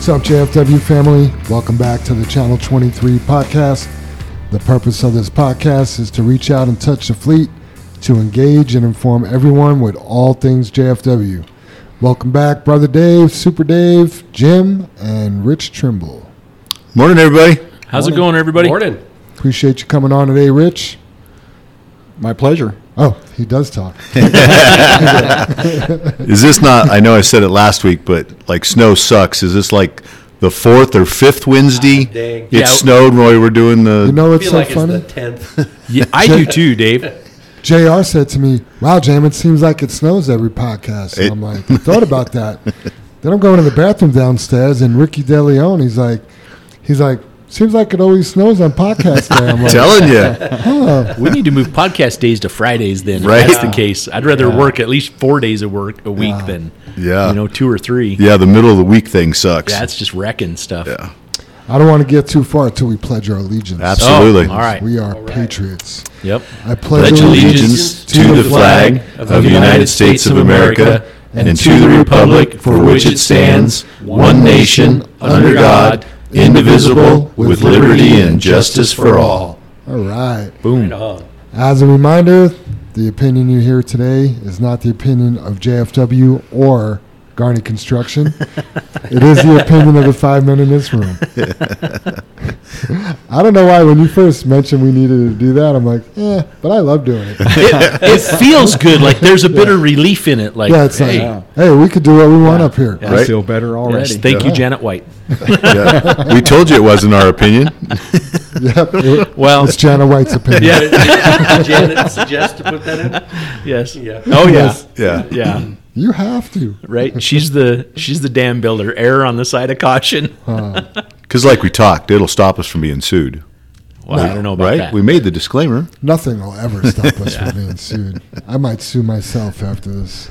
What's up, JFW family? Welcome back to the Channel 23 podcast. The purpose of this podcast is to reach out and touch the fleet, to engage and inform everyone with all things JFW. Welcome back, Brother Dave, Super Dave, Jim, and Rich Trimble. Morning, everybody. How's it going, everybody? Morning. Appreciate you coming on today, Rich. My pleasure. Oh, he does talk. Is this not? I know I said it last week, but like snow sucks. Is this like the fourth or fifth Wednesday? Ah, dang. It Yeah. snowed when we were doing the. You know I what's feel so like funny? it's the tenth. Yeah, I do too, Dave. JR said to me, Wow, Jam, it seems like it snows every podcast. And It- I'm like, I thought about that. then I'm going to the bathroom downstairs, and Ricky DeLeon, he's like, he's like, seems like it always snows on podcast day. I'm like, telling you, We need to move podcast days to Fridays then. Right. If that's the case. I'd rather work at least four days of work a week than Yeah. you know two or three. yeah, the middle of the week thing sucks. Yeah, That's just wrecking stuff. Yeah. I don't want to get too far until we pledge our allegiance. Absolutely. Oh, all right. We are right. patriots. Yep. I pledge, Pledge allegiance to the flag of the United States of America and to the republic for which it stands, one nation, under God, indivisible, with liberty and justice for all. All right. Boom. Right. As a reminder, the opinion you hear today is not the opinion of JFW or Garney Construction. it is the opinion of the five men in this room. I don't know why when you first mentioned we needed to do that, I'm like, eh, but I love doing it. It, it feels good. Like there's a bit of relief in it. Like, Yeah, it's hey, like, hey, we could do what we want up here. Yeah. Right. I feel better already. yes, thank you, Janet White. Yeah. We told you it wasn't our opinion. Yep, it- Well, it's Janet White's opinion. yeah, Did Janet suggest to put that in? yes. Yeah. Oh yeah. Yes. Yeah. Yeah. You have to. Right. She's the she's the dam builder. Error on the side of caution. Because, like we talked, it'll stop us from being sued. Well, I don't know about right? that. We made the disclaimer. Nothing will ever stop us from being sued. I might sue myself after this.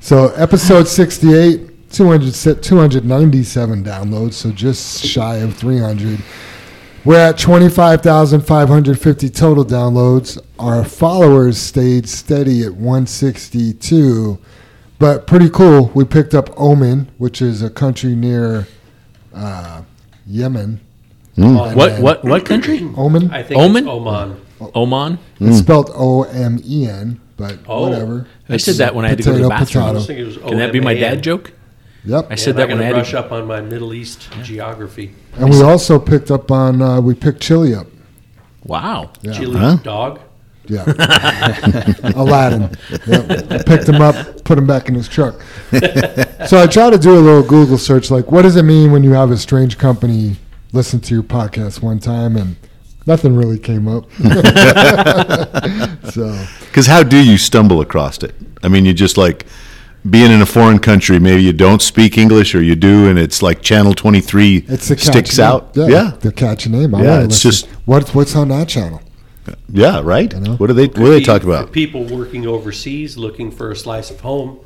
so, episode 68, 200, 297 downloads, so just shy of 300. We're at 25,550 total downloads. Our followers stayed steady at 162, but pretty cool. We picked up Oman, which is a country near uh, Yemen. what what what country? Oman? I think Oman? it's Oman. Oman. It's spelled O M E N, but Oh. whatever. I said that when I had to go to the bathroom. I was thinking it was Can that be my dad joke? Yep. I said Man, that when I gotta had brush up on my Middle East geography. And we also picked up on, uh, we picked Chili up. Wow. Yeah. Chili Huh? dog. Yeah. Aladdin. Yep. Picked him up, put him back in his truck. so I tried to do a little Google search, like, what does it mean when you have a strange company listen to your podcast one time? And nothing really came up. so, Because how do you stumble across it? I mean, you just like being in a foreign country. Maybe you don't speak English, or you do, and it's like Channel Twenty Three it's the sticks catchy out. Name. Yeah, The catchy name. I Yeah, it's listen. just- What's, what's on that channel? yeah, right. know? What do they? What do Could they be talk about? People working overseas looking for a slice of home.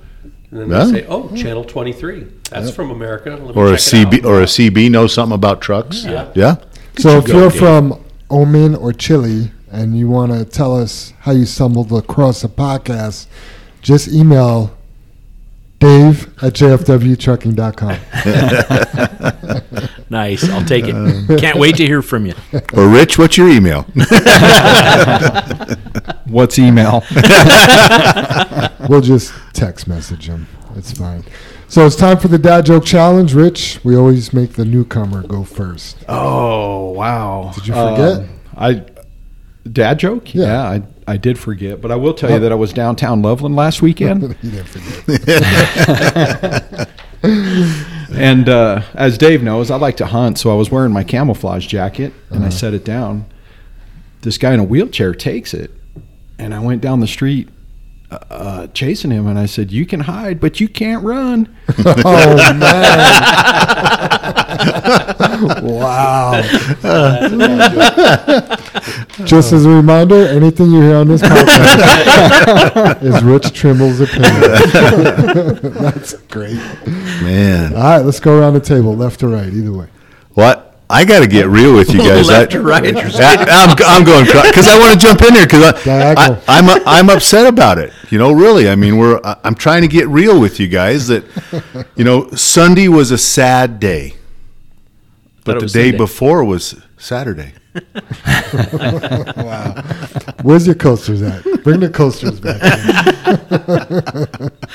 And then Yeah. they say, oh, Channel 23. That's from America. Let me Or a check it CB out." or a CB knows something about trucks. Yeah. yeah. So if go, you're Dave. from Oman or Chile and you want to tell us how you stumbled across the podcast, just email Dave at jfwtrucking.com. Nice. I'll take it. Can't wait to hear from you. Or Rich, what's your email? What's email? We'll just text message him. It's fine. So it's time for the dad joke challenge. Rich, we always make the newcomer go first. oh wow! Did you forget? Um, I dad joke? Yeah. Yeah, I I did forget, but I will tell you that I was downtown Loveland last weekend, you didn't forget. and uh, as Dave knows, I like to hunt, so I was wearing my camouflage jacket, and I set it down. This guy in a wheelchair takes it, and I went down the street. Uh, chasing him, and I said, "You can hide, but you can't run." oh, man. wow. Just as a reminder, anything you hear on this podcast is Rich Trimble's opinion. That's great. Man, All right, let's go around the table, left to right, either way. what? I got to get real with you guys. Left I, or right? I, I'm, I'm going because I want to jump in here because I, Diagonal. I, I'm I'm upset about it. You know, really. I mean, we're I- I'm trying to get real with you guys that, you know, Sunday was a sad day, but the day Sunday. before was Saturday. Wow. Where's your coasters at? Bring the coasters back.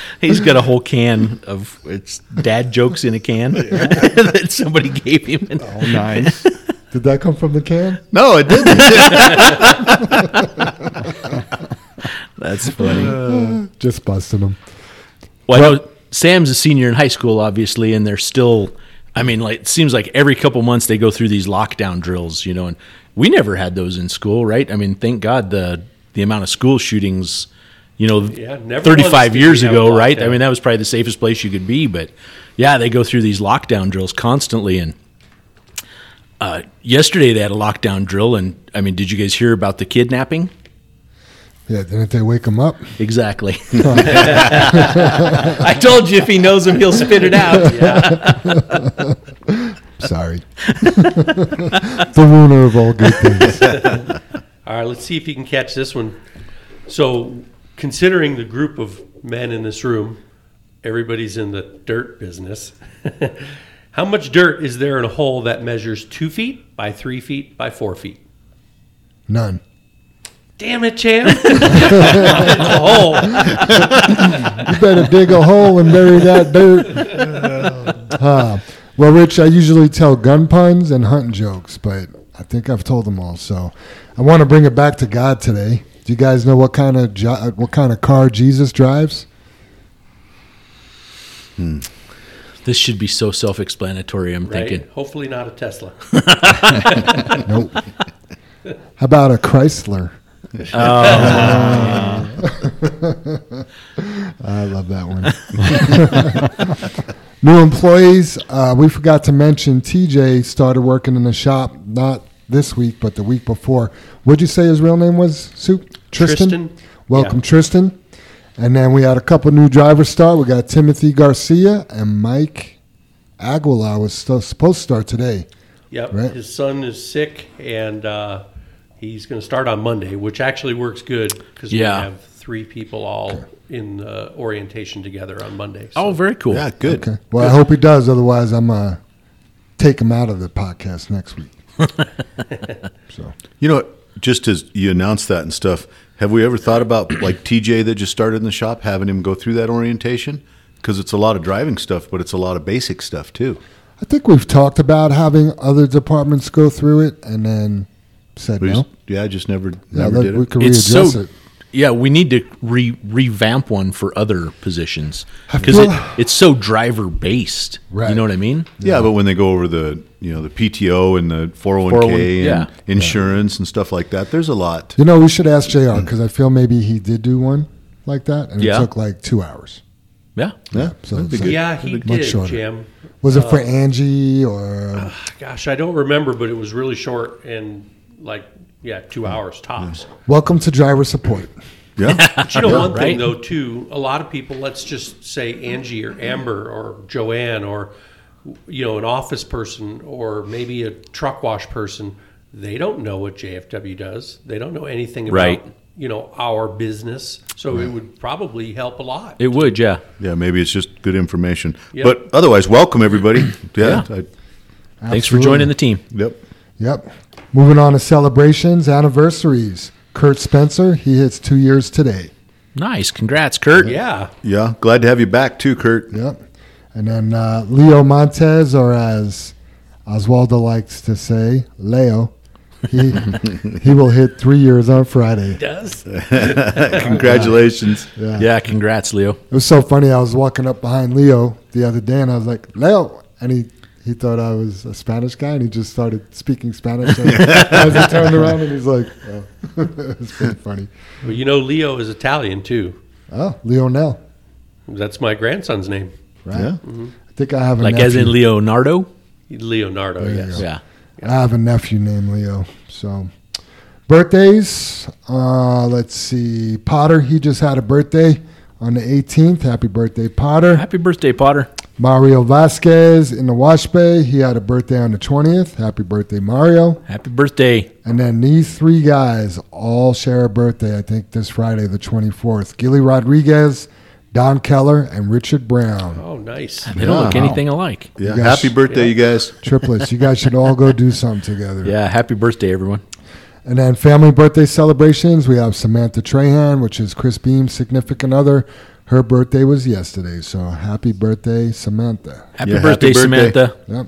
He's got a whole can of it's dad jokes in a can that somebody gave him. Oh, nice. Did that come from the can? No, it didn't. That's funny. Just busting them. Well, I know Sam's a senior in high school, obviously, and they're still. I mean, like it seems like every couple months they go through these lockdown drills, you know, and we never had those in school, right? I mean, thank God the the amount of school shootings, you know, Yeah, 35 years ago, right? I mean, that was probably the safest place you could be, but yeah, they go through these lockdown drills constantly, and uh, yesterday they had a lockdown drill, and I mean, did you guys hear about the kidnapping? Yeah, didn't they wake him up? Exactly. I told you if he knows him, he'll spit it out. Sorry. the ruiner of all good things. All right, let's see if you can catch this one. So, considering the group of men in this room, everybody's in the dirt business. How much dirt is there in a hole that measures two feet by three feet by four feet? None. Damn it, champ! it's a hole. You better dig a hole and bury that dirt. Ah. well, Rich, I usually tell gun puns and hunting jokes, but I think I've told them all. So I want to bring it back to God today. Do you guys know what kind of jo- what kind of car Jesus drives? Hmm. This should be so self-explanatory. I'm Right? thinking. Hopefully, not a Tesla. Nope. How about a Chrysler? I love that one. New employees. Uh, we forgot to mention TJ started working in the shop not this week, but the week before. What'd you say his real name was? Soup Tristan. Tristan. Welcome, Yeah. Tristan. And then we had a couple new drivers start. We got Timothy Garcia and Mike Aguilar was still supposed to start today. Yep. Right. His son is sick, and uh, he's going to start on Monday, which actually works good because Yeah. we have three people all in uh, orientation together on Monday. Oh, very cool. yeah, good. Okay. Well, I hope he does. Otherwise, I'm going uh, take him out of the podcast next week. so You know, just as you announced that and stuff, have we ever thought about like TJ that just started in the shop, having him go through that orientation? Because it's a lot of driving stuff, but it's a lot of basic stuff too. I think we've talked about having other departments go through it, and then said We no. just, yeah, I just never, Yeah, never let- did we it. could It's readjust so. it. Yeah, we need to re- revamp one for other positions because it, it's so driver based. Right. You know what I mean? Yeah, but when they go over the, you know, the PTO and the 401k and yeah. insurance and stuff like that, there's a lot. You know, we should ask Jr. because I feel maybe he did do one like that, and Yeah. it took like two hours. Yeah. Yeah, So that'd be it's good. Yeah, he Much did, shorter. Jim. Was it for uh, Angie or? Gosh, I don't remember, but it was really short and like, yeah, two hours tops. Welcome to driver support. Yeah, But you know, one Right. thing though, too, a lot of people, let's just say Angie or Amber or Joanne or, you know, an office person or maybe a truck wash person, they don't know what JFW does. They don't know anything about, Right. you know, our business. So it would probably help a lot. It would. Yeah. yeah, maybe it's just good information. Yep. But otherwise, welcome everybody. Yeah, Yeah. I- Thanks for joining the team. yep. Yep. Moving on to celebrations, anniversaries. Kurt Spencer, he hits two years today. Nice. Congrats, Kurt. Yeah. Yeah, glad to have you back too, Kurt. Yep. And then uh, Leo Montez, or as Oswaldo likes to say, Leo, he, he will hit three years on Friday. Does. Congratulations. Yeah. Yeah. Congrats, Leo. It was so funny. I was walking up behind Leo the other day, and I was like, Leo. And he, he thought I was a Spanish guy, and he just started speaking Spanish. As he turned around, and he's like, oh. it was pretty funny. Well, you know, Leo is Italian too. Oh, Leonel. That's my grandson's name, Right. Yeah. I think I have a Like nephew. as in Leonardo. Leonardo. There yes. go. Yeah. I have a nephew named Leo. So, birthdays. Uh, let's see. Potter, he just had a birthday on the 18th. Happy birthday, Potter. Happy birthday, Potter. Mario Vasquez in the Wash Bay. He had a birthday on the 20th. Happy birthday, Mario. Happy birthday. And then these three guys all share a birthday, I think, this Friday, the 24th. Gilly Rodriguez, Don Keller, and Richard Brown. Oh, nice. They don't look anything alike. Yeah. Guys- Happy birthday, you guys. Triplets. You guys should all go do something together. Yeah, happy birthday, everyone. And then family birthday celebrations. We have Samantha Trahan, which is Chris Beam's significant other. Her birthday was yesterday, so happy birthday, Samantha. Happy Yeah, birthday, happy birthday. Samantha. Yep.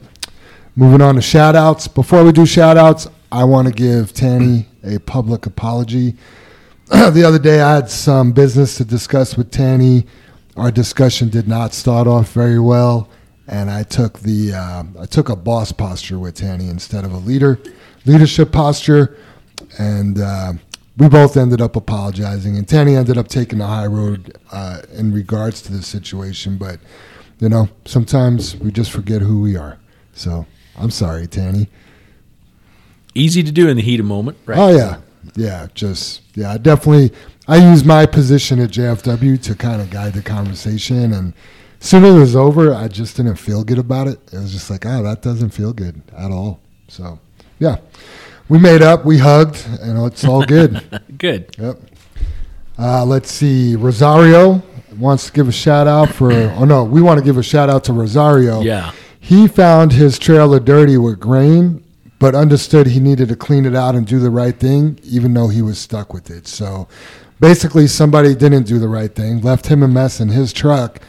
Moving on to shout outs. Before we do shout outs, I want to give Tanny a public apology. the other day, I had some business to discuss with Tanny. Our discussion did not start off very well, and I took the uh, I took a boss posture with Tanny instead of a leader leadership posture, and uh, we both ended up apologizing. And Tanny ended up taking the high road uh, in regards to the situation, but you know, sometimes we just forget who we are. So I'm sorry, Tanny. Easy to do in the heat of moment, right? Oh yeah, yeah. Just yeah, definitely. I use my position at JFW to kind of guide the conversation, and as soon as it was over, I just didn't feel good about it. It was just like, oh, that doesn't feel good at all. So yeah, we made up, we hugged, and it's all good. Good. Yep. Uh, let's see. Rosario wants to give a shout out for. Oh no, we want to give a shout out to Rosario. Yeah. He found his trailer dirty with grain, but understood he needed to clean it out and do the right thing, even though he was stuck with it. So basically, somebody didn't do the right thing, left him a mess in his truck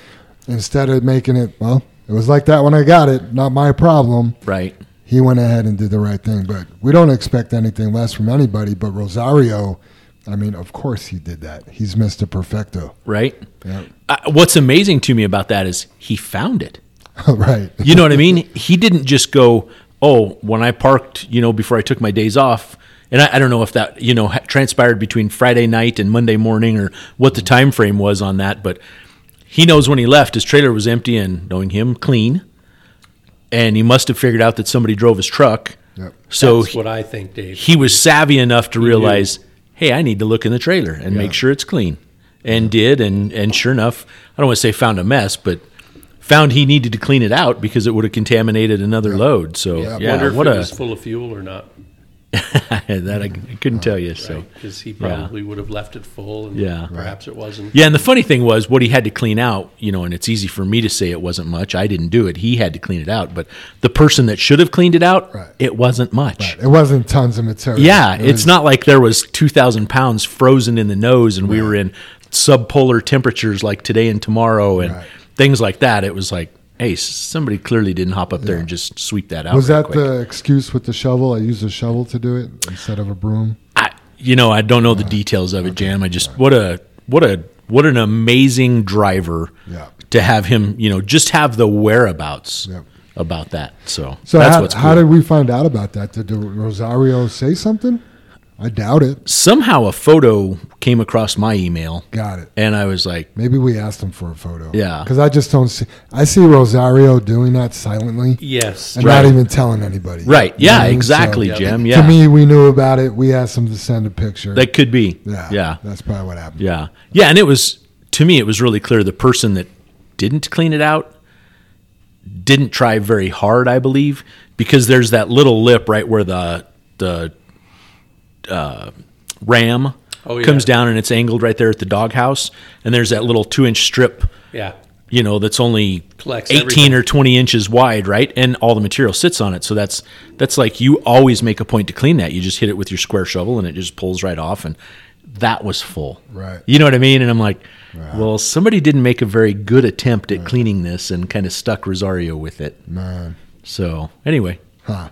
instead of making it, well, it was like that when I got it, not my problem. Right. He went ahead and did the right thing. But we don't expect anything less from anybody. But Rosario, I mean, of course he did that. He's Mr. Perfecto. Right. Yeah. Uh, what's amazing to me about that is he found it. right. You know what I mean? He didn't just go, oh, when I parked, you know, before I took my days off. And I, I don't know if that, you know, transpired between Friday night and Monday morning or what the time frame was on that. But he knows when he left, his trailer was empty and knowing him clean. And he must have figured out that somebody drove his truck. Yep. So That's what I think, Dave. he was savvy enough to realize, hey, I need to look in the trailer and make sure it's clean. And did, and and sure enough, I don't want to say found a mess, but found he needed to clean it out because it would have contaminated another load. So Yeah. yeah, Wonder if what it a was full of fuel or not. that I, I couldn't tell you. So Because he probably would have left it full, and Yeah. perhaps it wasn't. yeah, and the funny thing was what he had to clean out. You know, and it's easy for me to say it wasn't much. I didn't do it. He had to clean it out, but the person that should have cleaned it out, Right. it wasn't much. It wasn't tons of material. Yeah, It it's was- not like there was 2,000 pounds frozen in the nose and we were in subpolar temperatures like today and tomorrow and Right. things like that. It was like, hey, somebody clearly didn't hop up there and just sweep that out. Was that quick. the excuse with the shovel? I used a shovel to do it instead of a broom. I, you know, I don't know the details of it, Jam. I just what a what a what an amazing driver Yeah. to have him. You know, just have the whereabouts about that. So, So that's how, what's cool. how did we find out about that? Did Rosario say something? I doubt it. Somehow a photo came across my email, Got it. and I was like, Maybe we asked him for a photo. Yeah. Because I just don't see. I see Rosario doing that silently Yes. and Right. not even telling anybody. right, You know yeah, what I mean? exactly, So, Jim. Yeah, To me, we knew about it. We asked him to send a picture. that could be. yeah. yeah, That's probably what happened. Yeah. Yeah. And it was, to me, it was really clear the person that didn't clean it out didn't try very hard, I believe, because there's that little lip right where the, the, uh, ram Oh, yeah. comes down and it's angled right there at the doghouse. And there's that little two inch strip, Yeah. you know, that's only Collects 18 everything. or 20 inches wide, right? And all the material sits on it. So that's, that's like you always make a point to clean that. You just hit it with your square shovel and it just pulls right off. And that was full. Right. You know what I mean? And I'm like, well, somebody didn't make a very good attempt at cleaning this and kind of stuck Rosario with it. Man. So anyway, Huh.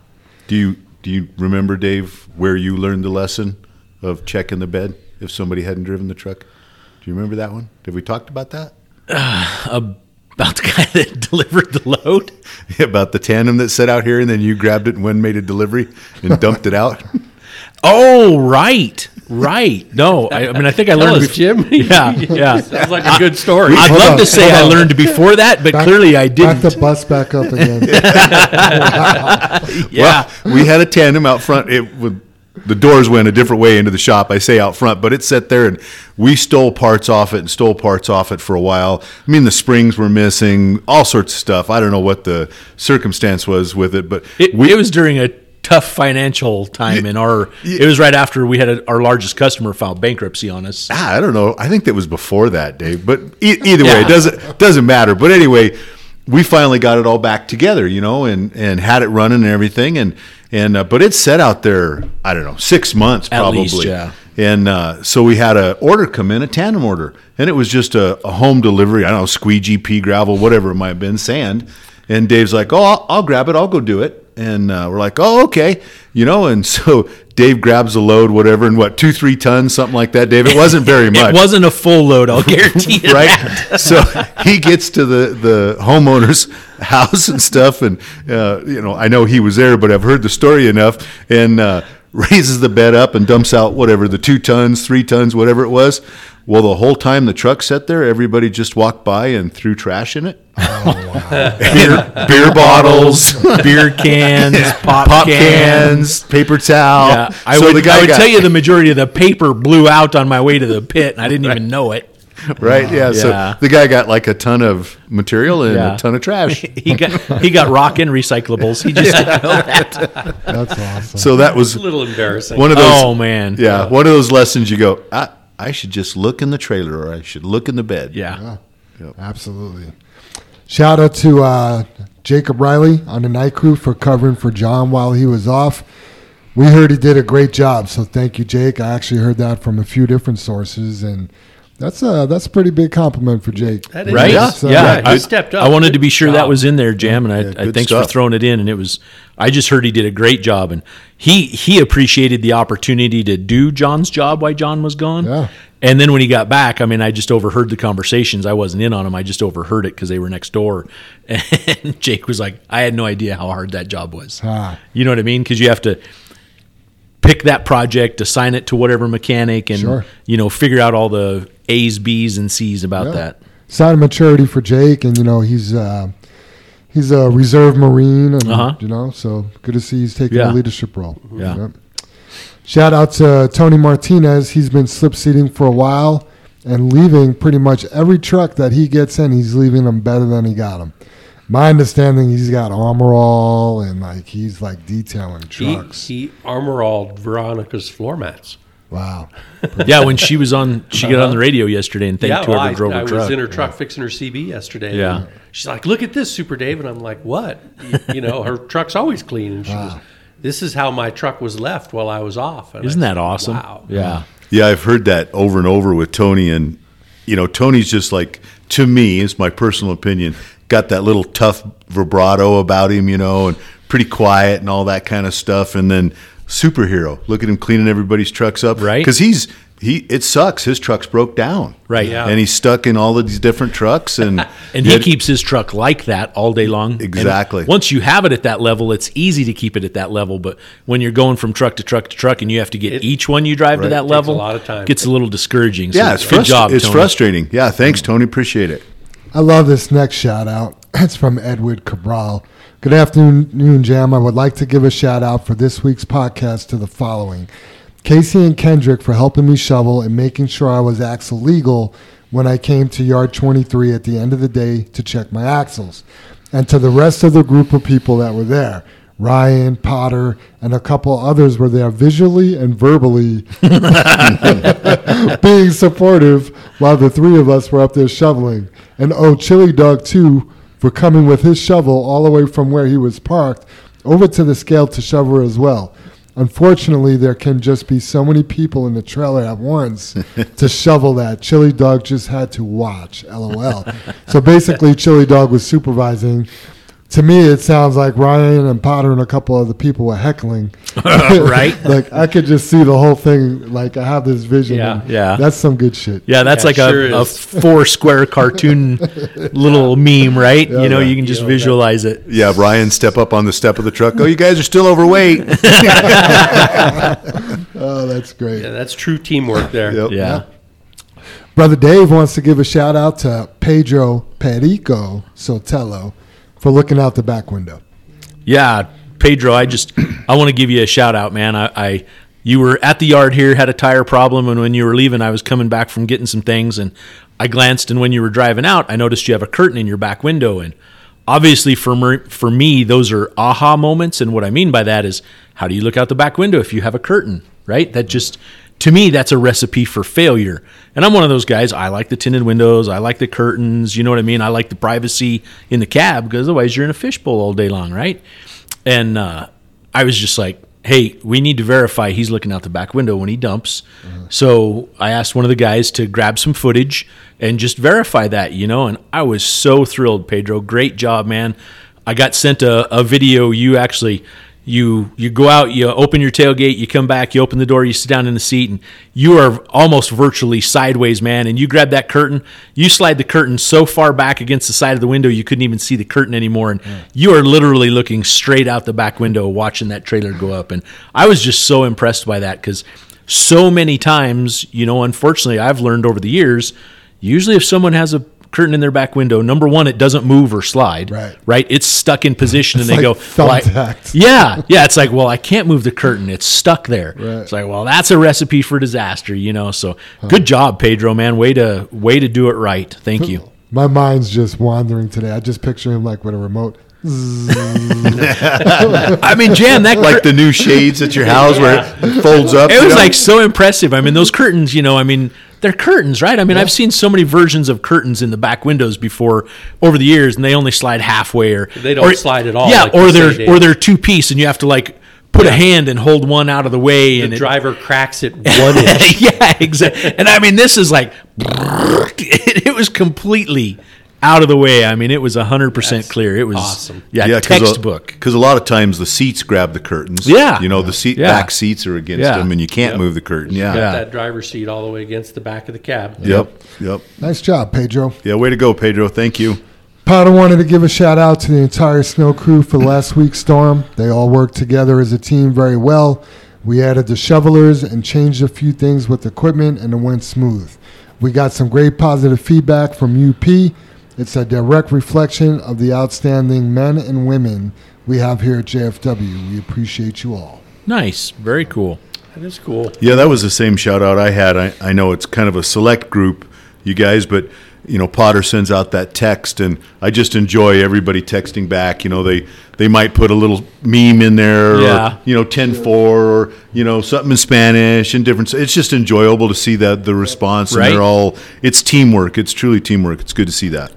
Do you do you remember, Dave, where you learned the lesson of checking the bed if somebody hadn't driven the truck? Do you remember that one? Have we talked about that? about the guy that delivered the load. about the tandem that set out here and then you grabbed it and went and made a delivery and dumped it out? Oh, right. Right. No, I, I mean, I think I Tell learned. us, Jim. Yeah. Yeah. Sounds like a good story. I'd Hold love on, to say hold I on. learned before that, but Back- clearly I didn't. Back the bus back up again. yeah. Well, we had a tandem out front. It would the doors went a different way into the shop. I say out front, but it sat there, and we stole parts off it and stole parts off it for a while. I mean, the springs were missing, all sorts of stuff. I don't know what the circumstance was with it, but It, we, it was during a tough financial time in our. It was right after we had a, our largest customer file bankruptcy on us. Ah, I don't know. I think that was before that, Dave. But e- either way, Yeah. it doesn't doesn't matter. But anyway, we finally got it all back together, you know, and and had it running and everything. And and uh, but it set out there. I don't know, six months At probably. least, yeah. And uh, so we had a order come in, a tandem order, and it was just a, a home delivery. I don't know, squeegee, pea gravel, whatever it might have been, sand. And Dave's like, "Oh, I'll, I'll grab it. I'll go do it." And uh, we're like, "Oh, okay," you know. And so Dave grabs a load, whatever, and what two, three tons, something like that. Dave, it wasn't very much It wasn't a full load, I'll guarantee you. right? so he gets to the the homeowner's house and stuff, and uh, you know, I know he was there, but I've heard the story enough, and uh, raises the bed up and dumps out whatever the two tons, three tons, whatever it was. Well, the whole time the truck sat there, everybody just walked by and threw trash in it. Oh, beer, beer bottles, Beer cans, pop, pop cans. cans, paper towel. Yeah, I So would, the guy I would got- tell you the majority of the paper blew out on my way to the pit, and I didn't even know it. right? Yeah. So the guy got like a ton of material and Yeah. a ton of trash. He got he got rock and recyclables. He just didn't know that. That's awesome. So that was a little embarrassing. one of those. Oh man, Yeah, one of those lessons you go, I, I should just look in the trailer or I should look in the bed. yeah. Absolutely. Shout out to uh, Jacob Riley on the night crew for covering for John while he was off. We heard he did a great job, so thank you, Jake. I actually heard that from a few different sources, and that's a that's a pretty big compliment for Jake. That is- Right? Yeah. So- yeah. Yeah, he stepped up. I wanted to be sure job. that was in there, Jam, and I, Yeah, I good thanks for throwing it in. And it was, I just heard he did a great job, and he he appreciated the opportunity to do John's job while John was gone. Yeah. And then when he got back, I mean, I just overheard the conversations. I wasn't in on them. I just overheard it because they were next door. And Jake was like, I had no idea how hard that job was. Ah. You know what I mean? Because you have to pick that project, assign it to whatever mechanic, and Sure. you know figure out all the A's, B's, and C's about Yeah. that. Sign of maturity for Jake, and you know he's uh, he's a reserve Marine, and Uh-huh. you know so good to see he's taking Yeah. a leadership role. Yeah. Yep. Shout out to Tony Martinez. He's been slip seating for a while and leaving pretty much every truck that he gets in. He's leaving them better than he got them. My understanding, he's got armor all and like he's like detailing he, trucks. he armor all Veronica's floor mats. Wow. yeah, when she was on, she got on the radio yesterday and thanked yeah, whoever well, I, drove I her was truck. in her truck fixing her CB yesterday. Yeah. she's like, "Look at this, Super Dave," and I'm like, "What?" You, you know, her truck's always clean, and she goes, "This is how my truck was left while I was off." And Isn't that said, awesome? Wow. Yeah. Yeah, I've heard that over and over with Tony, and you know, Tony's just like to me, It's my personal opinion, got that little tough vibrato about him, you know, and pretty quiet and all that kind of stuff, and then superhero. Look at him cleaning everybody's trucks up, Right. Because he's he. It sucks. His truck's broke down, Right. Yeah. And he's stuck in all of these different trucks, and And he keeps his truck like that all day long. And Exactly. once you have it at that level, it's easy to keep it at that level. But when you're going from truck to truck to truck and you have to get It- each one you drive to that level, a lot of time. gets a little discouraging. So yeah, it's good frust- job. It's Tony. frustrating. Yeah, thanks, Tony. Appreciate it. I love this next shout out. It's from Edward Cabral. Good afternoon, Jam. I would like to give a shout out for this week's podcast to the following Casey and Kendrick for helping me shovel and making sure I was axle legal when I came to yard 23 at the end of the day to check my axles. And to the rest of the group of people that were there. Ryan, Potter, and a couple others were there visually and verbally being supportive while the three of us were up there shoveling. And oh, Chili Dog too for coming with his shovel all the way from where he was parked over to the scale to shovel as well. Unfortunately, there can just be so many people in the trailer at once to shovel that. Chili Dog just had to watch, lol. so basically, Chili Dog was supervising. To me, it sounds like Ryan and Potter and a couple other people were heckling. Right. like I could just see the whole thing. Like I have this vision. Yeah. Yeah. That's some good shit. Yeah, that's Yeah, like sure a, a four square cartoon little meme, right? you know, yeah. you can just You know, that- visualize it. Yeah, Ryan, step up on the step of the truck. Oh, you guys are still overweight. Oh, that's great. Yeah, that's true teamwork there. Yep. Yeah. Brother Dave wants to give a shout out to Pedro Perico Sotelo for looking out the back window. Yeah, Pedro, I just I want to give you a shout out, man. I, I you were at the yard here, had a tire problem, and when you were leaving, I was coming back from getting some things, and I glanced, and when you were driving out, I noticed you have a curtain in your back window, and obviously for me, for me, those are aha moments, and what I mean by that is, how do you look out the back window if you have a curtain, right? That just to me, that's a recipe for failure. And I'm one of those guys. I like the tinted windows. I like the curtains. You know what I mean? I like the privacy in the cab because otherwise you're in a fishbowl all day long, right? And uh, I was just like, hey, we need to verify he's looking out the back window when he dumps. So I asked one of the guys to grab some footage and just verify that, you know. And I was so thrilled, Pedro. Great job, man. I got sent a, a video. You actually you you go out, you open your tailgate, you come back, you open the door, you sit down in the seat, and you are almost virtually sideways, man. And you grab that curtain, you slide the curtain so far back against the side of the window you couldn't even see the curtain anymore, and you are literally looking straight out the back window, watching that trailer go up. And I was just so impressed by that because so many times, you know, unfortunately, I've learned over the years. Usually, if someone has a curtain in their back window, number one, it doesn't move or slide. Right. Right. It's stuck in position, It's and they like go, well, I- yeah, yeah. It's like, well, I can't move the curtain; it's stuck there. Right. It's like, well, that's a recipe for disaster, you know. So, good job, Pedro, man. Way to way to do it right. Thank you. My mind's just wandering today. I just picture him like with a remote. I mean, Jan, that like the new shades at your house where it folds up. it was know? like so impressive. I mean, those curtains, you know, I mean, they're curtains, right? I mean, I've seen so many versions of curtains in the back windows before over the years, and they only slide halfway or They don't slide at all, Yeah, like or they're Dave. or they're two piece, and you have to like put a hand and hold one out of the way, The and it- driver cracks it one inch. yeah, exactly. And I mean, this is like it, was completely out of the way. I mean, it was hundred percent That's clear. It was awesome. Yeah, Yeah, uh, textbook. Because a, lot of times the seats grab the curtains. Yeah. you know the seat Yeah. back seats are against Yeah. them, and you can't Yep. move the curtain. Yeah. Yeah. That driver's seat all the way against the back of the cab. Yep. Yep. nice job, Pedro. Yeah. Way to go, Pedro. Thank you. Potter wanted to give a shout out to the entire snow crew for last week's storm. They all worked together as a team very well. We added the shovelers and changed a few things with equipment, and it went smooth. We got some great positive feedback from UP. It's a direct reflection of the outstanding men and women we have here at JFW. We appreciate you all. Nice, very cool. That is cool. Yeah, that was the same shout out I had. I, I know it's kind of a select group, you guys, but you know, Potter sends out that text and I just enjoy everybody texting back. You know, they they might put a little meme in there Yeah. or you know, 10-4 or you know, something in Spanish and different it's just enjoyable to see that the response and Right. they're all it's teamwork. It's truly teamwork. It's good to see that.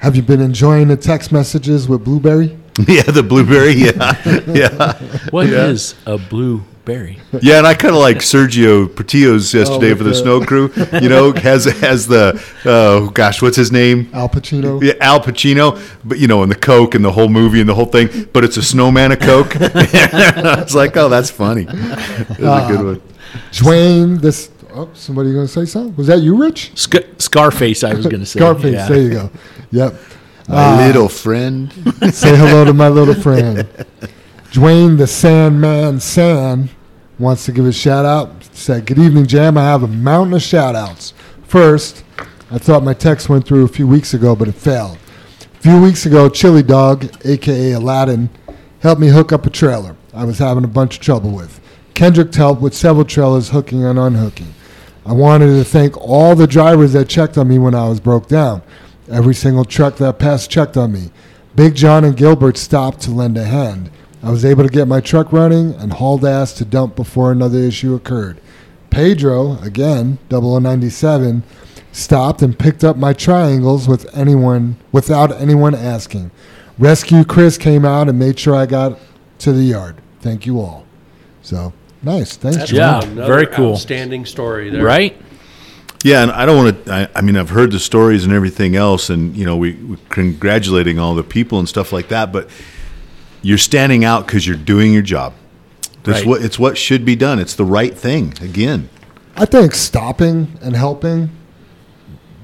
Have you been enjoying the text messages with Blueberry? yeah, the blueberry, yeah. Yeah. What is a blueberry? Yeah, and I kind of like Sergio Portillo's oh, yesterday Oh, for the the- snow crew. You know, has has the oh gosh, what's his name? Al Pacino? Yeah, Al Pacino, but you know, and the Coke and the whole movie and the whole thing, but it's a snowman of Coke. I was like, oh, that's funny. That's a good ah. one. Dwayne, this. Oh, somebody going to say something? Was that you, Rich? Sc- Scarface, I was going to say. Scarface. Yeah. There you go. Yep. My uh, little friend. Say hello to my little friend. Dwayne the Sandman San wants to give a shout out. Said, Good evening, Jam. I have a mountain of shout outs. First, I thought my text went through a few weeks ago, but it failed. A few weeks ago, Chili Dog, aka Aladdin, helped me hook up a trailer I was having a bunch of trouble with. Kendrick helped with several trailers hooking and unhooking. I wanted to thank all the drivers that checked on me when I was broke down. Every single truck that passed checked on me. Big John and Gilbert stopped to lend a hand. I was able to get my truck running and hauled ass to dump before another issue occurred. Pedro, again, 0097, stopped and picked up my triangles with anyone without anyone asking. Rescue Chris came out and made sure I got to the yard. Thank you all. So nice. Thanks, That's Dwayne. Yeah, another very cool. Outstanding story there. Right? Yeah, and I don't want to. I, I mean, I've heard the stories and everything else, and you know, we we congratulating all the people and stuff like that. But you're standing out because you're doing your job. That's Right. what it's what should be done. It's the right thing. Again, I think stopping and helping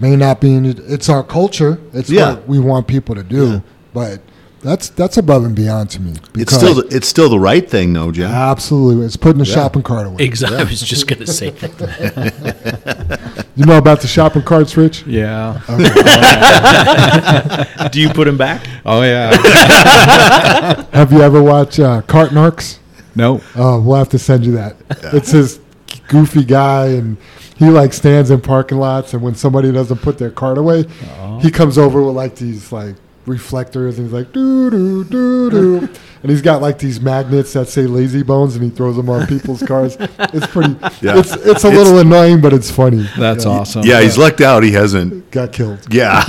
may not be in. It's our culture. It's Yeah. what we want people to do. But that's that's above and beyond to me. it's still the, it's still the right thing, though, Jim. absolutely. It's putting the shopping cart away. Exactly. I was just going to say that. You know about the shopping carts, Rich? Yeah. Do you put them back? Oh yeah. Have you ever watched uh, Cart Narcs? No. Oh, we'll have to send you that. It's his goofy guy, and he like stands in parking lots, and when somebody doesn't put their cart away, he comes over with like these like reflectors, and he's like doo doo doo doo, and he's got like these magnets that say "lazy bones," and he throws them on people's cars. It's pretty. Yeah. It's it's a little annoying, but it's funny. That's awesome. Yeah, he's lucked out. He hasn't. Got killed. Yeah,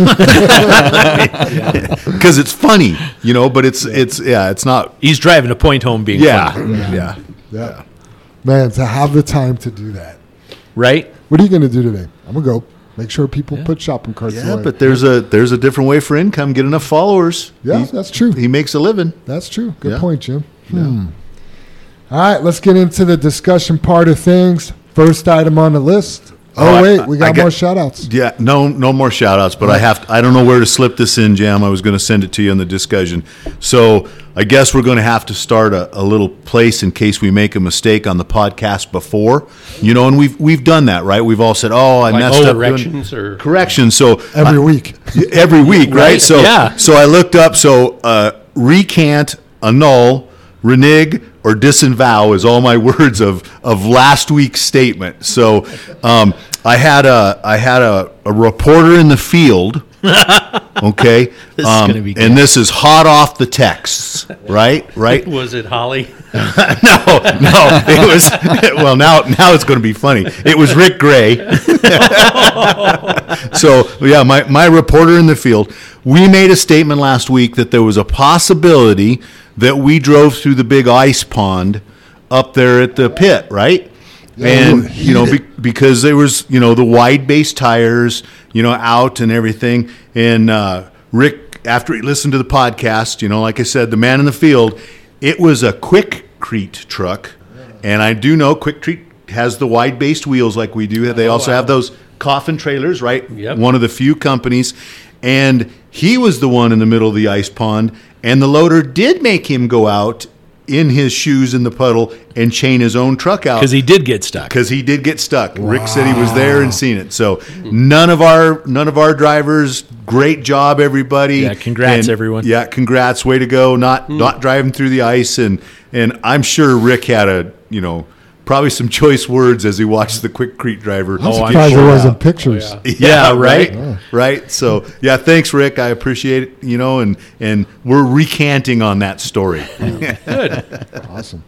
because it's funny, you know. But it's it's yeah, it's not. He's driving a point home being Yeah, funny, yeah. Yeah, man, to have the time to do that. right? What are you gonna do today? I'm gonna go make sure people put shopping carts Yeah, away. but there's a there's a different way for income. Get enough followers. yeah, He's- that's true. he makes a living. That's true. Good Yeah. point, Jim. Hmm. All right, let's get into the discussion part of things. First item on the list. Oh, Oh, I- wait, we got got- more shout outs. Yeah, no, no more shout outs, but I have, to, I don't know where to slip this in, Jam. I was going to send it to you in the discussion. So I guess we're going to have to start a, a little place in case we make a mistake on the podcast before, you know, and we've, we've done that, right? We've all said, oh, I Like messed up. doing- corrections or Corrections. So Every I- week. every week, right? Right, So yeah. so I looked up. So uh, recant, annul, renege, or disavow is all my words of of last week's statement. So um, I had a I had a, a reporter in the field. Okay, This is um, gonna be good. and this is hot off the texts, right? Right? was it Holly? no, no, it was. Well, now now it's going to be funny. It was Rick Gray. so yeah, my my reporter in the field. We made a statement last week that there was a possibility that we drove through the big ice pond up there at the pit, right? and you know be, because there was you know the wide base tires you know out and everything. And uh, rick after he listened to the podcast you know like i said the man in the field it was a Quikrete truck. And i do know Quikrete has the wide based wheels like we do. They also have those coffin trailers right? Yep. one of the few companies. And he was the one in the middle of the ice pond and the loader did make him go out in his shoes in the puddle and chain his own truck out Because he did get stuck. because he did get stuck. Rick said he was there and seen it. So none of our none of our drivers. Great job, everybody. Yeah, congrats, And, everyone. Yeah, congrats. Way to go. Not hmm. not driving through the ice and and I'm sure Rick had a you know probably some choice words as he watched the Quikrete driver. I'm Oh, surprised sure. there wasn't pictures. Oh, yeah. Yeah, Yeah, right, right. right. So, yeah, thanks, Rick. I appreciate it. You know, and and we're recanting on that story. Good, awesome.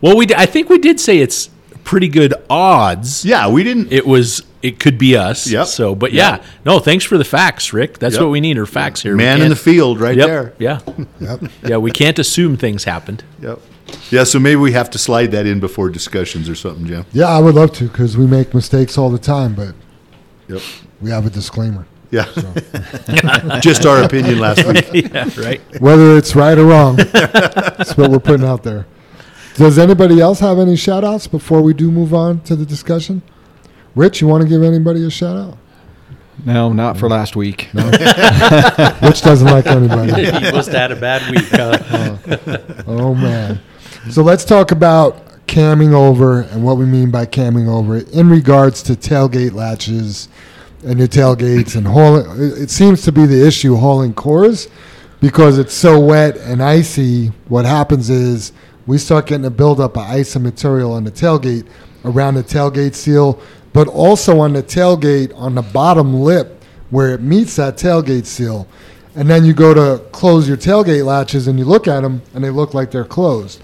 Well, we d- I think we did say it's pretty good odds. yeah, we didn't. It was. It could be us. Yep. So, but yeah, no. Thanks for the facts, Rick. That's Yep. what we need are facts here. Man in the field, right Yep. there. Yeah. Yep. Yeah. We can't assume things happened. Yep. Yeah, so maybe we have to slide that in before discussions or something, Jim. Yeah, I would love to because we make mistakes all the time, but Yep. we have a disclaimer. Yeah. Just our opinion last week. yeah. Right. Whether it's right or wrong, that's what we're putting out there. Does anybody else have any shout outs before we do move on to the discussion? Rich, you want to give anybody a shout out? No, not for last week. Rich doesn't like anybody. he must have had a bad week. Huh? Oh, oh man. So let's talk about camming over and what we mean by camming over in regards to tailgate latches and your tailgates and hauling. It seems to be the issue hauling cores because it's so wet and icy. What happens is we start getting a buildup of ice and material on the tailgate around the tailgate seal, but also on the tailgate on the bottom lip where it meets that tailgate seal. And then you go to close your tailgate latches and you look at them and they look like they're closed.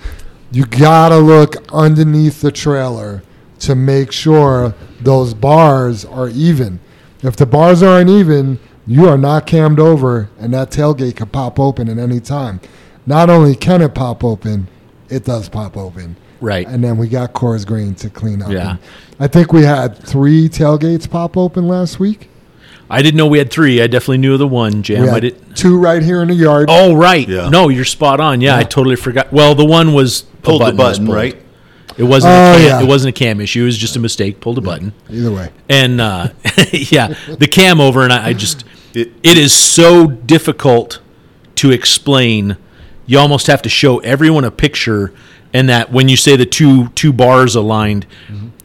You gotta look underneath the trailer to make sure those bars are even. If the bars aren't even, you are not cammed over and that tailgate can pop open at any time. Not only can it pop open, it does pop open. Right. And then we got Coors Green to clean up. Yeah. And I think we had three tailgates pop open last week. I didn't know we had three. I definitely knew of the one, Jam. We I did. two right here in the yard. Oh, right. Yeah. No, you're spot on. Yeah, I totally forgot. Well, the one was a Pulled the button was button, pulled. right? It wasn't. Oh, a cam, yeah. It wasn't a cam issue. It was just a mistake. Pulled a button. Either way. And uh, yeah, the cam over, and I, I just It- it is so difficult to explain. You almost have to show everyone a picture, and that when you say the two two bars aligned,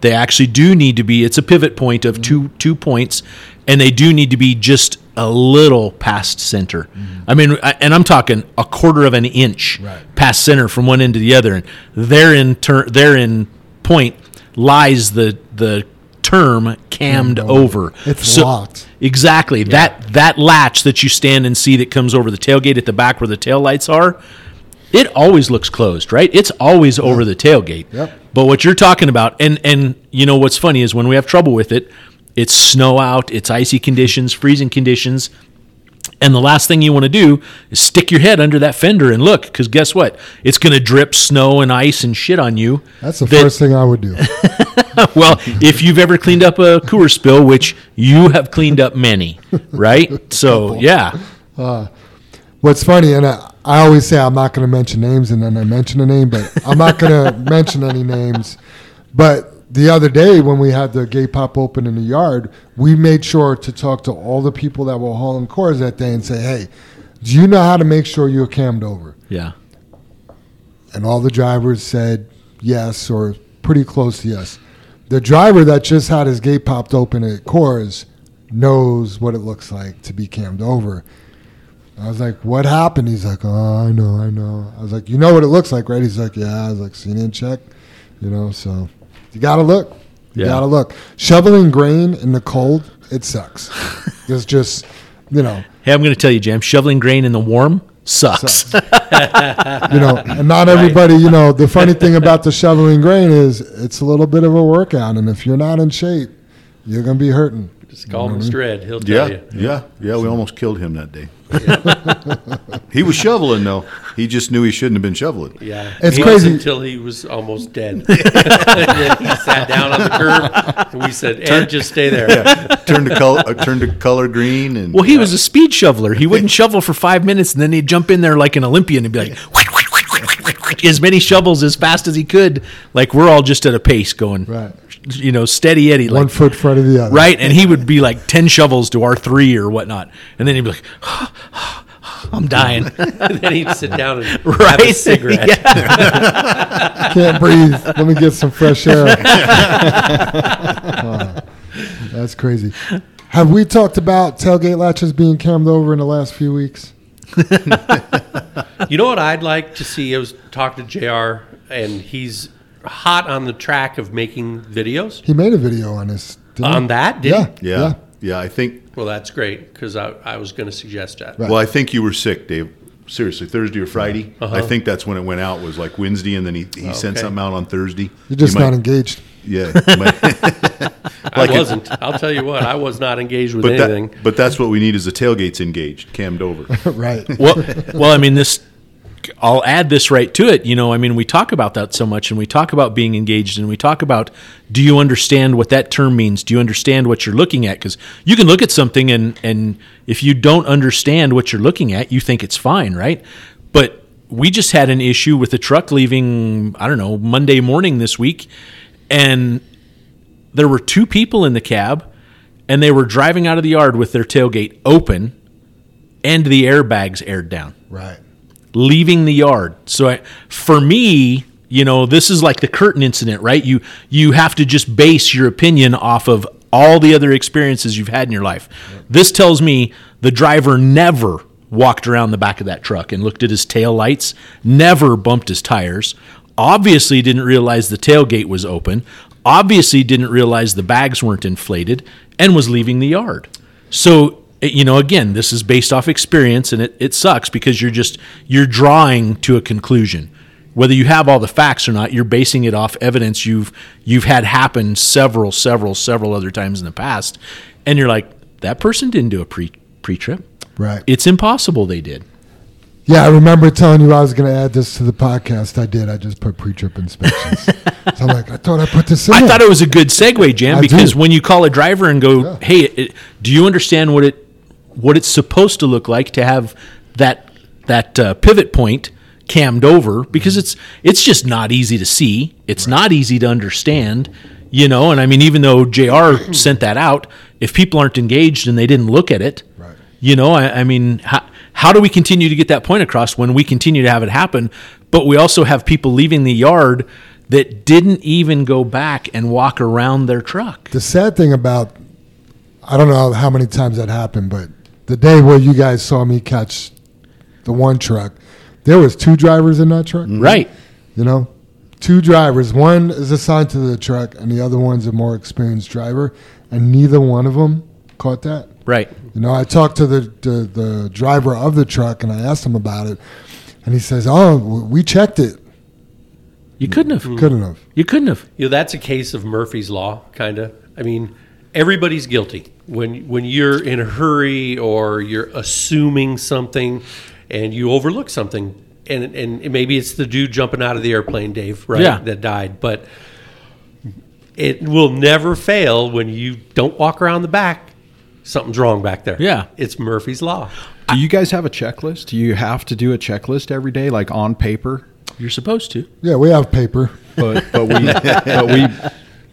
they actually do need to be. It's a pivot point of two two points, and they do need to be just a little past center. Mm-hmm. I mean, I, and I'm talking a quarter of an inch Right. past center from one end to the other, and therein ter- therein point lies the the term cammed over. It's locked. Exactly. That that latch that you stand and see that comes over the tailgate at the back where the tail lights are, it always looks closed, right? It's always over the tailgate. Yep. But what you're talking about, and and you know what's funny is when we have trouble with it, it's snow out, it's icy conditions, freezing conditions. And the last thing you want to do is stick your head under that fender and look, because guess what? It's going to drip snow and ice and shit on you. That's the that- first thing I would do. well, if you've ever cleaned up a Coors spill, which you have cleaned up many, right? So yeah, uh, What's funny, and I, I always say I'm not going to mention names, and then I mention a name, but I'm not going to mention any names. But the other day when we had the gay pop open in the yard, we made sure to talk to all the people that were hauling cars that day and say, "Hey, do you know how to make sure you're cammed over?" yeah, And all the drivers said yes or pretty close to yes. The driver that just had his gate popped open at Coors knows what it looks like to be cammed over. I was like, "What happened?" He's like, "Oh, I know, I know." I was like, "You know what it looks like, right?" He's like, "Yeah." I was like, "Seen in check," you know. So you gotta look. You Yeah. gotta look. Shoveling grain in the cold, it sucks. it's just, you know, Hey, I'm going to tell you, Jam, shoveling grain in the warm sucks. you know, and not everybody, you know, the funny thing about the shoveling grain is it's a little bit of a workout, and if you're not in shape, you're gonna be hurting. Just call Mr. Ed. He'll tell Yeah, you. yeah, yeah. We almost killed him that day. he was shoveling though. He just knew he shouldn't have been shoveling. Yeah, It's He crazy. was until he was almost dead. and then he sat down on the curb, and we said, "Ed, just stay there." Turned to color, uh, turned to color green, and well, he was a speed shoveler. He wouldn't shovel for five minutes, and then he'd jump in there like an Olympian and be like, as many shovels as fast as he could. Like we're all just at a pace going, Right. You know, steady Eddie, One foot in front of the other. right? And he would be like ten shovels to our three or whatnot, and then he'd be like, I'm dying, And then he'd sit down and have a cigarette. Yeah. Can't breathe. Let me get some fresh air. Wow. that's crazy. Have we talked about tailgate latches being cammed over in the last few weeks? You know what I'd like to see? I was talking to Jr. and he's hot on the track of making videos He made a video on this. didn't he? on that. Did Yeah. he? yeah, yeah. I think. Well, that's great because I, I was going to suggest that. Right. Well, I think you were sick, Dave. Seriously, Thursday or Friday. Uh-huh. I think that's when it went out. Was like Wednesday, and then he, he sent Okay. something out on Thursday. You're just You might- not engaged. Yeah, you might- I it- wasn't. I'll tell you what. I was not engaged with but anything. that, but that's what we need is the tailgates engaged, cammed over. right. well, well, I mean, this. I'll add this right to it. You know, I mean, we talk about that so much, and we talk about being engaged, and we talk about, do you understand what that term means? Do you understand what you're looking at? Because you can look at something, and and if you don't understand what you're looking at, you think it's fine, right? But we just had an issue with a truck leaving. I don't know Monday morning this week, and there were two people in the cab, and they were driving out of the yard with their tailgate open, and the airbags aired down Right. Leaving the yard. So I, for me, you know, this is like the curtain incident, right? You you have to just base your opinion off of all the other experiences you've had in your life. This tells me the driver never walked around the back of that truck and looked at his tail lights, never bumped his tires, obviously didn't realize the tailgate was open, obviously didn't realize the bags weren't inflated and was leaving the yard. So you know again this is based off experience and it, it sucks because you're just you're drawing to a conclusion whether you have all the facts or not you're basing it off evidence you've you've had happen several several several other times in the past and you're like that person didn't do a pre pre-trip Right. it's impossible they did Yeah, I remember telling you I was going to add this to the podcast. I did. I just put pre-trip inspections. so I'm like, I thought I put this in. I there. thought it was a good segue, Jam, I because do. when you call a driver and go, Yeah. "Hey, it, do you understand what it what it's supposed to look like to have that that uh, pivot point cammed over?" Because it's it's just not easy to see. It's not easy to understand. You know, and I mean, even though Jr. sent that out, if people aren't engaged and they didn't look at it, Right. you know, I, I mean, how, how do we continue to get that point across when we continue to have it happen, but we also have people leaving the yard that didn't even go back and walk around their truck? the sad thing about I don't know how many times that happened, but the day where you guys saw me catch the one truck, there was two drivers in that truck. Mm-hmm. Right. You know, two drivers. One is assigned to the truck, and the other one's a more experienced driver, and neither one of them caught that. Right. You know, I talked to the, the the driver of the truck, and I asked him about it, and he says, "Oh, we checked it. You couldn't have. Couldn't have." You couldn't have. You know, that's a case of Murphy's Law, kind of. I mean, everybody's guilty when when you're in a hurry or you're assuming something and you overlook something, and and maybe it's the dude jumping out of the airplane, Dave, right? Yeah. That died, but it will never fail when you don't walk around the back. Something's wrong back there. Yeah. it's Murphy's Law. Do you guys have a checklist? Do you have to do a checklist every day, like on paper? You're supposed to. Yeah, we have paper. But but we but we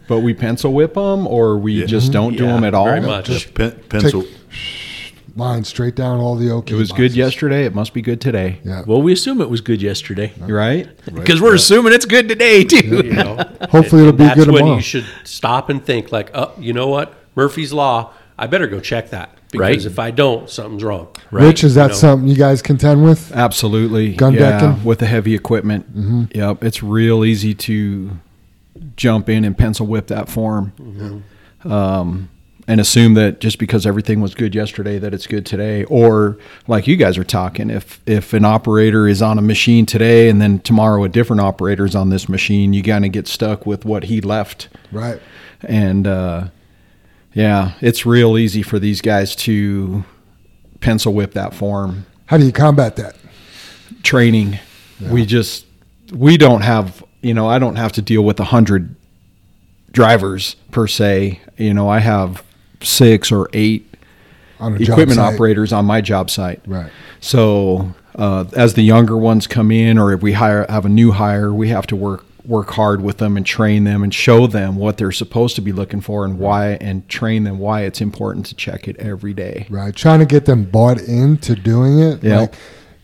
but we pencil whip them, or we Yeah. just don't do Yeah, them at all. very much. Just pen, pencil. Line straight down all the OK. It was good yesterday. It must be good today. Yeah. Well, we assume it was good yesterday You right? because we're assuming it's good today too. You know, Hopefully it'll And be that's good when tomorrow. you should stop and think, like, oh, you know what, Murphy's Law. I better go check that because Right. if I don't, something's wrong. Rich, is that know. something you guys contend with? Absolutely. Gun yeah, decking? with the heavy equipment. Mm-hmm. Yep, it's real easy to jump in and pencil whip that form, um, and assume that just because everything was good yesterday, that it's good today. Or like you guys are talking, if if an operator is on a machine today and then tomorrow a different operator is on this machine, you kind of get stuck with what he left. Right. And uh, yeah, it's real easy for these guys to pencil whip that form How do you combat that? training. We just we don't have you know I don't have to deal with a hundred drivers per se. You know I have six or eight On equipment operators on my job site. Right. So uh, as the younger ones come in, or if we hire have a new hire, we have to work work hard with them and train them and show them what they're supposed to be looking for and why, and train them why it's important to check it every day. Right. Trying to get them bought into doing it. Yeah. Like,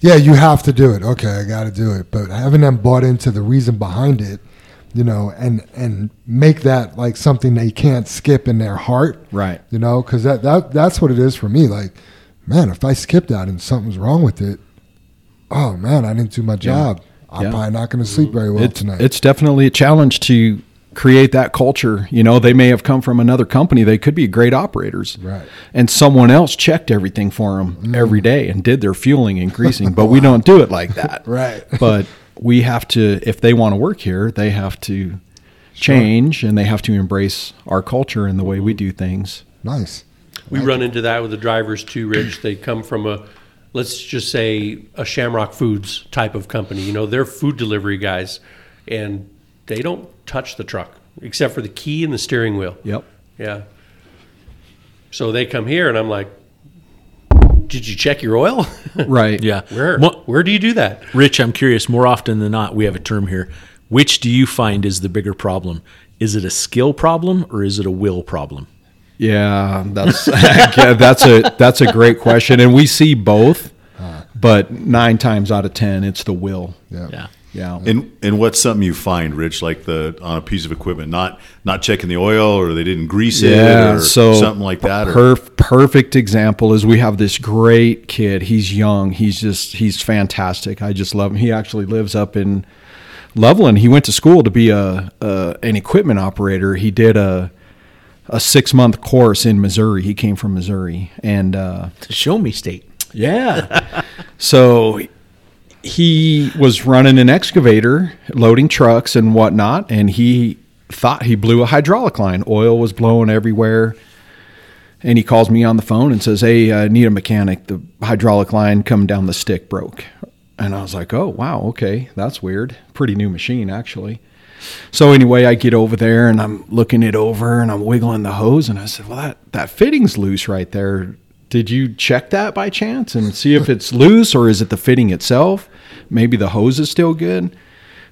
yeah, you have to do it. Okay, I got to do it. But having them bought into the reason behind it, you know, and and make that like something they can't skip in their heart. Right. You know, because that, that that's what it is for me. Like, man, if I skip that and something's wrong with it, oh man, I didn't do my job. I'm Yeah. probably not going to sleep very well it's, tonight. it's definitely a challenge to create that culture. You know, they may have come from another company. They could be great operators. Right. And someone else checked everything for them mm. every day and did their fueling and greasing, but we don't do it like that. Right. But we have to, if they want to work here, they have to change and they have to embrace our culture and the way we mm-hmm. do things. nice. We run into that with the drivers too, Rich. They come from a, let's just say, a Shamrock Foods type of company. You know, they're food delivery guys, and they don't touch the truck except for the key and the steering wheel. Yep. Yeah. So they come here, and I'm like, "Did you check your oil? Right. Yeah. Where? Mo- Where do you do that?" Rich, I'm curious. More often than not, we have a term here. Which do you find is the bigger problem? Is it a skill problem or is it a will problem? Yeah, that's yeah, that's a that's a great question, and we see both, but nine times out of ten, it's the will. Yeah. Yeah. Yeah, And and what's something you find, Rich, like the on a piece of equipment, not not checking the oil or they didn't grease it or So something like that. Or, Perf- perfect example is we have this great kid. He's young. He's just he's fantastic. I just love him. He actually lives up in Loveland. He went to school to be a, a an equipment operator. He did a a six month course in Missouri. He came from Missouri, and uh, Show me state. Yeah. so he was running an excavator, loading trucks and whatnot, and he thought he blew a hydraulic line. Oil was blowing everywhere. And he calls me on the phone and says, Hey, I need a mechanic. The hydraulic line coming down the stick broke. And I was like, Oh, wow, okay. That's weird. Pretty new machine, actually. So anyway, I get over there and I'm looking it over and I'm wiggling the hose and I said, "Well, that that fitting's loose right there. Did you check that by chance and see if it's loose or is it the fitting itself? Maybe the hose is still good."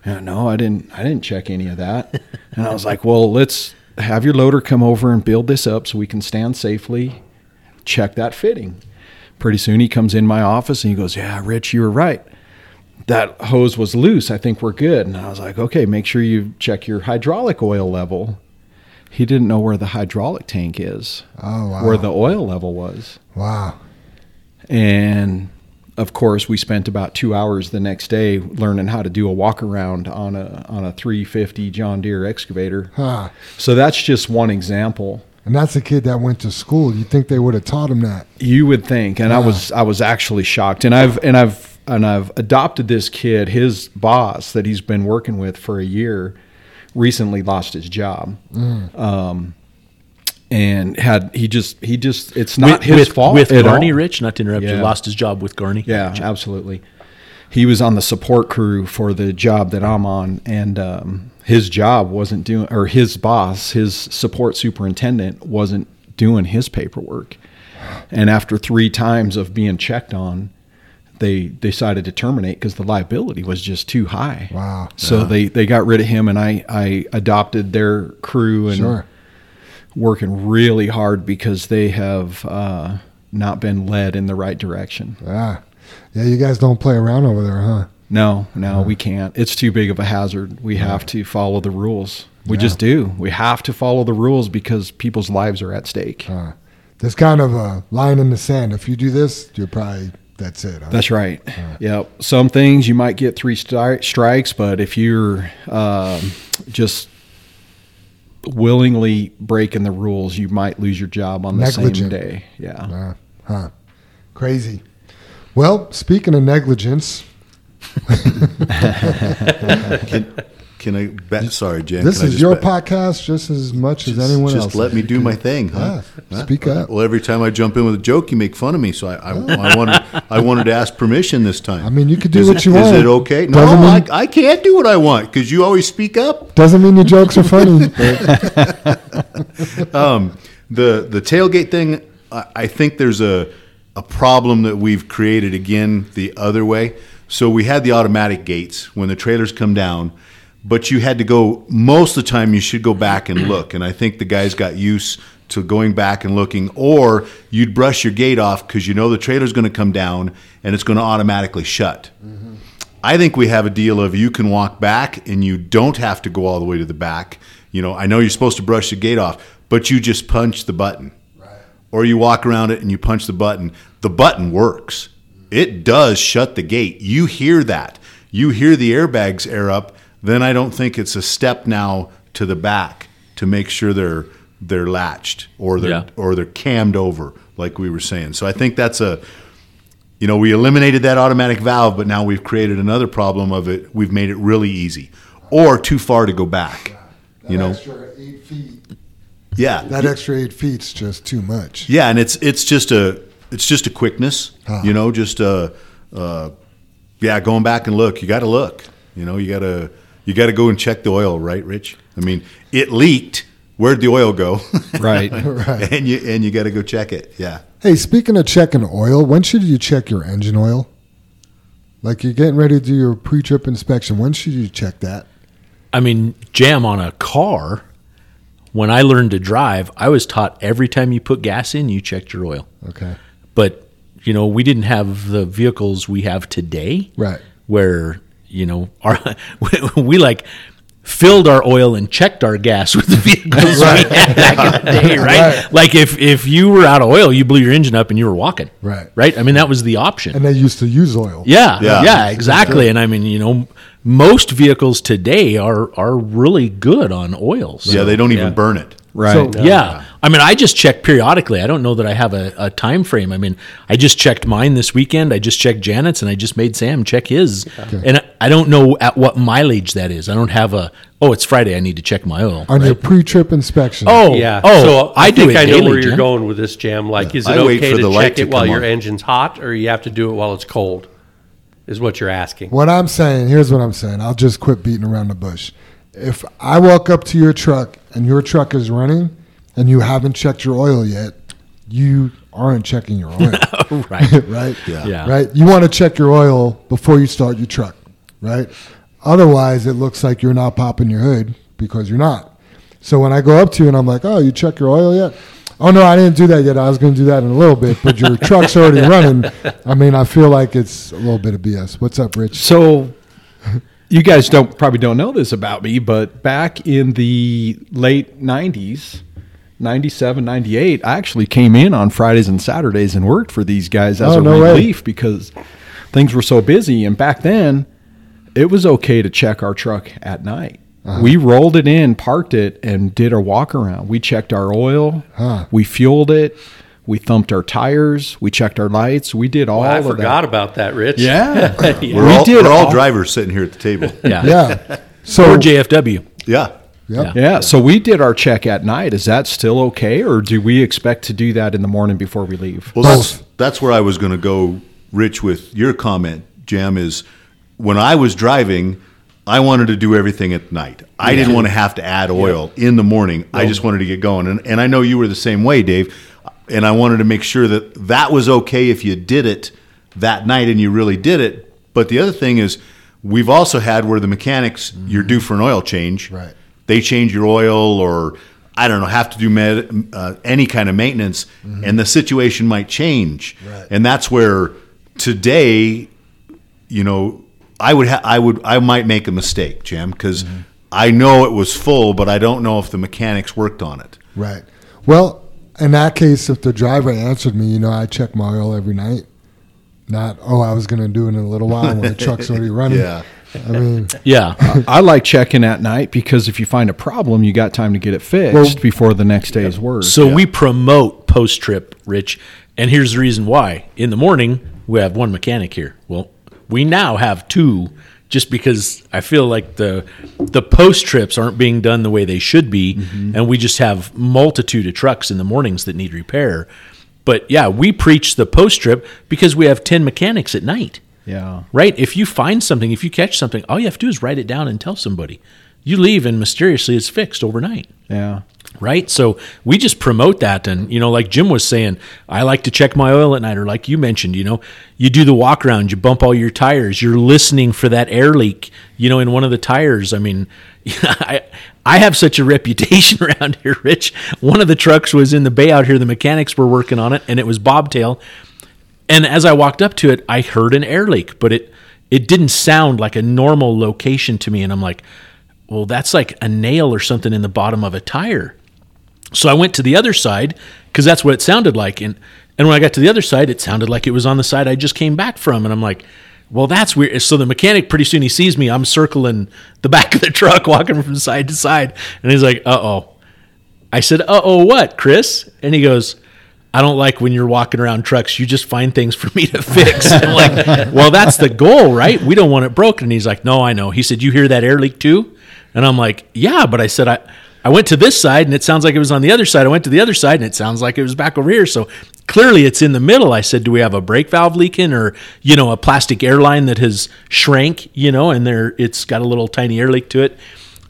No, I didn't. I didn't check any of that. And I was like, "Well, let's have your loader come over and build this up so we can stand safely. Check that fitting." Pretty soon he comes in my office and he goes, "Yeah, Rich, you were right." that hose was loose. I think we're good. And I was like, okay, make sure you check your hydraulic oil level. He didn't know where the hydraulic tank is, Oh wow. where the oil level was. wow. And of course, we spent about two hours the next day learning how to do a walk around on a on a 350 John Deere excavator. Huh. So that's just one example. And that's a kid that went to school. You think they would have taught him that? You would think, and I was I was actually shocked. And I've and I've and I've adopted this kid. His boss that he's been working with for a year recently lost his job. Um, and had he just he just it's not with, his with, fault with Garney all. Rich. Not to interrupt you, lost his job with Garney. Yeah, absolutely. He was on the support crew for the job that I'm on, and um, his job wasn't doing, or his boss, his support superintendent, wasn't doing his paperwork. And after three times of being checked on, they decided to terminate because the liability was just too high. Wow. So they, they got rid of him, and I, I adopted their crew and Sure. working really hard because they have uh, not been led in the right direction. Ah. Yeah, you guys don't play around over there, huh? No, no, we can't. It's too big of a hazard. We have to follow the rules. We Yeah. just do. We have to follow the rules because people's lives are at stake. Uh, there's kind of a line in the sand. If you do this, you're probably that's it. Huh? That's right. Yep. Some things you might get three stri- strikes, but if you're um, just willingly breaking the rules, you might lose your job on the same day. Yeah. Uh, huh. Crazy. Well, speaking of negligence, Can, can I? Bet, sorry, Jen. this is your bet- podcast just as much as anyone just else. Just let me do my thing, huh? Yeah, Huh? speak up. Well, every time I jump in with a joke, you make fun of me. So I, I, I wanted, I wanted to ask permission this time. I mean, you could do is what it, you Is want. Is it okay? No, mean- I can't do what I want because you always speak up. Doesn't mean your jokes are funny. um, the the tailgate thing, I, I think there's a a problem that we've created again the other way. So we had the automatic gates when the trailers come down, but you had to go most of the time. You should go back and look, and I think the guys got used to going back and looking, or you'd brush your gate off because you know the trailer's going to come down and it's going to automatically shut. Mm-hmm. I think we have a deal of you can walk back and you don't have to go all the way to the back. You know, I know you're supposed to brush the gate off, but you just punch the button. Or you walk around it and you punch the button. The button works. It does shut the gate. You hear that. You hear the airbags air up, then I don't think it's a step now to the back to make sure they're they're latched or they're Yeah. or they're cammed over like we were saying. So I think that's a you know, we eliminated that automatic valve, but now we've created another problem of it. We've made it really easy or too far to go back. You know, extra eight feet. yeah, That extra eight feet's just too much. yeah, and it's it's just a it's just a quickness. Huh. You know, just uh, uh, yeah, going back and look. You got to look. You know, you got to you got to go and check the oil, right, Rich? I mean, it leaked. Where'd the oil go? Right. Right. and you and you got to go check it. Yeah. Hey, speaking of checking oil, when should you check your engine oil? Like you're getting ready to do your pre-trip inspection. When should you check that? I mean, jam on a car. When I learned to drive, I was taught every time you put gas in, you checked your oil. Okay. But you know, we didn't have the vehicles we have today. Right. Where you know, our we, we like filled our oil and checked our gas with the vehicles we had back in the day, right? Right. Like if if you were out of oil, you blew your engine up and you were walking. Right. Right. I mean, that was the option. And they used to use oil. Yeah, Yeah. yeah, exactly. And I mean, you know, most vehicles today are are really good on oils. Yeah, they don't even Yeah. burn it. Right. So- Yeah, I mean, I just check periodically. I don't know that I have a, a time frame. I mean, I just checked mine this weekend. I just checked Janet's, and I just made Sam check his. And I, I don't know at what mileage that is. I don't have a. Oh, it's Friday. I need to check my oil. On your pre-trip inspection. Oh, Yeah. Oh, so I, I, do think it I know daily, where you're Jim. going with this, Jam. Like, is it I okay to the light check to it while come your engine's hot, or you have to do it while it's cold? Is what you're asking. What I'm saying, here's what I'm saying. I'll just quit beating around the bush. If I walk up to your truck and your truck is running and you haven't checked your oil yet, you aren't checking your oil. Oh, right. right? Yeah. Yeah. Right? You want to check your oil before you start your truck, right? Otherwise, it looks like you're not popping your hood because you're not. So when I go up to you and I'm like, "Oh, you check your oil yet?" Oh no, I didn't do that yet. I was going to do that in a little bit, but your truck's already running. I mean, I feel like it's a little bit of BS. What's up, Rich? So you guys don't probably don't know this about me, but back in the late '90s, 97, 98, I actually came in on Fridays and Saturdays and worked for these guys as Oh, a no way. relief because things were so busy. And back then, it was okay to check our truck at night. Uh-huh. We rolled it in, parked it, and did a walk around. We checked our oil, Huh. we fueled it, we thumped our tires, we checked our lights, we did all I of forgot that. about that, Rich. Yeah, We're we all, did we're all all- drivers sitting here at the table. Yeah. Yeah. So Or JFW. Yeah. Yep. Yeah, so we did our check at night. Is that still okay, or do we expect to do that in the morning before we leave? Well, that's that's where I was going to go, Rich, with your comment. Jam is when I was driving, I wanted to do everything at night. I didn't want to have to add oil in the morning. I just wanted to get going, and and I know you were the same way, Dave. And I wanted to make sure that that was okay if you did it that night and you really did it. But the other thing is, we've also had where the mechanics you're due for an oil change. Right. They change your oil or I don't know, have to do med, uh, any kind of maintenance, and the situation might change. Right. And that's where today, you know, I would ha- I would I might make a mistake, Jim, because I know it was full, but I don't know if the mechanics worked on it. Right. Well, in that case, if the driver answered me, you know, I check my oil every night. Not, oh, I was going to do it in a little while when the truck's already running. Yeah. I mean, Yeah. I like checking at night because if you find a problem, you got time to get it fixed Well- before the next day's work. So we promote post trip, Rich, and here's the reason why. In the morning, we have one mechanic here. Well, we now have two, just because I feel like the the post trips aren't being done the way they should be, mm-hmm. and we just have multitude of trucks in the mornings that need repair. But yeah, we preach the post trip because we have ten mechanics at night. yeah, Right? If you find something, if you catch something, all you have to do is write it down and tell somebody. You leave and mysteriously it's fixed overnight yeah, right? So we just promote that, and you know, like Jim was saying, I like to check my oil at night, or like you mentioned, you know, you do the walk around, you bump all your tires, you're listening for that air leak, you know, in one of the tires. I mean, I I have such a reputation around here, Rich. One of the trucks was in the bay out here, the mechanics were working on it, and it was bobtail. And as I walked up to it, I heard an air leak, but it it didn't sound like a normal location to me, and I'm like, well, that's like a nail or something in the bottom of a tire. So I went to the other side because that's what it sounded like. And and when I got to the other side, it sounded like it was on the side I just came back from. And I'm like, well, that's weird. So the mechanic pretty soon he sees me. I'm circling the back of the truck, walking from side to side, and he's like, uh oh. I said, uh oh, what, Chris? And he goes, I don't like when you're walking around trucks. You just find things for me to fix. I'm like, well, that's the goal, right? We don't want it broken. And he's like, no, I know. He said, you hear that air leak too? And I'm like, yeah, but I said, I, I went to this side and it sounds like it was on the other side. I went to the other side and it sounds like it was back over here. So clearly it's in the middle. I said, do we have a brake valve leaking or, you know, a plastic airline that has shrank, you know, and there it's got a little tiny air leak to it.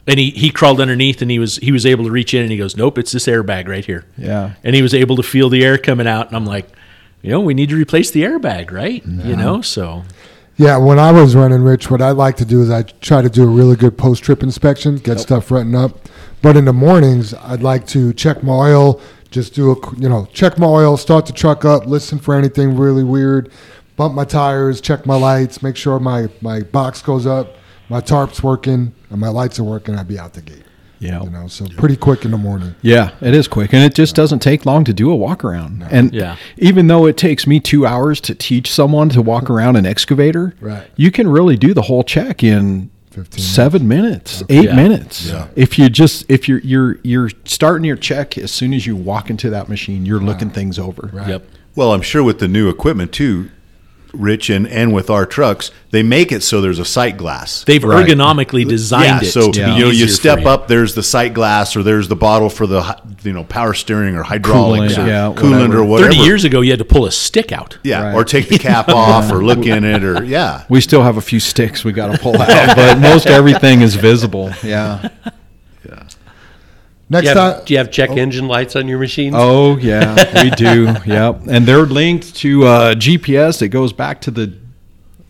And he, he crawled underneath and he was he was able to reach in and he goes, Nope, it's this airbag right here. Yeah. And he was able to feel the air coming out. And I'm like, you know, we need to replace the airbag, right? You know, so yeah, when I was running Rich, what I like to do is I try to do a really good post trip inspection, get stuff written up. But in the mornings, I'd like to check my oil, just do a, you know, check my oil, start the truck up, listen for anything really weird, bump my tires, check my lights, make sure my, my box goes up, my tarp's working, and my lights are working. I'd be out the gate. yeah. You know, so pretty quick in the morning. Yeah, it is quick, and it just doesn't take long to do a walk around. And Yeah. even though it takes me two hours to teach someone to walk around an excavator, Right. you can really do the whole check in 15 seven minutes, eight Yeah. minutes. Yeah. If you just if you're you're you're starting your check as soon as you walk into that machine, you're looking things over. yep. Well, I'm sure with the new equipment too, Rich, and, and with our trucks, they make it so there's a sight glass. They've Right. ergonomically designed yeah, it so to you be know you easier for step up. There's the sight glass, or there's the bottle for the you know power steering or hydraulics, Coolant, or yeah, coolant whatever. or whatever. Thirty years ago, you had to pull a stick out. yeah, Right. or take the cap off, or look in it, or yeah. We still have a few sticks we got to pull out, but most everything is visible. Yeah. Next Do you, time, do you have check engine lights on your machines? Oh yeah, we do. Yep, and they're linked to uh, GPS. It goes back to the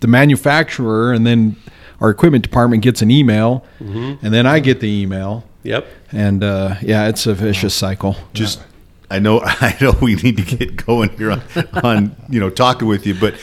the manufacturer, and then our equipment department gets an email, and then I get the email, Yep. and uh, yeah, it's a vicious cycle. Just I know I know we need to get going here on, on you know talking with you, but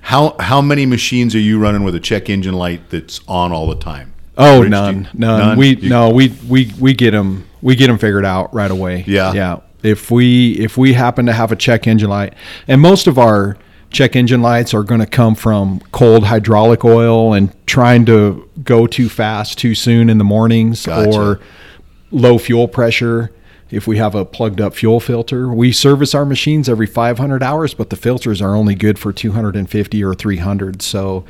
how how many machines are you running with a check engine light that's on all the time? Oh, Rich, none, you- none, We You- no, we we we get them. We get them figured out right away. Yeah. yeah. If we if we happen to have a check engine light, and most of our check engine lights are going to come from cold hydraulic oil and trying to go too fast too soon in the mornings Gotcha. or low fuel pressure. If we have a plugged up fuel filter, we service our machines every 500 hours, but the filters are only good for 250 or 300. So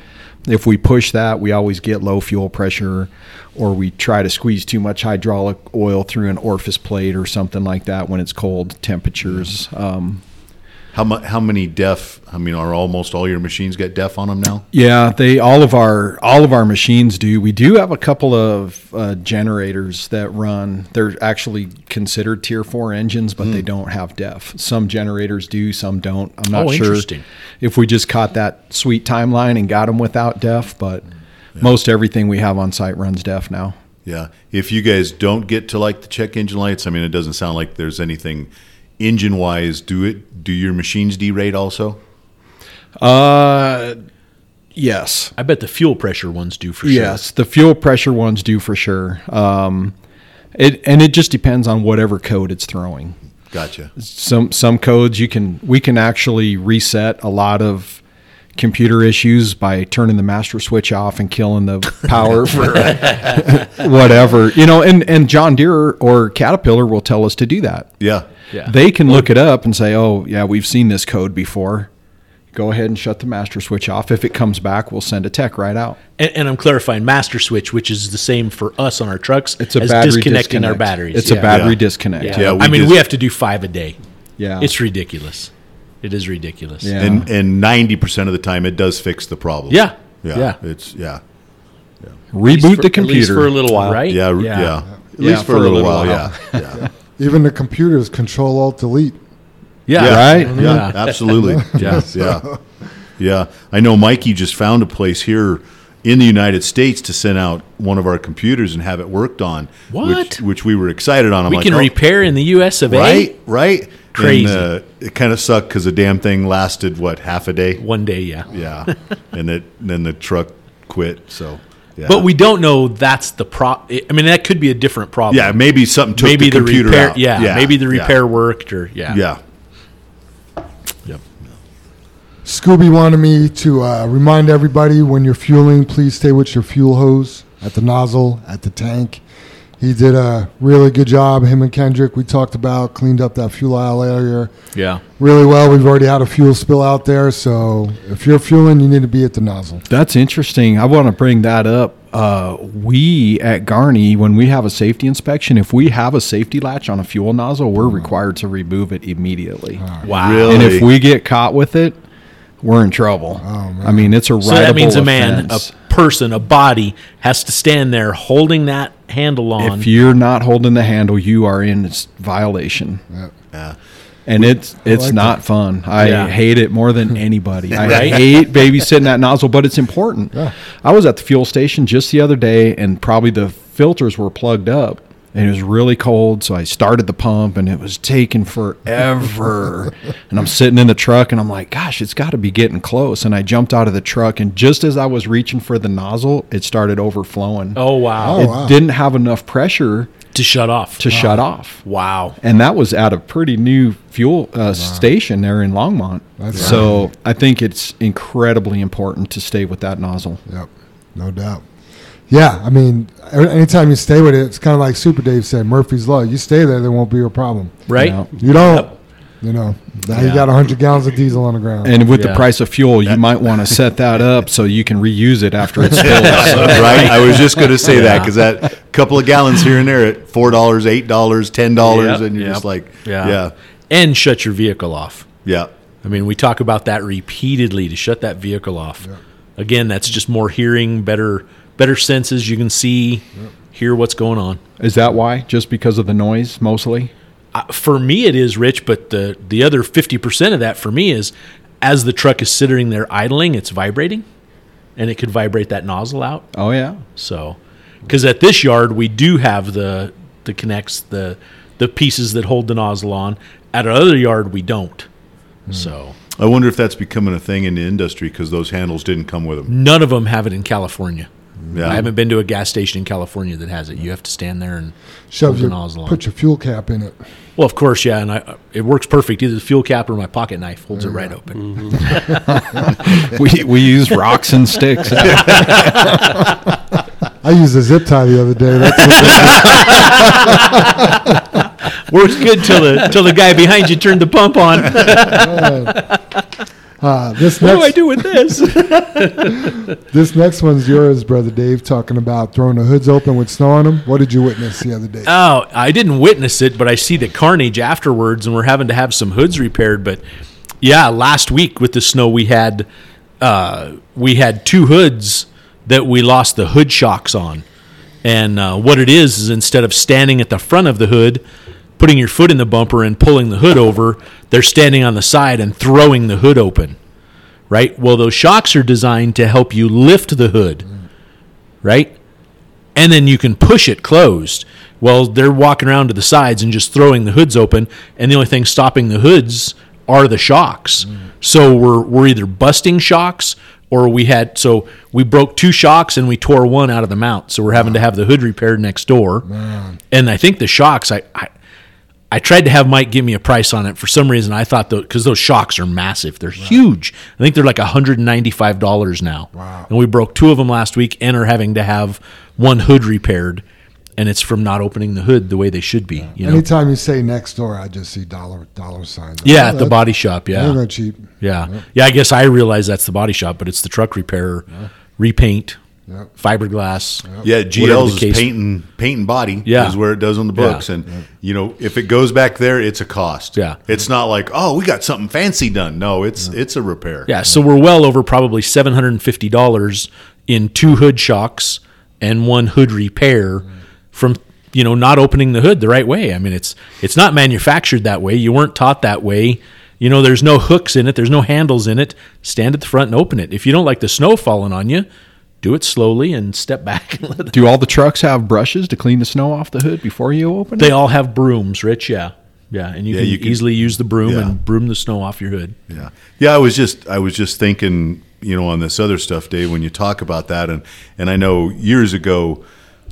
if we push that, we always get low fuel pressure, or we try to squeeze too much hydraulic oil through an orifice plate or something like that when it's cold temperatures. Um, How mu- how many DEF? I mean, are almost all your machines got DEF on them now? Yeah, they all of our all of our machines do. We do have a couple of uh, generators that run. They're actually considered tier four engines, but they don't have DEF. Some generators do, some don't. I'm not Oh, sure interesting. if we just caught that sweet timeline and got them without DEF, but most everything we have on site runs DEF now. Yeah. If you guys don't get to like the check engine lights, I mean, it doesn't sound like there's anything engine wise. Do it? Do your machines derate also? Uh, yes. I bet the fuel pressure ones do for sure. Yes, the fuel pressure ones do for sure. Um, it and it just depends on whatever code it's throwing. Gotcha. some some codes you can we can actually reset a lot of computer issues by turning the master switch off and killing the power for whatever you know and and john deere or caterpillar will tell us to do that Yeah. Yeah. they can look it up and say oh yeah we've seen this code before go ahead and shut the master switch off if it comes back we'll send a tech right out And, and I'm clarifying master switch, which is the same for us on our trucks. it's a as battery disconnecting our disconnect. batteries. it's a Yeah. battery Yeah. disconnect Yeah. Yeah, we I mean, just- we have to do five a day. yeah It's ridiculous. It is ridiculous. Yeah. And and ninety percent of the time, it does fix the problem. Yeah. Yeah. Yeah. It's yeah. reboot for- the At least computer for a little while. Right? Yeah. Yeah. Yeah. At Yeah, least for, a little, while. while. Yeah. Yeah. Even the computers control alt delete. Yeah. Yeah. right Yeah, Yeah. absolutely. Yeah. yeah, yeah. I know Mikey just found a place here in the United States to send out one of our computers and have it worked on. What? Which, which we were excited on. I'm We like, can oh, repair in the U.S. of A. right, right. Crazy. And, uh, it kind of sucked because the damn thing lasted what half a day. One day, yeah. Yeah, and it, then the truck quit. So, yeah. But we don't know that's the pro. I mean, that could be a different problem. yeah, maybe something took maybe the the, computer repair. out. Yeah, maybe the yeah, repair worked, or yeah. Yeah. Yep. Scooby wanted me to uh, remind everybody when you're fueling, please stay with your fuel hose at the nozzle, at the tank. He did a really good job. Him and Kendrick, we talked about, cleaned up that fuel aisle area Yeah. really well. We've already had a fuel spill out there, so if you're fueling, you need to be at the nozzle. That's interesting. I want to bring that up. Uh, we at Garney, when we have a safety inspection, if we have a safety latch on a fuel nozzle, we're required to remove it immediately. Wow. Really? And if we get caught with it, we're in trouble. I mean, it's a So that means a man, offense. a person, a body has to stand there holding that handle on. If you're not holding the handle, you are in s- violation. Yeah. And it's it's like not fun. I Yeah. hate it more than anybody. I Right? hate babysitting that nozzle, but it's important. Yeah. I was at the fuel station just the other day, and probably the filters were plugged up, and it was really cold. So I started the pump, and it was taking forever. and I'm sitting in the truck, and I'm like, "Gosh, it's got to be getting close." And I jumped out of the truck, and just as I was reaching for the nozzle, it started overflowing. oh wow. Oh, it wow. didn't have enough pressure To shut off. to shut off wow. and that was at a pretty new fuel uh, station there in Longmont. That's so I think it's incredibly important to stay with that nozzle. Yep, no doubt. Yeah, I mean, anytime you stay with it, it's kind of like Super Dave said, Murphy's Law. You stay there, there won't be a problem. Right? You know? You don't, you know, now you Yeah. got 100 gallons of diesel on the ground. And with Yeah. the price of fuel, you might want to set that up so you can reuse it after it spills. right? I was just going to say that because that couple of gallons here and there at four dollars, eight dollars, ten dollars, Yep, and you're yep. just like, Yeah. yeah, And shut your vehicle off. yeah, I mean, we talk about that repeatedly to shut that vehicle off. Again, that's just more hearing, better better senses. You can see, hear what's going on. Is that why? Just because of the noise, mostly? Uh, for me, it is rich, but the the other fifty percent of that for me is as the truck is sitting there idling, it's vibrating, and it could vibrate that nozzle out. Oh yeah. So, because at this yard we do have the the connects the the pieces that hold the nozzle on. At our other yard we don't. So I wonder if that's becoming a thing in the industry because those handles didn't come with them. none of them have it in California. Yeah. I haven't been to a gas station in California that has it. You have to stand there and Shove your, nozzle on. put your fuel cap in it. Well, of course, yeah, and I, it works perfect. Either the fuel cap or my pocket knife holds it right open. we we use rocks and sticks. I used a zip tie the other day. That's Works good till the till the guy behind you turned the pump on. Uh, this what do I do with this? this next one's yours, brother Dave. Talking about throwing the hoods open with snow on them. What did you witness the other day? Oh, I didn't witness it, but I see the carnage afterwards, and we're having to have some hoods repaired. But yeah, last week with the snow, we had uh, we had two hoods that we lost the hood shocks on. And uh, what it is is instead of standing at the front of the hood, putting your foot in the bumper and pulling the hood over, they're standing on the side and throwing the hood open. Right? Well, those shocks are designed to help you lift the hood. Right? and then you can push it closed. Well, they're walking around to the sides and just throwing the hoods open, and the only thing stopping the hoods are the shocks. Mm. So we're we're either busting shocks or we had so we broke two shocks and we tore one out of the mount. So we're having to have the hood repaired next door. And I think the shocks I, I I tried to have Mike give me a price on it. For some reason, I thought because those shocks are massive, they're huge. I think they're like hundred and ninety-five dollars now. Wow. And we broke two of them last week, and are having to have one hood repaired, and it's from not opening the hood the way they should be. You know? Anytime you say next door, I just see dollar dollar signs. Yeah, Oh, at the body shop. They're Yeah, cheap. yeah, yeah. I guess I realize that's the body shop, but it's the truck repair, repaint, Yep. fiberglass. Yeah, Whatever GL's the is case- painting painting body Yeah. is where it does on the Yeah. books, and you know if it goes back there, it's a cost. Yeah. it's not like oh we got something fancy done. No, it's it's a repair. Yeah, so we're well over probably seven hundred and fifty dollars in two hood shocks and one hood repair from you know not opening the hood the right way. I mean, it's it's not manufactured that way. You weren't taught that way. You know, there's no hooks in it. There's no handles in it. Stand at the front and open it. If you don't like the snow falling on you, do it slowly and step back. And let it- Do all the trucks have brushes to clean the snow off the hood before you open they it? all have brooms, Rich. Yeah, yeah, and you Yeah, can you can- easily use the broom yeah. and broom the snow off your hood. Yeah. Yeah, I was just I was just thinking, you know, on this other stuff, Dave, when you talk about that and and I know years ago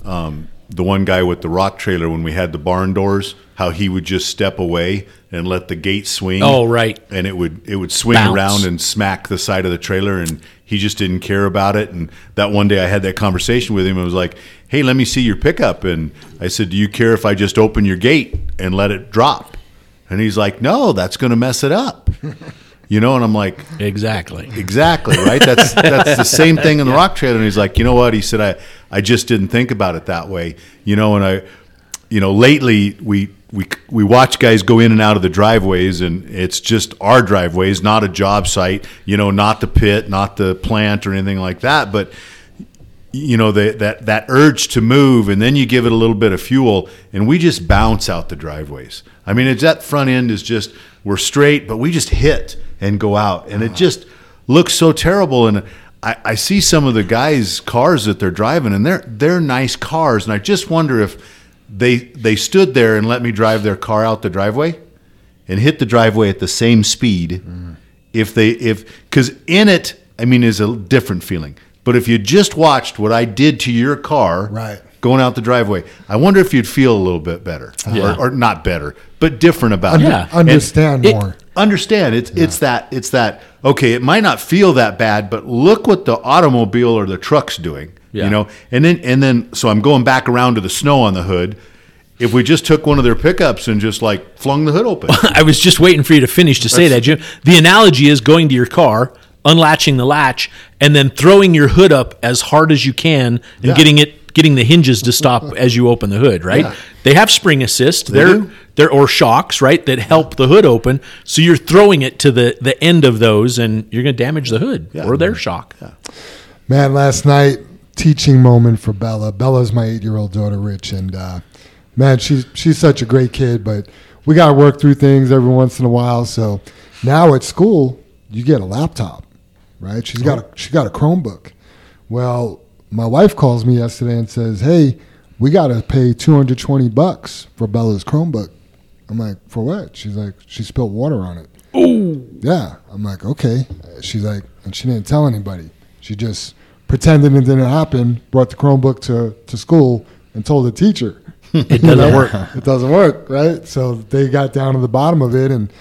um, the one guy with the rock trailer when we had the barn doors, how he would just step away and let the gate swing. Oh, right. And it would it would swing Bounce. around and smack the side of the trailer and he just didn't care about it and that one day I had that conversation with him and was like, "Hey, let me see your pickup." And I said, "Do you care if I just open your gate and let it drop?" And he's like, "No, that's going to mess it up." You know, and I'm like, Exactly. Exactly right. That's that's the same thing in the rock trailer. And he's like, you know what? He said, I I just didn't think about it that way. You know, and I, you know, lately we we we watch guys go in and out of the driveways, and it's just our driveways, not a job site. You know, not the pit, not the plant or anything like that, but you know the, that that urge to move and then you give it a little bit of fuel and we just bounce out the driveways i mean it's that front end is just we're straight but we just hit and go out and it just looks so terrible and I, I see some of the guys cars that they're driving and they're they're nice cars and i just wonder if they they stood there and let me drive their car out the driveway and hit the driveway at the same speed mm. if they if because in it i mean is a different feeling but if you just watched what i did to your car Right. going out the driveway i wonder if you'd feel a little bit better Yeah. or, or not better but different about Under- it Yeah. Understand It- more. understand it's it's that it's that okay it might not feel that bad but look what the automobile or the truck's doing Yeah. you know and then and then so i'm going back around to the snow on the hood if we just took one of their pickups and just like flung the hood open I was just waiting for you to finish to say that, Jim. The analogy is going to your car, unlatching the latch, and then throwing your hood up as hard as you can and Yeah. getting it getting the hinges to stop as you open the hood, right? Yeah. They have spring assist. They are do. they're or shocks, right, that help the hood open. So you're throwing it to the the end of those and you're going to damage the hood Yeah. or their shock. Man, last night teaching moment for Bella. Bella's my eight-year-old daughter, Rich, and uh, man, she's she's such a great kid. But we got to work through things every once in a while. So now at school, you get a laptop, right? She's got a she got a Chromebook. Well, my wife calls me yesterday and says, "Hey, we got to pay two hundred twenty bucks for Bella's Chromebook." I'm like, "For what?" She's like, "She spilled water on it." Oh. Yeah. I'm like, okay. She's like, and she didn't tell anybody. She just pretending it didn't happen, brought the Chromebook to, to school and told the teacher. It doesn't work. It doesn't work, right? So they got down to the bottom of it, and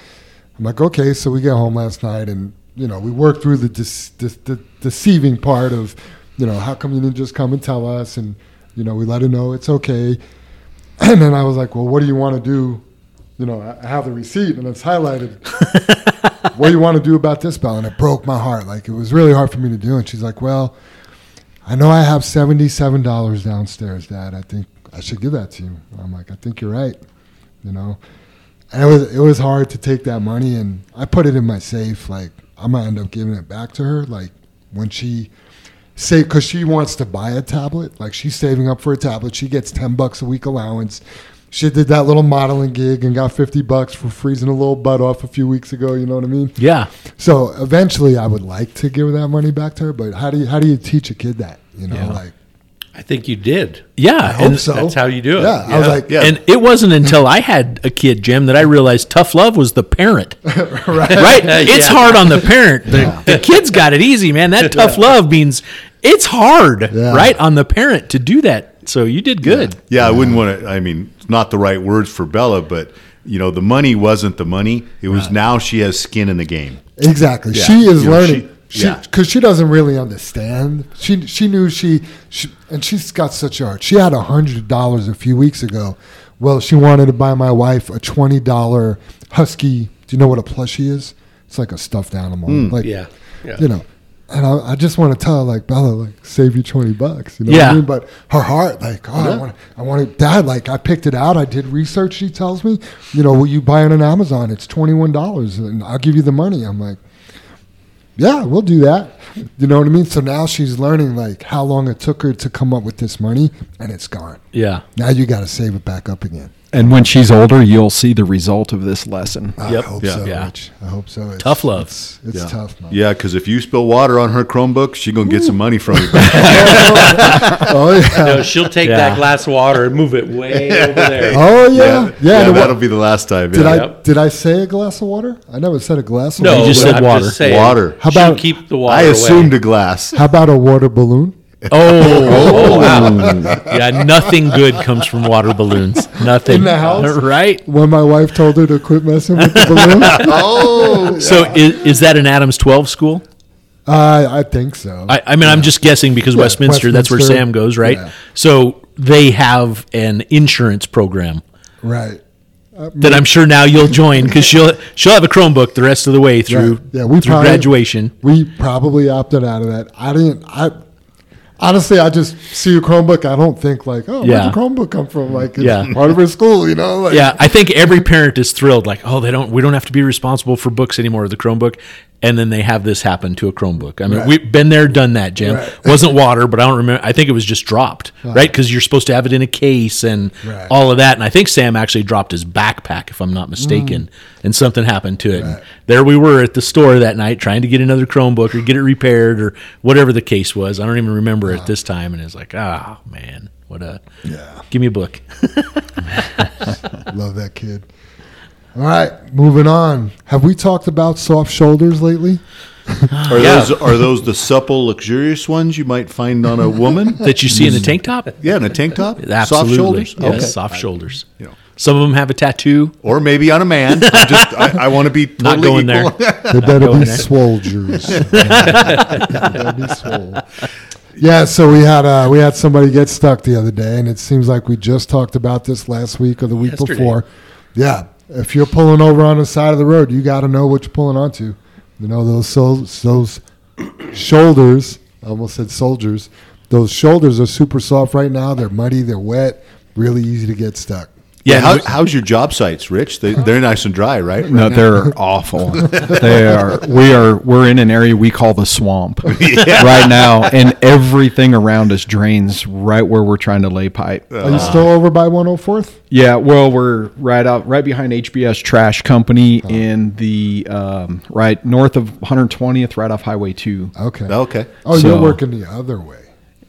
I'm like, okay. So we get home last night, and you know, we worked through the, dis- the deceiving part of, you know, how come you didn't just come and tell us, and you know, we let her know it's okay. And then I was like, well, what do you want to do? You know, I have the receipt, and it's highlighted. what do you want to do about this, Belle? And it broke my heart. Like it was really hard for me to do. And she's like, well, I know I have seventy-seven dollars downstairs, Dad. I think I should give that to you. I'm like, I think you're right. You know, and it was it was hard to take that money, and I put it in my safe. Like I'm gonna end up giving it back to her. Like when she say because she wants to buy a tablet. Like she's saving up for a tablet. She gets ten bucks a week allowance. She did that little modeling gig and got fifty bucks for freezing a little butt off a few weeks ago. You know what I mean? Yeah. So eventually, I would like to give that money back to her. But how do you how do you teach a kid that? You know, Yeah. like I think you did. Yeah. I hope and- so. That's how you do it. Yeah, I was like, Yeah. And it wasn't until I had a kid, Jim, that I realized tough love was the parent. right. Right? It's Yeah. hard on the parent. The, the kid's got it easy, man. That tough love means it's hard, Yeah. right, on the parent to do that. So you did good. Yeah, I wouldn't want to. I mean, not the right words for Bella, but you know, the money wasn't the money. It was now she has skin in the game. Exactly. Yeah. She is You know, learning. she- She yeah. because she, doesn't really understand. She she knew she, she and she's got such art. She had a hundred dollars a few weeks ago. Well, she wanted to buy my wife a twenty dollar husky. Do you know what a plushie is? It's like a stuffed animal. Hmm. Like Yeah. Yeah. you know. And I, I just want to tell like Bella, like save you twenty bucks. You know what I mean? But her heart, like, oh, I want, I want it, Dad. Like, I picked it out. I did research. She tells me, you know, will you buy it on Amazon? It's twenty one dollars, and I'll give you the money. I'm like, yeah, we'll do that. You know what I mean? So now she's learning like how long it took her to come up with this money, and it's gone. Yeah. Now you got to save it back up again. And when she's older, you'll see the result of this lesson. Yep. I hope Yeah. so. Yeah. Rich. I hope so. It's, Tough love. It's, it's Yeah. tough, man. Yeah, because if you spill water on her Chromebook, she gonna get some money from you. Oh yeah. No, she'll take Yeah. that glass of water and move it way over there. Oh yeah. Yeah. yeah, and that'll what- be the last time. did. I Yep. did I say a glass of water? I never said a glass of No, water. You just said I'm water. saying, Water. How about- keep the water I assumed away. a glass. How about a water balloon? Oh, wow. Yeah, nothing good comes from water balloons. Nothing. In the house? Right? When my wife told her to quit messing with the balloon, oh, So is, is that an Adams 12 school? uh, I think so. I, I mean, I'm just guessing because Yeah, Westminster, that's where Sam goes, right? Yeah. So they have an insurance program right. that I'm sure now you'll join because she'll she'll have a Chromebook the rest of the way through Right. Yeah, we through probably- graduation. We probably opted out of that. I didn't. I honestly, I just see a Chromebook. I don't think like, oh, Yeah. where'd the Chromebook come from? Like, it's Yeah. part of her school, you know? Like, Yeah, I think every parent is thrilled. Like, oh, they don't. We don't have to be responsible for books anymore. The Chromebook, and then they have this happen to a Chromebook. I mean, Right. we've been there, done that. Jim Right. wasn't water, but I don't remember. I think it was just dropped, right? Because you're supposed to have it in a case and all of that. And I think Sam actually dropped his backpack, if I'm not mistaken, and something happened to it. And Mm. There we were at the store that night trying to get another Chromebook or get it repaired or whatever the case was. I don't even remember it this time. And it's like, oh man, what a Yeah. give me a book. Love that kid. All right, moving on. Have we talked about soft shoulders lately? are those are those the supple, luxurious ones you might find on a woman? that you see in a tank top. Yeah, in a tank top, Absolutely. soft shoulders. Yes, Okay. soft shoulders. You know. Some of them have a tattoo. Or maybe on a man. I'm just I, I want to be Not going equal. They better be there. swolgers. They better be swole. Yeah, so we had uh, we had somebody get stuck the other day, and it seems like we just talked about this last week or the week Yesterday. before. Yeah, if you're pulling over on the side of the road, you got to know what you're pulling onto. You know those those shoulders. I almost said soldiers. Those shoulders are super soft right now. They're muddy. They're wet. Really easy to get stuck. Yeah, Yeah, how, how's your job sites, Rich? They, they're nice and dry, right? No, they're awful. They are. We are. We're in an area we call the swamp right now, and everything around us drains right where we're trying to lay pipe. Are you still over by 104th? Yeah, well, we're right out, right behind HBS Trash Company in the um, right north of 120th, right off Highway Two. Okay. Okay. Oh, So- you're working the other way.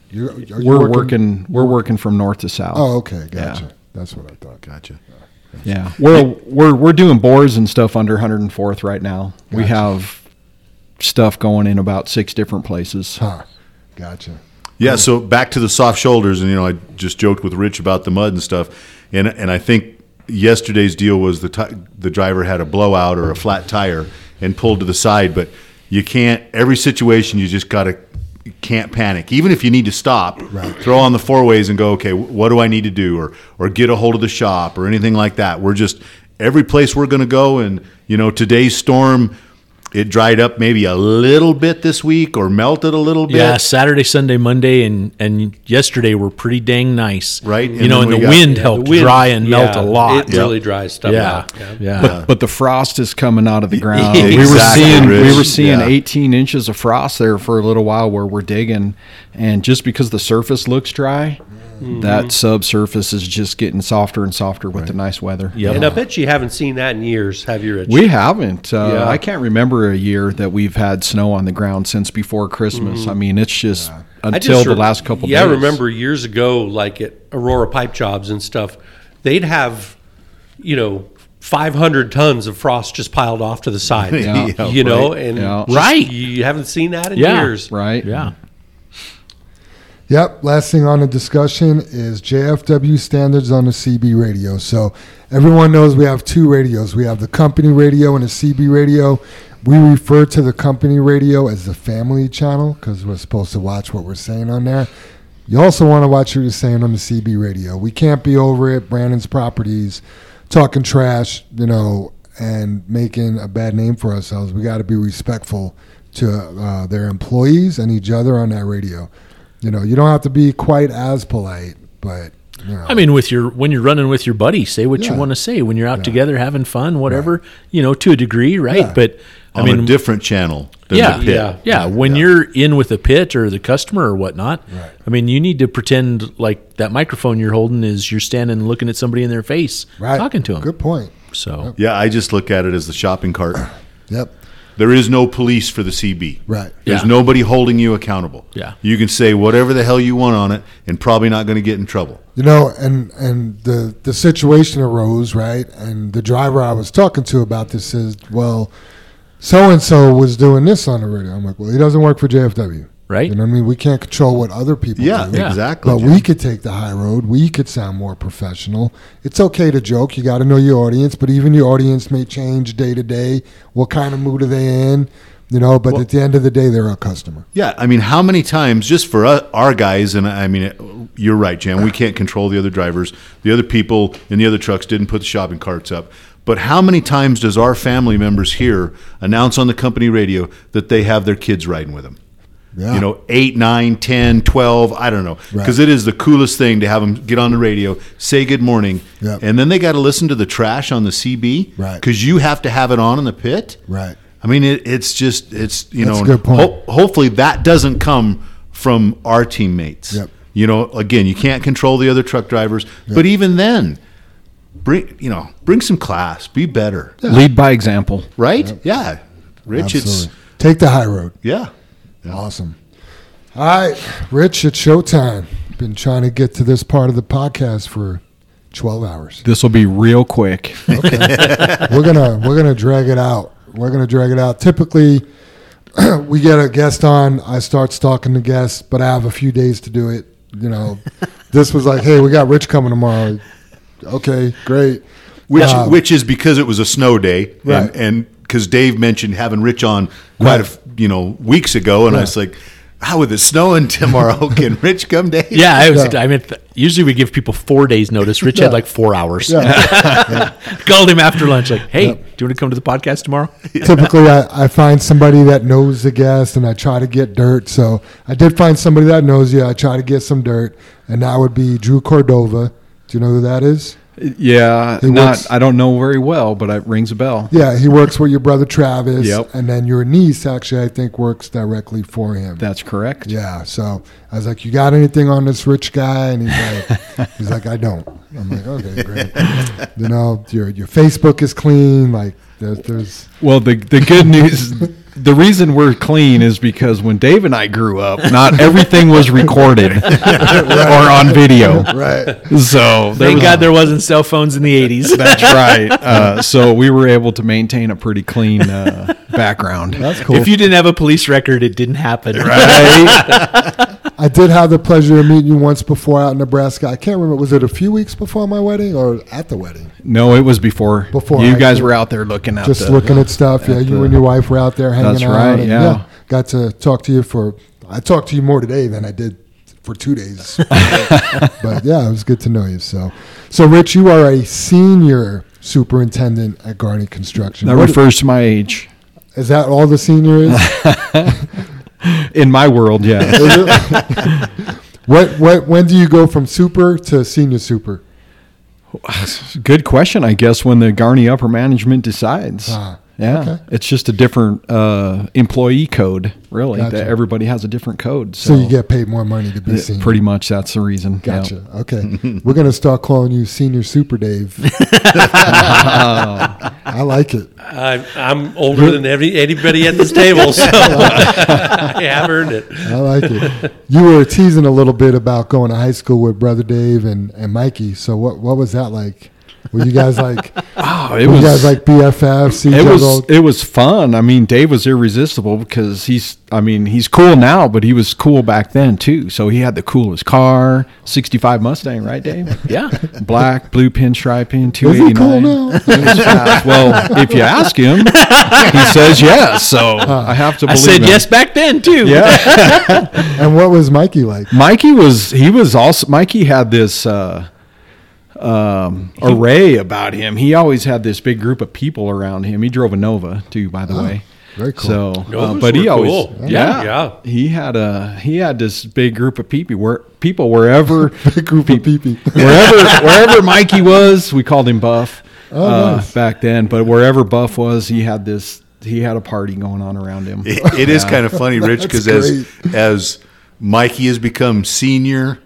You're, are We're working, We're working from north to south. Oh, okay, Yeah. Gotcha. That's what I thought. Gotcha. Yeah, we're we're we're doing bores and stuff under 104th right now. We have stuff going in about six different places. Huh. Gotcha. Yeah, so back to the soft shoulders, and you know, I just joked with Rich about the mud and stuff, and and I think yesterday's deal was the ti the driver had a blowout or a flat tire and pulled to the side, but you can't. Every situation, you just gotta you can't panic. Even if you need to stop, throw on the four ways and go. Okay, what do I need to do, or or get a hold of the shop or anything like that. We're just every place we're going to go, and you know, today's storm. It dried up maybe a little bit this week, or melted a little bit. Yeah, Saturday, Sunday, Monday, and and yesterday were pretty dang nice. Right, You and know, then and the got- wind Yeah, helped the wind- dry and melt a lot. It really dries stuff yeah, out. yeah. But, but the frost is coming out of the ground. Exactly, we were seeing we were seeing Yeah. 18 inches of frost there for a little while where we're digging, and just because the surface looks dry, that subsurface is just getting softer and softer with the nice weather. Yeah, And I bet you haven't seen that in years, have you, Rich? We haven't. Uh, Yeah. I can't remember a year that we've had snow on the ground since before Christmas. I mean, it's just I until just the rem- last couple. Yeah, I remember years ago, like at Aurora Pipe Jobs and stuff, they'd have, you know, 500 tons of frost just piled off to the side. Yeah. Yeah, you know, right. and Yeah. just- Right. you haven't seen that in Yeah. years. right? Yeah. Yep. Last thing on the discussion is JFW standards on the CB radio. So everyone knows we have two radios. We have the company radio and the CB radio. We refer to the company radio as the family channel because we're supposed to watch what we're saying on there. You also want to watch what you're saying on the CB radio. We can't be over at Brannan's Properties talking trash, you know, and making a bad name for ourselves. We got to be respectful to uh, their employees and each other on that radio. You know, you don't have to be quite as polite, but you know, I mean, with your when you're running with your buddy, say what Yeah. you want to say. When you're out together having fun, whatever, you know, to a degree, right? Yeah. But I on mean, a different channel than yeah, the pit. yeah. yeah. When you're in with a pit or the customer or whatnot, Right. I mean, you need to pretend like that microphone you're holding is you're standing looking at somebody in their face, right, talking to them. Good point. So Yeah, I just look at it as the shopping cart. Yep. There is no police for the CB. Right. There's Yeah. nobody holding you accountable. Yeah. You can say whatever the hell you want on it and probably not going to get in trouble. You know, and and the the situation arose, right? And the driver I was talking to about this says, "Well, so and so was doing this on the radio." I'm like, "Well, he doesn't work for JFW, Right. You know what I mean? We can't control what other people Yeah, do. Yeah. exactly. But Jim. we could take the high road. We could sound more professional. It's okay to joke. You got to know your audience, but even your audience may change day to day. What kind of mood are they in? You know, but at the end of the day, they're a customer. Yeah, I mean, how many times just for us, our guys, and I mean, you're right, Jim. We can't control the other drivers. The other people in the other trucks didn't put the shopping carts up. But how many times does our family members here announce on the company radio that they have their kids riding with them? Yeah. You know, 8, 9, 10, 12, I don't know. Right. Because it is the coolest thing to have them get on the radio, say good morning, Yep. and then they got to listen to the trash on the CB. Right. Because you have to have it on in the pit. Right. I mean, it, it's just it's you That's know. a good point. ho- hopefully, that doesn't come from our teammates. Yep. You know, again, you can't control the other truck drivers, but even then, bring you know, bring some class, be better, Lead by example. right? Yeah, Rich, Absolutely. Take the high road. it's yeah. Awesome. All right, Rich, it's showtime. Been trying to get to this part of the podcast for 12 hours. This will be real quick. we're gonna we're gonna drag it out. We're gonna drag it out. Typically, we get a guest on. I start stalking the guest, but I have a few days to do it. You know, this was like, hey, we got Rich coming tomorrow. Okay, great. Which Um, which is because it was a snow day, Right. and and because Dave mentioned having Rich on quite a Right. f- you know weeks ago, and I was like, how with it snowing tomorrow, can Rich come, Dave? yeah, I was. Yeah. I mean, th- usually we give people four days notice. Rich Yeah. had like four hours. Yeah. Called him after lunch, like, "Hey, do you want to come to the podcast tomorrow?" Typically, I, I find somebody that knows the guest, and I try to get dirt. So I did find somebody that knows you. I try to get some dirt, and that would be Drew Cordova. Do you know who that is? Yeah, He not. works- I don't know very well, but it rings a bell. Yeah, he works with your brother Travis. Yep. And then your niece actually, I think, works directly for him. That's correct. yeah. So I was like, "You got anything on this rich guy?" And he's like, "He's like, I don't." I'm like, "Okay, great." you know, your your Facebook is clean. Like, there's, there's Well, the the good news the reason we're clean is because when Dave and I grew up, not everything was recorded or on video. Right. So Thank was- God there wasn't cell phones in the 80s. That's right. Uh, so we were able to maintain a pretty clean uh, background. That's cool. If you didn't have a police record, it didn't happen. Right? I did have the pleasure of meeting you once before out in Nebraska. I can't remember. Was it a few weeks before my wedding or at the wedding? No, it was before. Before you I guys could- were out there looking at Just the, looking at stuff. Yeah, at you the- and your wife were out there hanging That's out. right, and, yeah. got to talk to you for. I talked to you more today than I did for two days. but yeah, it was good to know you. So, so Rich, you are a senior superintendent at Garney Construction. That What- refers to my age. is that all the senior is? In my world, yeah. What what when do you go from super to senior super? Good question. I guess when the Garney upper management decides. Ah, yeah, okay. it's just a different uh, employee code, really. Gotcha. That everybody has a different code. So So, you get paid more money to be senior. pretty much that's the reason. yeah. Gotcha. Okay. We're gonna start calling you Senior Super Dave. I like it. I'm, I'm older than every, anybody at this table, so I have earned it. I like it. You were teasing a little bit about going to high school with brother Dave and, and Mikey. So what what was that like? Were you guys like Oh, it were was you guys like BFFs? It other was all- it was fun. I mean, Dave was irresistible because he's I mean he's cool now, but he was cool back then too. So he had the coolest car, sixty five Mustang, right, Dave? Yeah. Black, blue pinstriping, two Is cool now? well, if you ask him, he says yes. So I have to I believe said him. yes back then, too. Yeah. And what was Mikey like? Mikey was he was also Mikey had this uh, um, array about him. He always had this big group of people around him. He drove a Nova too, by the way. very cool. So, uh, but he always, cool. yeah, Yeah. he had a he had this big group of people where people wherever Big group of people. wherever wherever Mikey was, we called him Buff Oh, uh, nice. back then. But wherever Buff was, he had this he had a party going on around him. It, it is kind of funny, Rich, because as as Mikey has become senior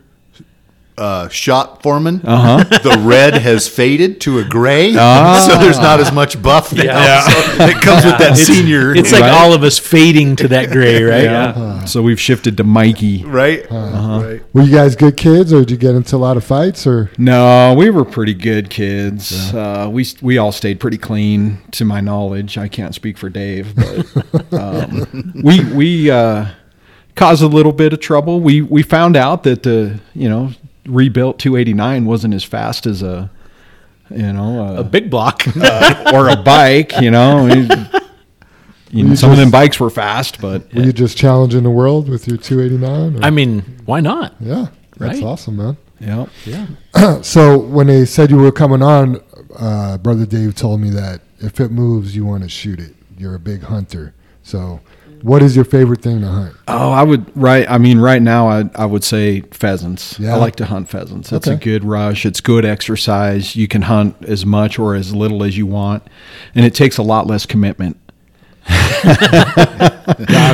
uh, shop foreman, Uh-huh. the red has faded to a gray, Ah. so there's not as much buff now. Yeah. So it comes with that senior, It's like Right. all of us fading to that gray, right? Yeah. So we've shifted to Mikey. right? Uh-huh. Right. Were you guys good kids or did you get into a lot of fights or No, we were pretty good kids. Uh, we we all stayed pretty clean, to my knowledge. I can't speak for Dave, but um, we we uh, caused a little bit of trouble. We we found out that the you know rebuilt 289 wasn't as fast as a you know A a, big block. or a bike. You know, you know You some of them bikes were fast, but were you just challenging the world with your 289? Or? I mean, why not? yeah, that's Right. awesome, man. yeah. Yeah. So when they said you were coming on, uh, brother Dave told me that if it moves, you want to shoot it. You're a big hunter. So, what is your favorite thing to hunt? Oh, I would right. I mean, right now, I I would say pheasants. Yeah. I like to hunt pheasants. It's a good rush. It's good exercise. You can hunt as much or as little as you want, and it takes a lot less commitment.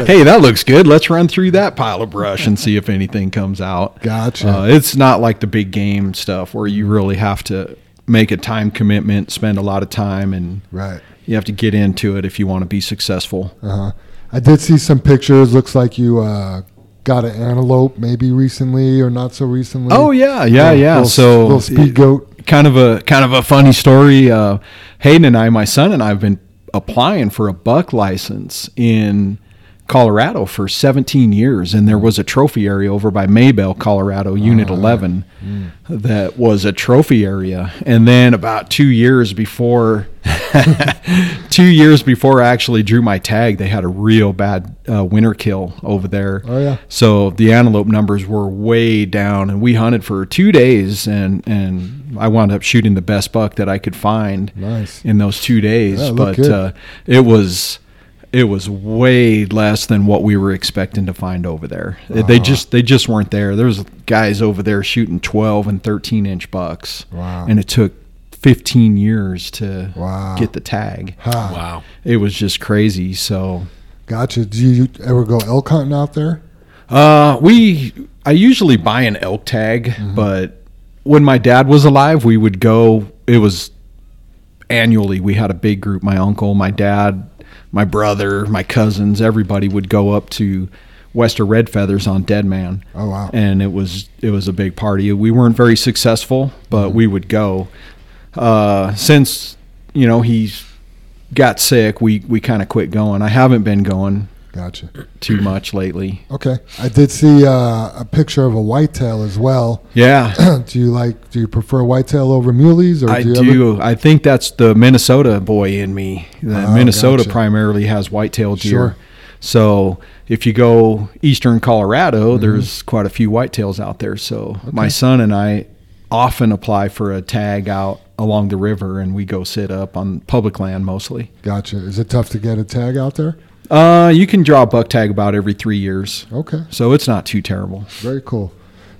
Hey, that looks good. Let's run through that pile of brush and see if anything comes out. Gotcha. Uh, it's not like the big game stuff where you really have to make a time commitment, spend a lot of time, and Right. you have to get into it if you want to be successful. Uh huh. I did see some pictures. Looks like you uh, got an antelope maybe recently or not so recently. Oh yeah, yeah, yeah. little- so little speed goat. kind of a kind of a funny story. Uh, Hayden and I, my son and I, have been applying for a buck license in Colorado for 17 years, and there was a trophy area over by Maybell, Colorado, Unit 11, that was a trophy area. And then about two years before, two years before I actually drew my tag, they had a real bad uh, winter kill over there. Oh, yeah. So the antelope numbers were way down, and we hunted for two days, and and I wound up shooting the best buck that I could find Nice. in those two days. Yeah, but uh, it was it was way less than what we were expecting to find over there. They Uh-huh. just they just weren't there. There was guys over there shooting twelve and thirteen inch bucks, Wow. and it took. 15 years to Wow. get the tag. Ha. Wow. It was just crazy. So, Gotcha. Do you ever go elk hunting out there? Uh, we I usually buy an elk tag, but when my dad was alive, we would go. It was annually. We had a big group. My uncle, my dad, my brother, my cousins, everybody would go up to Wester Red Feathers on Dead Man. Oh, wow. And it was it was a big party. We weren't very successful, but Mm-hmm. we would go. Uh, since you know he's got sick, we we kind of quit going. I haven't been going Gotcha. too much lately. Okay. I did see uh, a picture of a whitetail as well. Yeah, do you like? Do you prefer whitetail over muleys, or I do you do. I think that's the Minnesota boy in me. The Oh, Minnesota gotcha. primarily has whitetail deer. Sure. So if you go eastern Colorado, Mm-hmm. there's quite a few whitetails out there. So my son and I often apply for a tag out along the river, and we go sit up on public land mostly. Gotcha. Is it tough to get a tag out there? Uh, you can draw a buck tag about every three years, Okay. so it's not too terrible. Very cool.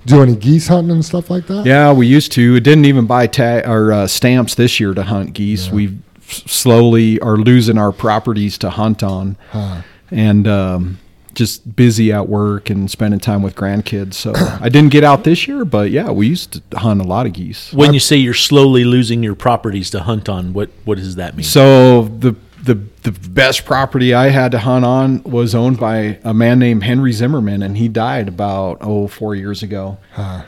Do any geese hunting and stuff like that? Yeah, we used to. It Didn't even buy tag or uh, stamps this year to hunt geese. We slowly are losing our properties to hunt on, Huh. and um, just busy at work and spending time with grandkids. So I didn't get out this year, but yeah, we used to hunt a lot of geese. When you say you're slowly losing your properties to hunt on, what what does that mean? So the the the best property I had to hunt on was owned by a man named Henry Zimmerman, and he died about oh four years ago. Huh.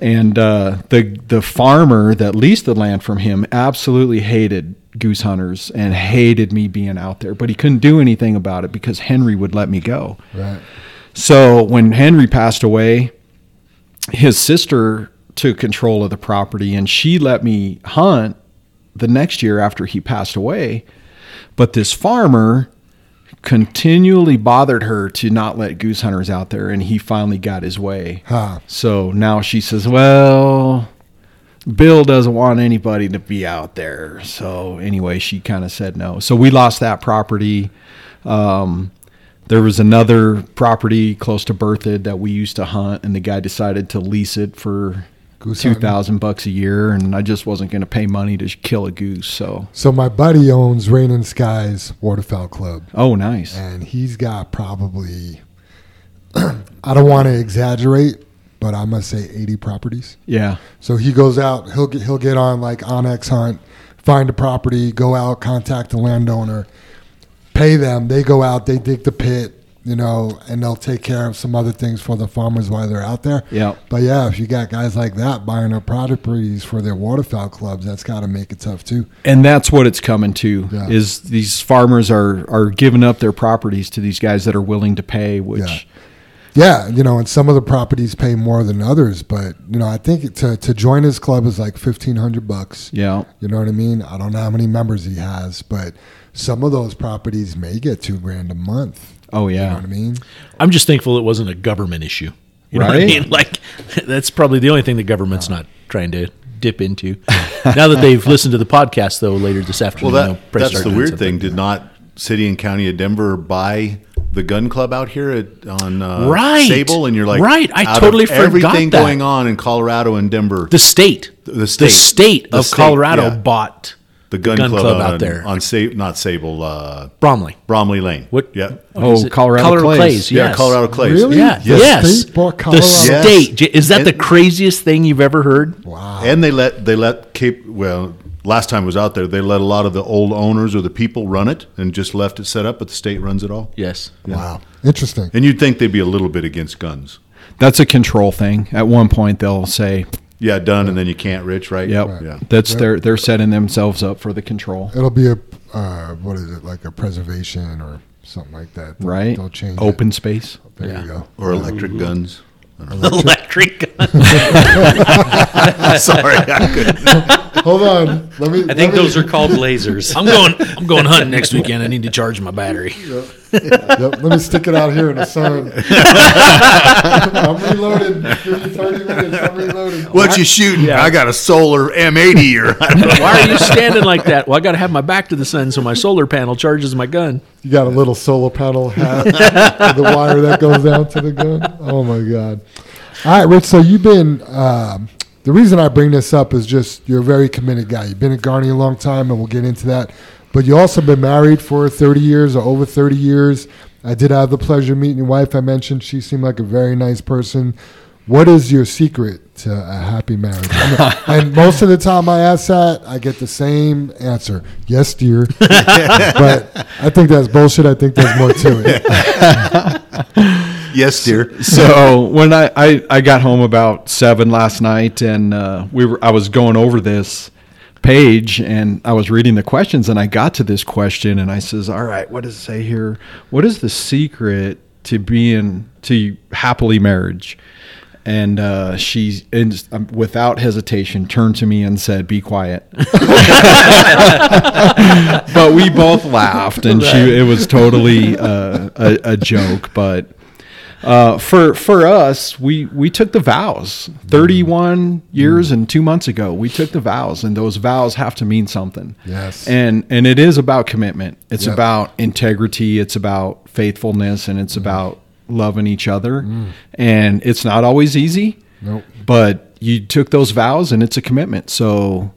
And uh, the the farmer that leased the land from him absolutely hated goose hunters and hated me being out there, but he couldn't do anything about it because Henry would let me go. Right. So when Henry passed away, his sister took control of the property and she let me hunt the next year after he passed away. But this farmer continually bothered her to not let goose hunters out there and he finally got his way. Huh. So now she says, "Well, Bill doesn't want anybody to be out there." So anyway, she kind of said no. So we lost that property. Um, there was another property close to Berthoud that we used to hunt, and the guy decided to lease it for Goose two thousand bucks a year, and I just wasn't going to pay money to kill a goose. So So my buddy owns Rain and Skies Waterfowl Club, oh, nice. and he's got probably I don't want to exaggerate, but I must say 80 properties. Yeah, So he goes out, he'll get he'll get on like onX Hunt, find a property, go out, contact the landowner, pay them. They go out, they dig the pit, you know, and they'll take care of some other things for the farmers while they're out there. yeah. But yeah, if you got guys like that buying up properties for their waterfowl clubs, that's got to make it tough too. and that's what it's coming to Yeah. is these farmers are are giving up their properties to these guys that are willing to pay which Yeah. Yeah, you know, and some of the properties pay more than others, but you know, I think to to join his club is like fifteen hundred bucks. yeah You know what I mean? I don't know how many members he has, but some of those properties may get two grand a month. Oh You know yeah what I mean? I'm just thankful it wasn't a government issue. You know what I mean? Like that's probably the only thing the government's not trying to dip into. now that they've listened to the podcast though later this afternoon, Well, they'll that that's the weird thing. Did not City and County of Denver buy the gun club out here at, on uh, Right. Sable? And you're like, Right. I out of totally forgot everything that. going on in Colorado and Denver. the state, The state. state The of state, Colorado yeah. bought the gun, gun club, club on, out there. on Sa- not Sable, uh, Bromley. Bromley Lane. What? Yeah. Oh, Is it? Colorado Clays. Yeah, yes. Colorado Clays. Really? Yeah. The yes. state The Colorado? Yes. state. Is that the craziest thing you've ever heard? Wow. And they let they let Cape well last time I was out there they let a lot of the old owners or the people run it and just left it set up, but the state runs it all. Yes. Wow. Interesting. And you'd think they'd be a little bit against guns. that's a control thing at one point they'll say Yeah, done, and then you can't, Rich, right? yep Yeah. that's they're they're setting themselves up for the control It'll be a uh, what is it like a preservation or something like that? They'll- right They'll change it. open space There Yeah. you go. Or electric guns. Electric. gun. Sorry, I couldn't. Hold on. Let me. I think those are called lasers. I'm going. I'm going hunting next weekend. I need to charge my battery. Yep, let me stick it out here in the sun. I'm reloading. Give me 30 minutes. I'm reloading. What you shooting? Yeah. I got a solar M80 or I don't know. Why are you standing like that? Well, I got to have my back to the sun so my solar panel charges my gun. You got a little solar panel hat the wire that goes down to the gun. Oh my god! All right, Rich. So you've been. Um, the reason I bring this up is just you're a very committed guy. You've been at Garney a long time, and we'll get into that. But you also been married for 30 years or over 30 years. I did have the pleasure of meeting your wife. I mentioned she seemed like a very nice person. what is your secret to a happy marriage? and most of the time I ask that, I get the same answer. Yes, dear. but I think that's bullshit. I think there's more to it. Yes, dear. so when I, I, I got home about seven last night and uh, we were I was going over this page and I was reading the questions and I got to this question and I says, All right, what does it say here? What is the secret to being to happily marriage? And uh, she, and, um, without hesitation, turned to me and said, "Be quiet." but we both laughed, and she, it was totally uh, a, a joke. But uh, for for us, we we took the vows. Thirty one years and two months ago, we took the vows, and those vows have to mean something. Yes. and and it is about commitment. It's Yep. about integrity. It's about faithfulness, and it's about loving each other. And it's not always easy, Nope. but you took those vows, and it's a commitment. So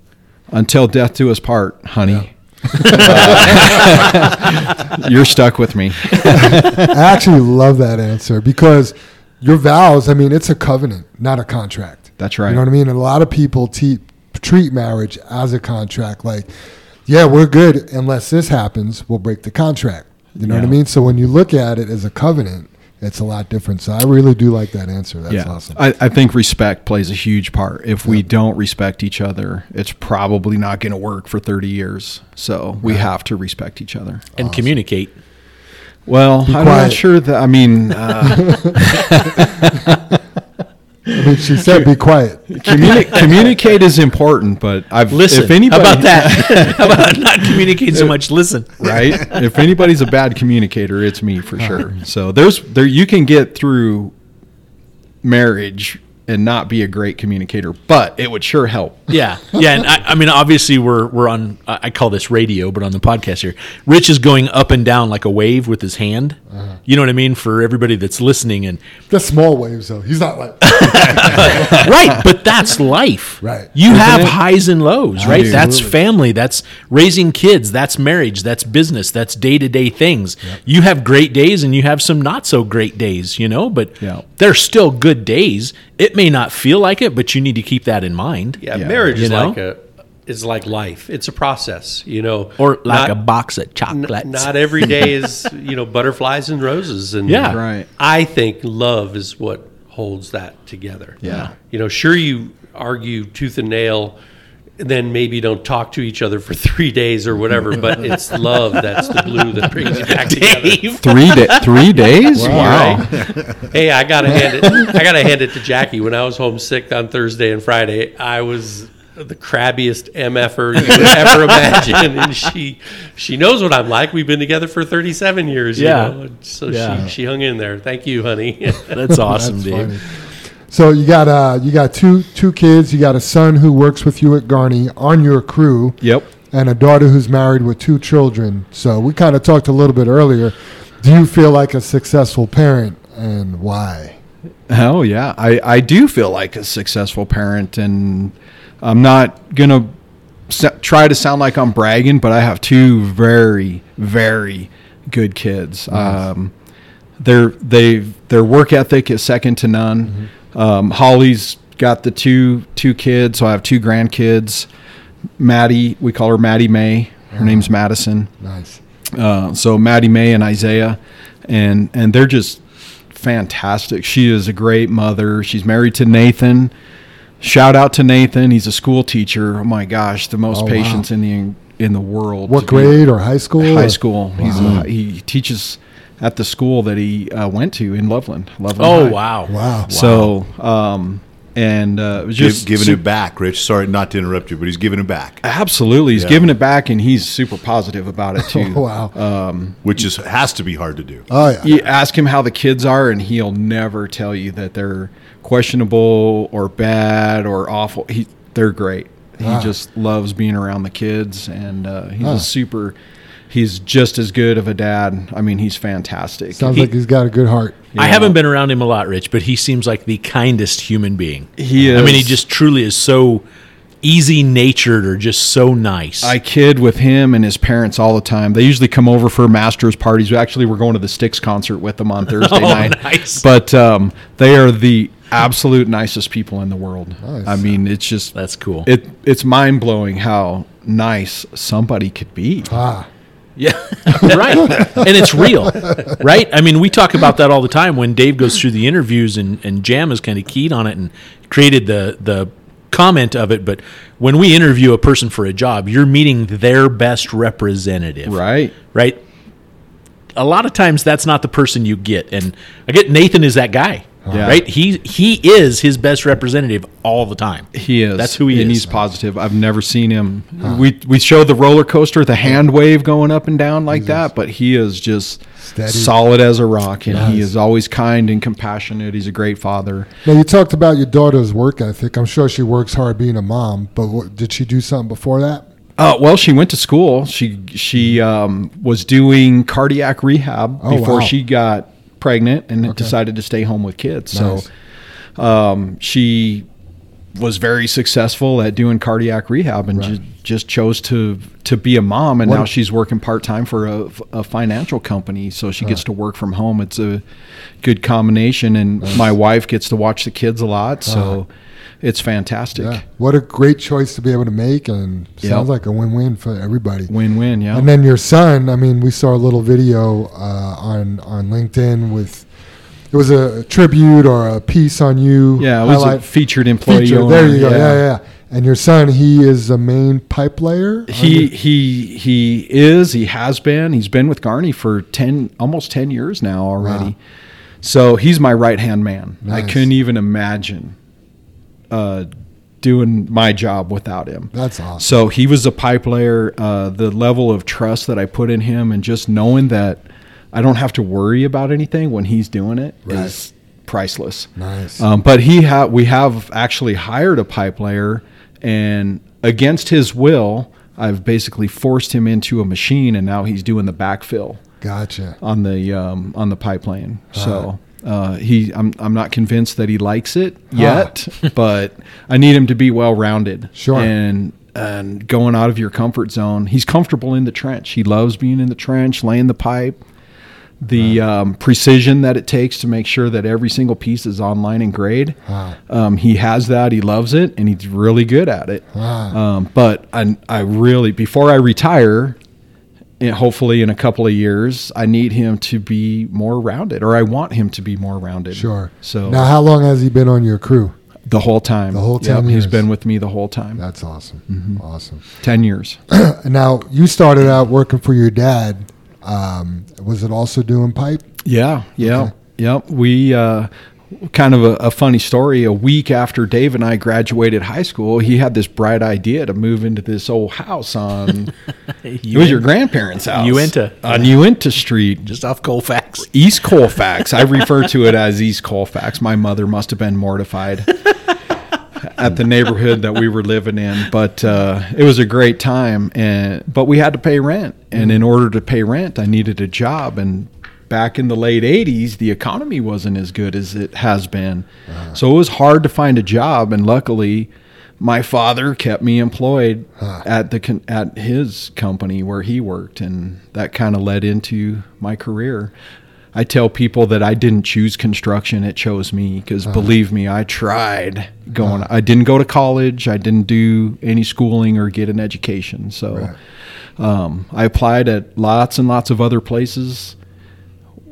until death do us part, honey. You're stuck with me. I actually love that answer because your vows, I mean, it's a covenant, not a contract. That's right. You know what I mean? And a lot of people te- treat marriage as a contract. Like, yeah, we're good unless this happens, we'll break the contract. You know what I mean? So when you look at it as a covenant, it's a lot different. So I really do like that answer. That's awesome. I, I think respect plays a huge part. If we don't respect each other, it's probably not going to work for 30 years. So we have to respect each other. and communicate. Well, I'm not sure that, I mean, uh, I mean, she said, "Be quiet." communi- communicate is important, but I've, Listen. if anybody, How about that? How about not communicate so much? Listen. right? If anybody's a bad communicator, it's me for sure. So there's there you can get through marriage and not be a great communicator, but it would sure help. Yeah, yeah, and I, I mean, obviously, we're we're on. I I call this radio, but on the podcast here, Rich is going up and down like a wave with his hand. Uh-huh. You know what I mean for everybody that's listening, and The small waves, though. He's not like. right, but that's life. Right. You have it? highs and lows, right? That's Absolutely. family. That's raising kids. That's marriage. That's business. That's day to day things. You have great days and you have some not so great days, you know, but Yeah. they're still good days. It may not feel like it, but you need to keep that in mind. Yeah, Yeah. marriage You is know? like a is like life. It's a process, you know. Or like Not- a box of n- chocolates. Not every day is you know butterflies and roses, and Yeah. Right. I think love is what holds that together. Yeah. you know, sure you argue tooth and nail, and then maybe don't talk to each other for three days or whatever, but it's love that's the glue that brings you back together. Three da- three days? Wow. Hey, I gotta hand it. I gotta hand it to Jackie. When I was homesick on Thursday and Friday, I was the crabbiest mf'er you would ever imagine, and she she knows what I'm like. We've been together for 37 years. Yeah. you know? so Yeah. she she hung in there. Thank you, honey. That's awesome, That's Dave. funny. So you got uh you got two two kids. You got a son who works with you at Garney on your crew, Yep. and a daughter who's married with two children. So we kind of talked a little bit earlier. Do you feel like a successful parent, and why? Oh yeah, I, I do feel like a successful parent, and I'm not gonna try to sound like I'm bragging, but I have two very very good kids. Um, their they their work ethic is second to none. Um, Holly's got the two two kids, so I have two grandkids. Maddie, we call her Maddie May. Her name's Madison. Nice. Uh, so Maddie May and Isaiah, and and they're just fantastic. She is a great mother. She's married to Nathan. Shout out to Nathan. He's a school teacher. Oh my gosh, the most Oh, wow. patience in the in the world. What grade or high school? High or- school. He's a, he teaches at the school that he uh, went to in Loveland. Loveland. Oh High. wow! Wow. So um, and uh, it was Give, just giving su- it back, Rich. Sorry not to interrupt you, but he's giving it back, Absolutely, he's Yeah. giving it back, and he's super positive about it too. wow. which is has to be hard to do. oh yeah. you ask him how the kids are, and he'll never tell you that they're questionable or bad or awful. He, they're great. He Ah. just loves being around the kids, and uh, he's Ah. a super. He's just as good of a dad. I mean, he's fantastic. Sounds He- like he's got a good heart. I haven't been around him a lot, Rich, but he seems like the kindest human being. He is. I mean, he just truly is so easy natured or just so nice. I kid with him and his parents all the time. They usually come over for masters parties. We Actually, we're going to the Styx concert with them on Thursday Oh, night. nice. But um, they are the absolute nicest people in the world. Nice. I mean, it's just That's cool. it it's mind blowing how nice somebody could be. Ah, Yeah, right. And it's real, right? I mean, we talk about that all the time when Dave goes through the interviews and, and Jam is kind of keyed on it and created the the comment of it. But when we interview a person for a job, you're meeting their best representative, Right. Right. A lot of times that's not the person you get, and I get Nathan is that guy, Yeah. right? He he is his best representative all the time. He is. That's who he and is. he's positive. I've never seen him. We we show the roller coaster, the hand wave going up and down like that, but he is just Steady. solid as a rock, and he is always kind and compassionate. He's a great father. now you talked about your daughter's work ethic. I'm sure she works hard being a mom, but what, did she do something before that? Uh, well, she went to school. She she um, was doing cardiac rehab Oh, before wow. she got pregnant and decided to stay home with kids. Nice. So um, she was very successful at doing cardiac rehab and ju- just chose to to be a mom. And What- now she's working part time for a, a financial company, so she gets to work from home. It's a good combination, and my wife gets to watch the kids a lot. So. It's fantastic. Yeah. What a great choice to be able to make, and sounds like a win-win for everybody. Win-win, yeah. And then your son, I mean, we saw a little video uh, on on LinkedIn with it was a tribute or a piece on you. Yeah, it was a featured employee. feature. owner, There you go. Yeah. yeah, yeah. And your son, he is a main pipe layer. He he he is. He has been. He's been with Garney for ten, almost ten years now already. Wow. So he's my right hand man. I couldn't even imagine uh, doing my job without him. That's awesome. So he was a pipe layer. Uh, the level of trust that I put in him, and just knowing that I don't have to worry about anything when he's doing it, is Right. priceless. Nice. Um, but he ha- we have actually hired a pipe layer, and against his will, I've basically forced him into a machine, and now he's doing the backfill Gotcha. on the um, on the pipe lane. So. Uh, he, I'm, I'm not convinced that he likes it yet, but I need him to be well rounded. Sure. And and going out of your comfort zone. He's comfortable in the trench. He loves being in the trench, laying the pipe. The um, precision that it takes to make sure that every single piece is online and grade. Wow. Um, he has that. He loves it, and he's really good at it. Wow. Um, but I, I really, before I retire, hopefully in a couple of years, I need him to be more rounded, or I want him to be more rounded. Sure. So now, how long has he been on your crew? the whole time, The whole Yep, he's been with me the whole time. That's awesome. Mm-hmm. Awesome. Ten years. Now you started out working for your dad. Um, was it also doing pipe? Yeah, yeah, Okay. yep. We uh, kind of a, a funny story. A week after Dave and I graduated high school, he had this bright idea to move into this old house on. it was your grandparents' house. Uinta. on Uinta Street, just off Colfax. East Colfax. I refer to it as East Colfax. My mother must have been mortified at the neighborhood that we were living in, but uh, it was a great time. And but we had to pay rent, and in order to pay rent, I needed a job. And back in the late '80s, the economy wasn't as good as it has been, so it was hard to find a job. And luckily. My father kept me employed at the at his company where he worked, and that kind of led into my career. I tell people that I didn't choose construction; it chose me. Because believe me, I tried going. I didn't go to college. I didn't do any schooling or get an education. So, Right. um, I applied at lots and lots of other places,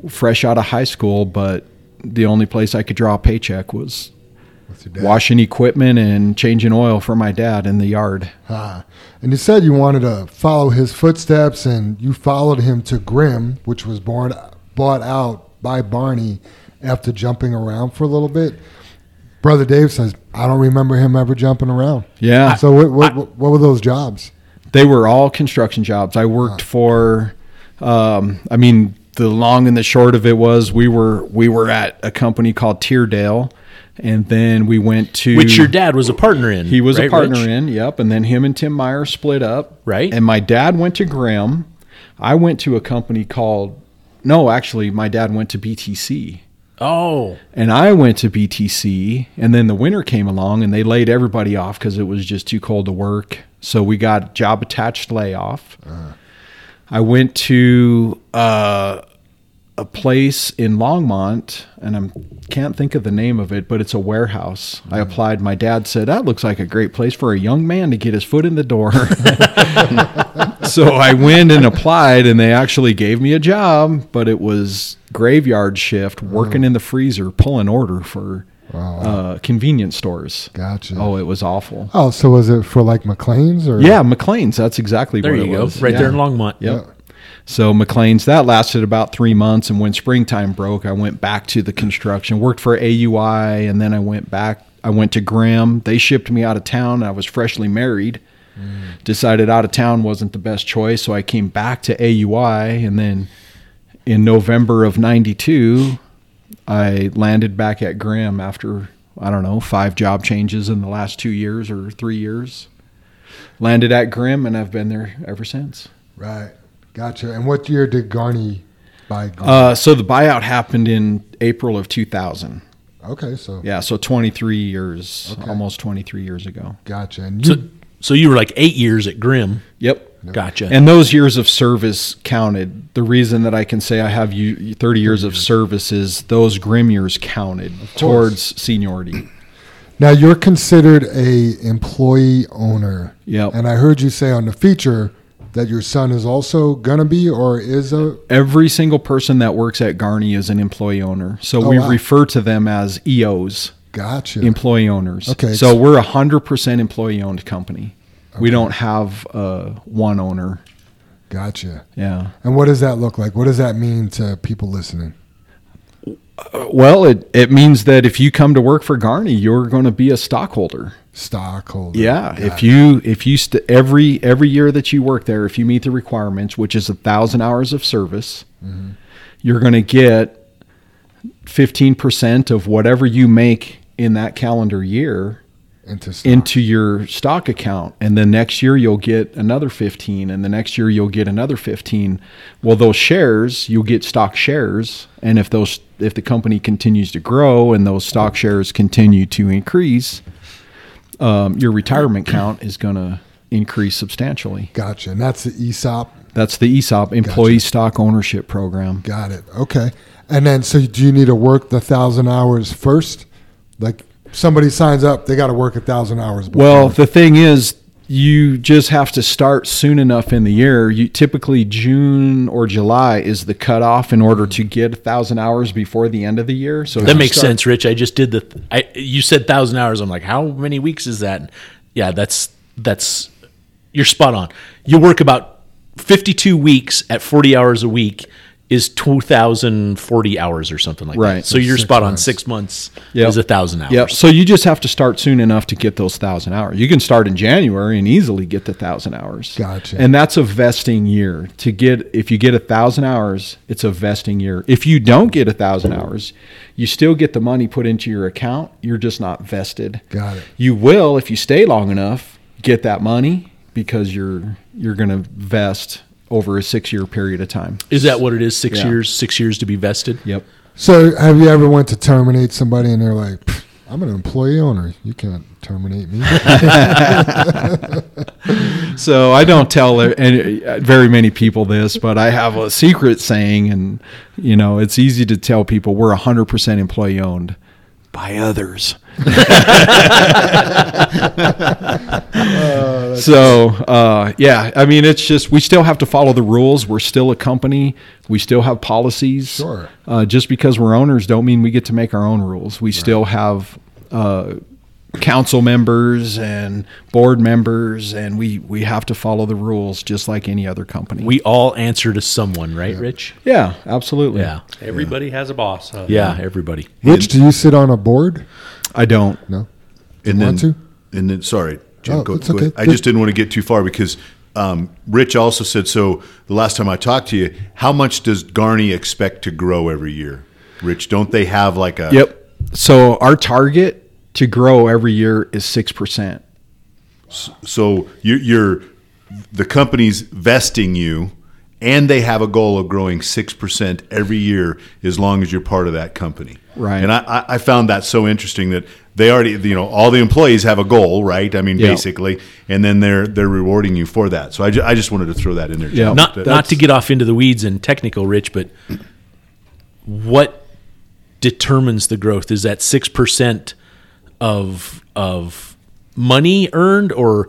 fresh out of high school. But the only place I could draw a paycheck was With your dad? washing equipment and changing oil for my dad in the yard. Ah. And you said you wanted to follow his footsteps, and you followed him to Grimm, which was born, bought out by Garney after jumping around for a little bit. Brother Dave says, I don't remember him ever jumping around. Yeah. So what, what, what were those jobs? They were all construction jobs. I worked for, um, I mean, the long and the short of it was we were we were at a company called Teardale, and then we went to Which your dad was a partner in. He was a partner Rich? in, yep. And then him and Tim Meyer split up, Right. And my dad went to Graham. I went to a company called, no, actually, my dad went to BTC. Oh, And I went to BTC, and then the winter came along, and they laid everybody off because it was just too cold to work. So we got job attached layoff. I went to uh, a place in Longmont, and I can't think of the name of it, but it's a warehouse. I applied. My dad said that looks like a great place for a young man to get his foot in the door. so I went and applied, and they actually gave me a job, but it was graveyard shift, working in the freezer, pulling order for uh, convenience stores. Gotcha. Oh, it was awful. Oh, so was it for like McLane's or? Yeah, McLane's. That's exactly There what you it go. was. Right Yeah. there in Longmont. Yep. So McLane's that lasted about three months, and when springtime broke, I went back to the construction. Worked for AUI, and then I went back. I went to Grimm. They shipped me out of town. I was freshly married. Mm. Decided out of town wasn't the best choice, so I came back to AUI, and then in November of '92, I landed back at Grimm after I don't know five job changes in the last two years or three years. Landed at Grimm, and I've been there ever since. Right. Gotcha. And what year did Garney buy? Grimm? Uh, so the buyout happened in April of 2000. okay, so Yeah, so 23 years, Okay. almost 23 years ago. gotcha. And you, So, so you were like eight years at Grimm. Yep. Gotcha. And those years of service counted. The reason that I can say I have you 30 years of service is those Grimm years counted towards seniority. now you're considered a employee owner. Yep. And I heard you say on the feature that your son is also gonna be or is a Every single person that works at Garney is an employee owner. So Oh, we wow. refer to them as EOs, gotcha. employee owners. Okay, So we're a 100% employee owned company. We don't have uh, one owner. gotcha. Yeah. And what does that look like? What does that mean to people listening? Well, it, it means that if you come to work for Garney, you're going to be a stockholder. Stockholder. Yeah, Got if it. you if you st- every every year that you work there, if you meet the requirements, which is a thousand hours of service, Mm-hmm. you're going to get fifteen percent of whatever you make in that calendar year into stock. into your stock account and the next year you'll get another 15 and the next year you'll get another 15 well those shares you'll get stock shares and if those if the company continues to grow and those stock shares continue to increase um, your retirement count is going to increase substantially Gotcha. And that's the ESOP. that's the esop employee stock ownership program Got it. Okay. And then, so do you need to work the thousand hours first? Like somebody signs up, they got to work a thousand hours. Before. Well, the thing is, you just have to start soon enough in the year. You typically June or July is the cutoff in order to get a thousand hours before the end of the year. So That makes start- sense, Rich. I just did the. I you said thousand hours. I'm like, how many weeks is that? Yeah, that's that's. You're spot on. You work about 52 weeks at 40 hours a week is 2,040 hours or something like that. Right. So you're Six spot on. Six months Yep. is a thousand hours. Yep. So you just have to start soon enough to get those thousand hours. You can start in January and easily get the thousand hours. Gotcha. And that's a vesting year. To get if you get a thousand hours, it's a vesting year. If you don't get a thousand hours, you still get the money put into your account. You're just not vested. Got it. You will if you stay long enough get that money because you're you're going to vest over a six year period of time. Is that what it is? Six Yeah. years. Six years to be vested. Yep. So have you ever went to terminate somebody and they're like, I'm an employee owner. You can't terminate me. So I don't tell any, very many people this, but I have a secret saying, and you know, it's easy to tell people we're 100% employee owned by others. so uh, yeah, I mean, it's just we still have to follow the rules. We're still a company. We still have policies. Sure. Uh, just because we're owners, don't mean we get to make our own rules. We still have. Council members and board members and we we have to follow the rules just like any other company We all answer to someone, right, Rich? yeah absolutely Yeah. Everybody has a boss, huh? Yeah. Everybody. Rich, do you sit on a board? i don't No. And want then, to? and then, sorry, Jim, Oh, go, go okay. I just didn't want to get too far because um, Rich also said so. The last time I talked to you, how much does Garney expect to grow every year? Rich, don't they have like a? yep so our target to grow every year is 6% So you, you're the company's vesting you, and they have a goal of growing six percent every year as long as you're part of that company. Right. And I, I- I found that so interesting that they already, you know, all the employees have a goal, right? I mean, Yeah. basically, and then they're they're rewarding you for that. So I, ju- I just wanted to throw that in there. Yeah. Not That- not to get off into the weeds and technical, Rich, but what determines the growth? Is that six percent of of money earned, or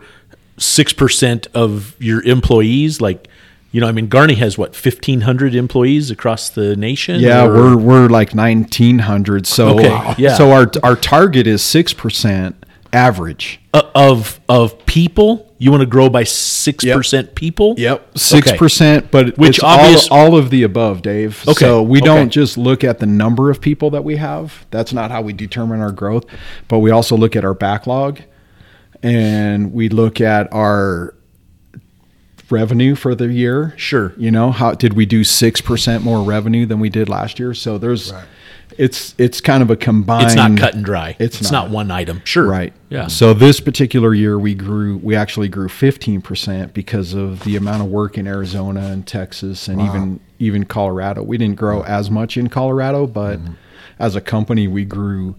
six percent of your employees? Like, you know, I mean, Garney has what fifteen hundred employees across the nation. Yeah, or- we're we're like nineteen hundred. So Okay, yeah. so our our target is six percent average. uh, of of people. You want to grow by six percent people. Yep. six Okay. percent. But Which it's obvious- all, all of the above, Dave. Okay, So we okay. don't just look at the number of people that we have. That's not how we determine our growth. But we also look at our backlog, and we look at our revenue for the year. Sure. You know how did we do six percent more revenue than we did last year? So there's. It's it's kind of a combined. It's not cut and dry. It's It's, not. not. one item. Sure. Right. Yeah. So this particular year we grew we actually grew 15% because of the amount of work in Arizona and Texas and even even Colorado. We didn't grow as much in Colorado, but Mm-hmm. as a company we grew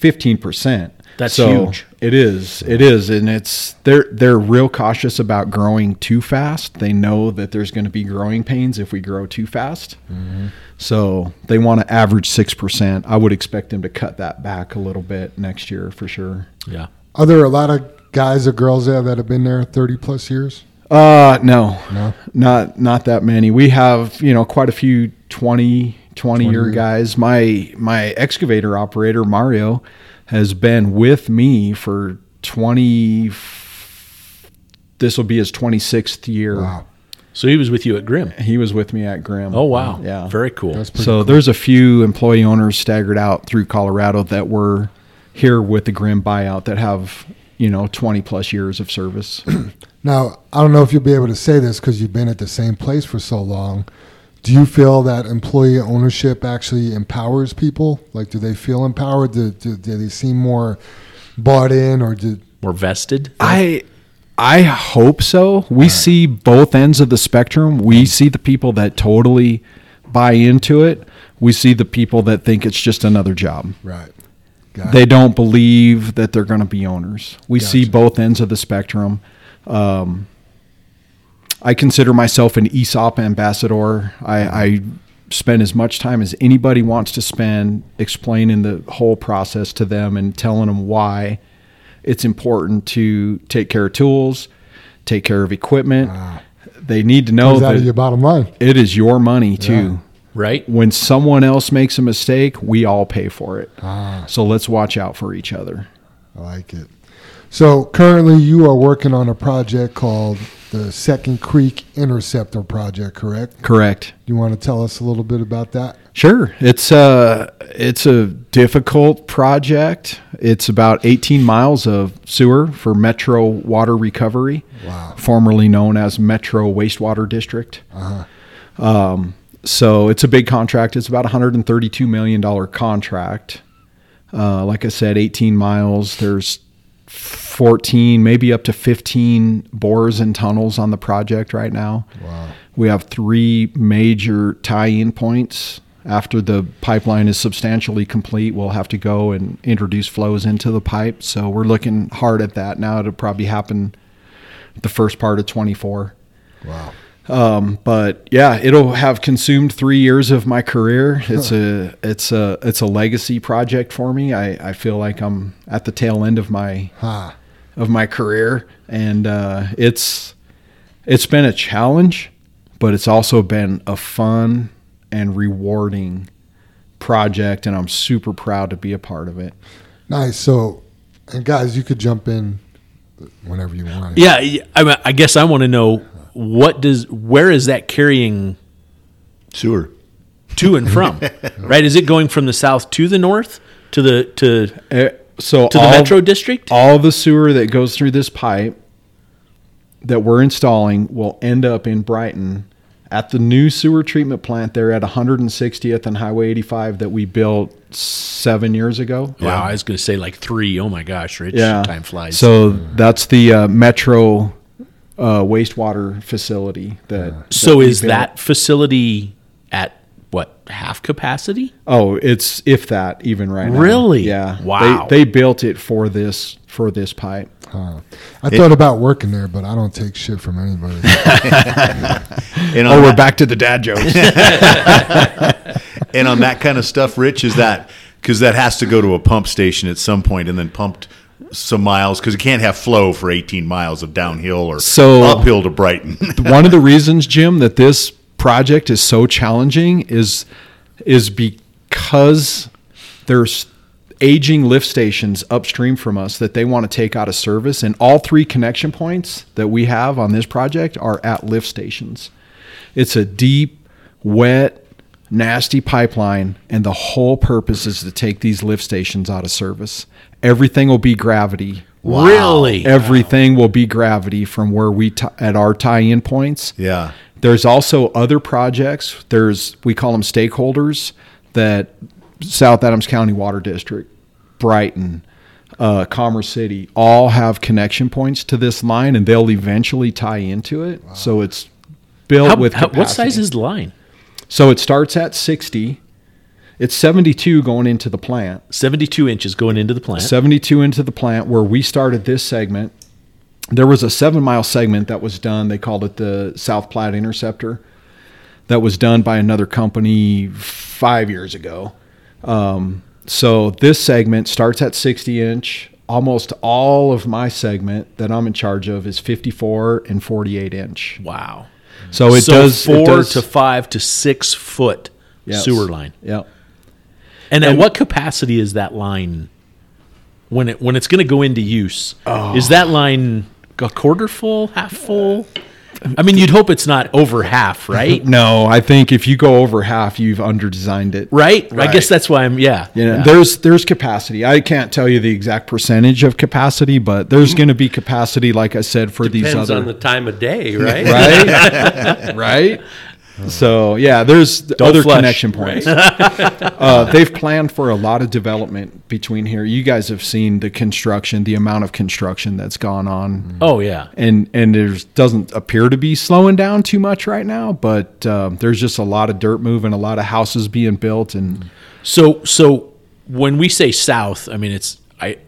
15%. That's So huge. It is. It is and it's they're they're real cautious about growing too fast. They know that there's going to be growing pains if we grow too fast. Mm-hmm. So they want to average 6%. I would expect them to cut that back a little bit next year for sure. yeah. Are there a lot of guys or girls there that have been there 30 plus years? Uh no. No? Not not that many. We have, you know, quite a few 20 20 year guys. My my excavator operator Mario has been with me for 20 this will be his 26th year. Wow. So he was with you at Grimm. He was with me at Grimm. Oh wow. Yeah. Very cool. That's pretty So cool. there's a few employee owners staggered out through Colorado that were here with the Grimm buyout that have, you know, 20 plus years of service. Now, I don't know if you'll be able to say this because you've been at the same place for so long. Do you feel that employee ownership actually empowers people? Like, do they feel empowered? Do, do, do they seem more bought in, or do More vested. I I hope so. We see both ends of the spectrum. We see the people that totally buy into it. We see the people that think it's just another job. right? Got They it. don't believe that they're going to be owners. We see both ends of the spectrum. Um, I consider myself an ESOP ambassador. I, I spend as much time as anybody wants to spend explaining the whole process to them and telling them why it's important to take care of tools, take care of equipment. They need to know Comes out of that your bottom line. it is your money too. right. When someone else makes a mistake, we all pay for it. Ah, So let's watch out for each other. I like it. So currently, you are working on a project called the Second Creek Interceptor Project, correct? Correct. You want to tell us a little bit about that? Sure. It's a it's a difficult project. It's about 18 miles of sewer for Metro Water Recovery, Wow. formerly known as Metro Wastewater District. Uh-huh. Um, so it's a big contract. It's about 132 million dollar contract. Uh, like I said, 18 miles. There's 14, maybe up to 15 bores and tunnels on the project right now. Wow. We have three major tie-in points. After the pipeline is substantially complete, we'll have to go and introduce flows into the pipe. So we're looking hard at that now. It'll probably happen the first part of 24. Wow. Um, but yeah, it'll have consumed three years of my career. It's a it's a it's a legacy project for me. I, I feel like I'm at the tail end of my Ha. of my career, and uh, it's it's been a challenge, but it's also been a fun and rewarding project, and I'm super proud to be a part of it. Nice. So, and guys, you could jump in whenever you want. Yeah. y- I, mean, I guess I want to know what does where is that carrying Sewer. to and from? right? Is it going from the south to the north to the to Uh, so to the metro district? all the sewer that goes through this pipe that we're installing will end up in Brighton at the new sewer treatment plant there at 160th and Highway 85 that we built seven years ago. Wow, I was going to say like three. Oh my gosh, Rich, Yeah. time flies. So that's the uh, Metro uh, wastewater facility that. so is built. that facility at what half capacity? Oh, it's if that even right now. Really? Yeah. Wow. They, they built it for this for this pipe. Huh. I thought about working there, but I don't take shit from anybody. And Oh, on, we're back to the dad jokes. and on that kind of stuff, Rich, is that because that has to go to a pump station at some point and then pumped some miles because it can't have flow for 18 miles of downhill or So- uphill to Brighton. One of the reasons, Jim, that this project is so challenging is is because there's aging lift stations upstream from us that they want to take out of service, and all three connection points that we have on this project are at lift stations. It's a deep, wet, nasty pipeline, and the whole purpose is to take these lift stations out of service. Everything will be gravity. Really? Everything will be gravity from where we t- at our tie-in points. yeah. There's also other projects. There's we call them stakeholders that South Adams County Water District, Brighton, uh, Commerce City, all have connection points to this line, and they'll eventually tie into it. So it's built How- with how- what size is the line? So it starts at 60. It's 72 going into the plant. 72 inches going into the plant. 72 into the plant where we started this segment. There was a seven mile segment that was done. They called it the South Platte Interceptor. That was done by another company five years ago. Um, so this segment starts at 60 inch. Almost all of my segment that I'm in charge of is 54 and 48 inch. wow. So it so does four it does, to five to six foot Yes. sewer line. Yeah. And, at what capacity is that line when it when it's going to go into use? Oh. Is that line a quarter full, half full? I mean, you'd hope it's not over half, right? No, I think if you go over half, you've underdesigned it. right? I guess that's why I'm. Yeah. You know, yeah. there's there's capacity. I can't tell you the exact percentage of capacity, but there's going to be capacity, like I said, for these other. Depends other on the time of day, right? right, right. So yeah, there's other flush, connection points. uh, they've planned for a lot of development between here. You guys have seen the construction, the amount of construction that's gone on, Oh yeah. and and there's doesn't appear to be slowing down too much right now. But um, there's just a lot of dirt moving, a lot of houses being built, and So so when we say south, I mean it's I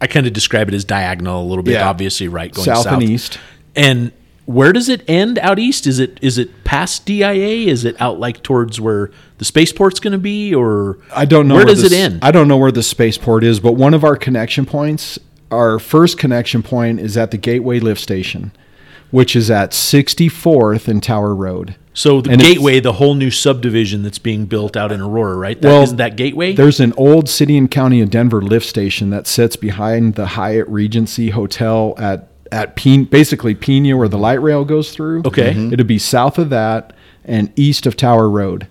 I kind of describe it as diagonal a little bit, Yeah. obviously, right? Going south, and east. And where does it end out east? Is it is it past DIA? Is it out like towards where the spaceport's going to be, or I don't know where, where does the it end? I don't know where the spaceport is, but one of our connection points, our first connection point is at the Gateway Lift Station, which is at 64th and Tower Road. so the and gateway, the whole new subdivision that's being built out in Aurora, right? That, Well, isn't that gateway? There's an old City and County of Denver lift station that sits behind the Hyatt Regency Hotel at at Pena, basically Pena, where the light rail goes through. Okay. Mhm. it'd be south of that and east of Tower Road.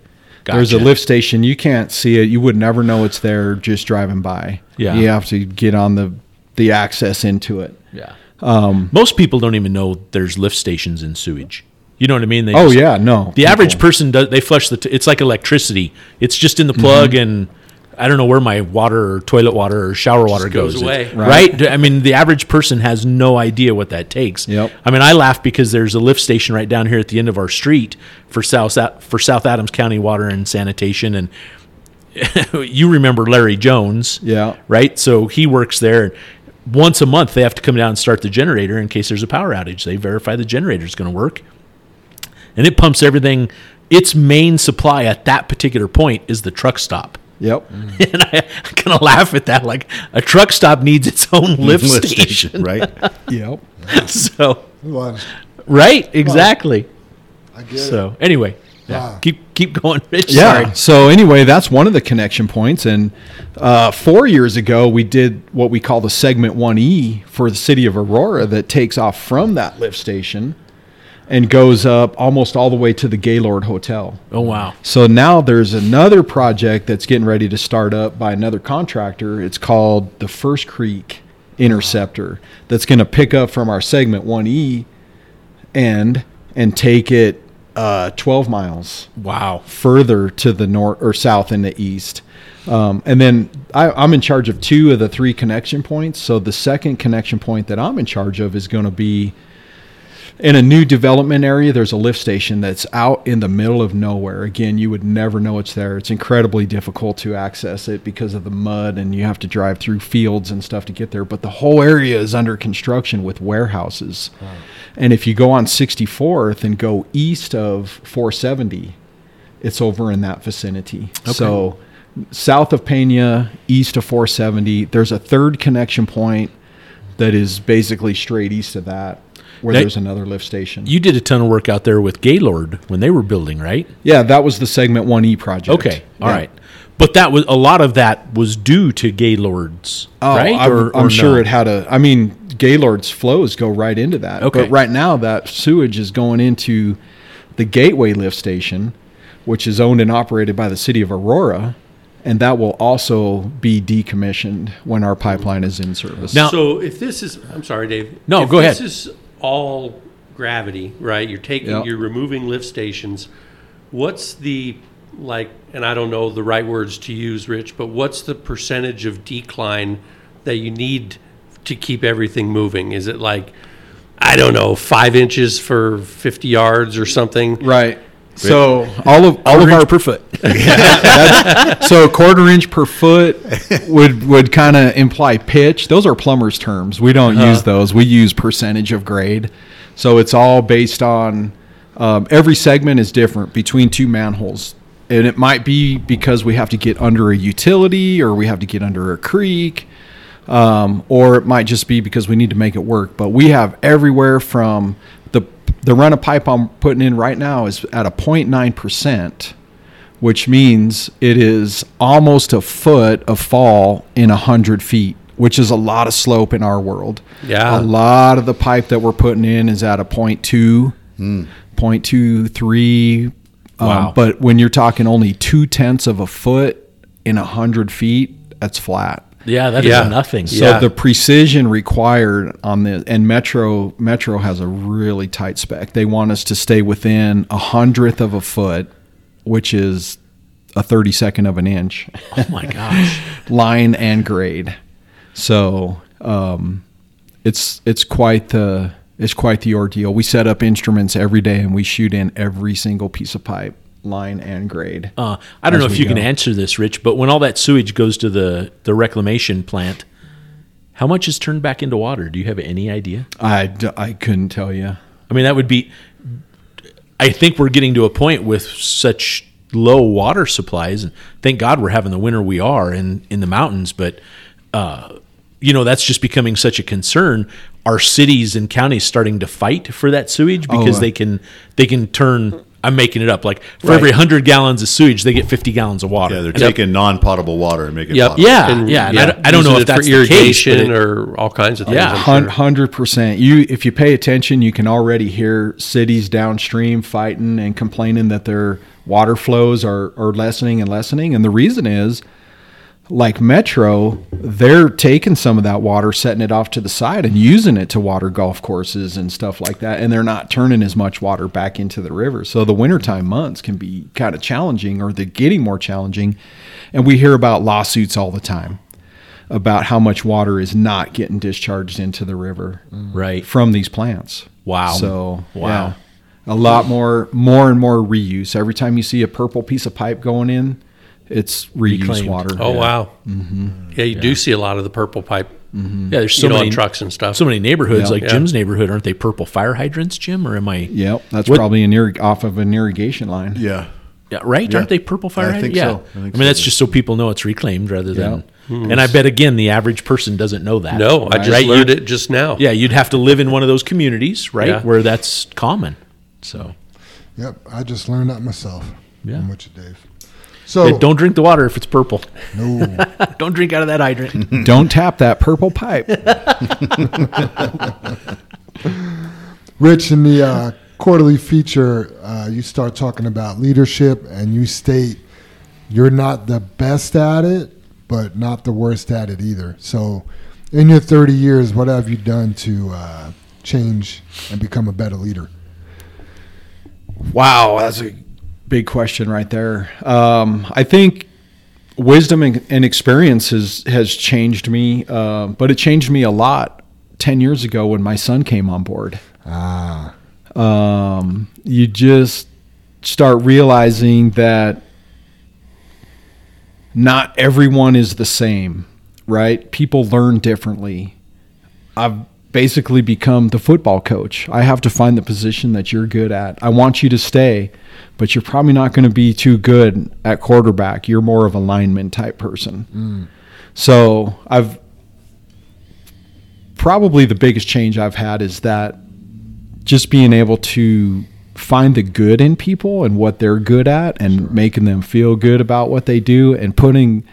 There's a lift station. You can't see it. You would never know it's there just driving by. Yeah. you have to get on the the access into it. yeah. Um, Most people don't even know there's lift stations in sewage. You know what I mean? They oh just- yeah, no. The average person does. They flush the. T- it's like electricity. It's just in the Mm-hmm. plug, and I don't know where my water or toilet water or shower water goes goes. away. It's- Right. right? I mean, the average person has no idea what that takes. Yep. I mean, I laugh because there's a lift station right down here at the end of our street for South for South Adams County Water and Sanitation, and you remember Larry Jones, Yeah. right? So he works there. and Once a month, they have to come down and start the generator in case there's a power outage. They verify the generator is going to work and it pumps everything. Its main supply at that particular point is the truck stop. Yep. And I, I kind of laugh at that. Like a truck stop needs its own lift, Lift station. right? Yep. so, Well, right, exactly. I get it. So, anyway, yeah, Wow. keep keep going, Rich. Yeah. Sorry. So anyway, that's one of the connection points. And uh, four years ago, we did what we call the segment one E for the city of Aurora that takes off from that lift station and goes up almost all the way to the Gaylord Hotel. Oh wow. So now there's another project that's getting ready to start up by another contractor. It's called the First Creek Interceptor that's going to pick up from our segment 1E end and take it uh, 12 miles Wow. further to the north or south and the east. Um, and then I, I'm in charge of two of the three connection points. So the second connection point that I'm in charge of is going to be in a new development area. There's a lift station that's out in the middle of nowhere. Again, you would never know it's there. It's incredibly difficult to access it because of the mud, and you have to drive through fields and stuff to get there. But the whole area is under construction with warehouses. And if you go on 64th and go east of 470, it's over in that vicinity. So south of Pena, east of 470, there's a third connection point that is basically straight east of that, where That- there's another lift station. You did a ton of work out there with Gaylord when they were building, right? yeah, that was the segment 1E project. Okay, all Yeah. right. But that was a lot of that was due to Gaylord's, Oh, right? I'm, Or- I'm or sure no? it had a. I mean, Gaylord's flows go right into that. Okay. But right now, that sewage is going into the Gateway lift station, which is owned and operated by the city of Aurora, and that will also be decommissioned when our pipeline is in service. Now- So if this is, I'm sorry, Dave. No, if go ahead. This is all gravity, right? You're taking, Yep. you're removing lift stations. What's the like? And I don't know the right words to use, Rich, but what's the percentage of decline that you need to keep everything moving? Is it like, I don't know, five inches for 50 yards or something? right. So all of all of our per foot. so a quarter inch per foot would would kind of imply pitch. Those are plumbers terms. We don't use those. We use percentage of grade. So it's all based on um, every segment is different between two manholes, and it might be because we have to get under a utility or we have to get under a creek. Um, or it might just be because we need to make it work. But we have everywhere from the the run of pipe I'm putting in right now is at a 0.9 percent, which means it is almost a foot of fall in a hundred feet, which is a lot of slope in our world. Yeah. a lot of the pipe that we're putting in is at a 0.2, 0.23. Wow. Um, but when you're talking only two tenths of a foot in a hundred feet, that's flat. Yeah, that is Yeah. nothing. So Yeah. the precision required on the and Metro Metro has a really tight spec. They want us to stay within a hundredth of a foot, which is a thirty second of an inch, oh my gosh. line and grade. So um, it's it's quite the it's quite the ordeal. We set up instruments every day and we shoot in every single piece of pipe, line and grade. Uh, I don't know if you can answer this, Rich, but when all that sewage goes to the, the reclamation plant, how much is turned back into water? Do you have any idea? I, d- I couldn't tell you. I mean, that would be. I think we're getting to a point with such low water supplies, and thank God we're having the winter we are in in the mountains. But uh, you know, that's just becoming such a concern. Are cities and counties starting to fight for that sewage because uh, they can they can turn? I'm making it up. Like for Right. every hundred gallons of sewage, they get 50 gallons of water. Yeah, they're taking non-potable water and making Yep. potable. Yeah, yeah, and I don't- I don't know if that's for the case, irrigation it- or all kinds of things. Yeah. I'm Hun- sure. Hundred percent. You, if you pay attention, you can already hear cities downstream fighting and complaining that their water flows are, are lessening and lessening. And the reason is, like Metro, they're taking some of that water, setting it off to the side, and using it to water golf courses and stuff like that. And they're not turning as much water back into the river. So the wintertime months can be kind of challenging, or they're getting more challenging. And we hear about lawsuits all the time about how much water is not getting discharged into the river mm. right. from these plants. Wow. So Wow. yeah, a lot more, more and more reuse. Every time you see a purple piece of pipe going in, it's reused Reclaimed. water. Oh Yeah. wow! Mm-hmm. Yeah, you do see a lot of the purple pipe, mm-hmm. Yeah, there's so you know, many on trucks and stuff. So many neighborhoods, Yeah. like Yeah. Jim's neighborhood, aren't they purple fire hydrants, Jim? Or am I? Yep, that's What- probably an irrig- off of an irrigation line. Yeah. Yeah, right? Yeah. Aren't they purple fire I hydrants? think yeah. so. I think I mean, that's so. just so people know it's reclaimed rather than. Yeah. Hmm. And I bet again, the average person doesn't know that. no, I just Right, learned you- it just now. Yeah, you'd have to live in one of those communities, right, Yeah. where that's common. So Yep, I just learned that myself. Yeah. I'm with you, Dave. So Yeah, don't drink the water if it's purple. no, don't drink out of that hydrant. Don't tap that purple pipe. Rich, in the uh, quarterly feature, uh, you start talking about leadership, and you state you're not the best at it, but not the worst at it either. So, in your 30 years, what have you done to uh, change and become a better leader? Wow, that's a big question right there. Um, I think wisdom and, and experience has, has changed me, uh, but it changed me a lot 10 years ago when my son came on board. Ah, Um, you just start realizing that not everyone is the same, right? People learn differently. I've basically become the football coach. I have to find the position that you're good at. I want you to stay, but you're probably not going to be too good at quarterback. You're more of a lineman type person. Mm. So I've probably the biggest change I've had is that just being able to find the good in people and what they're good at and making them feel good about what they do and putting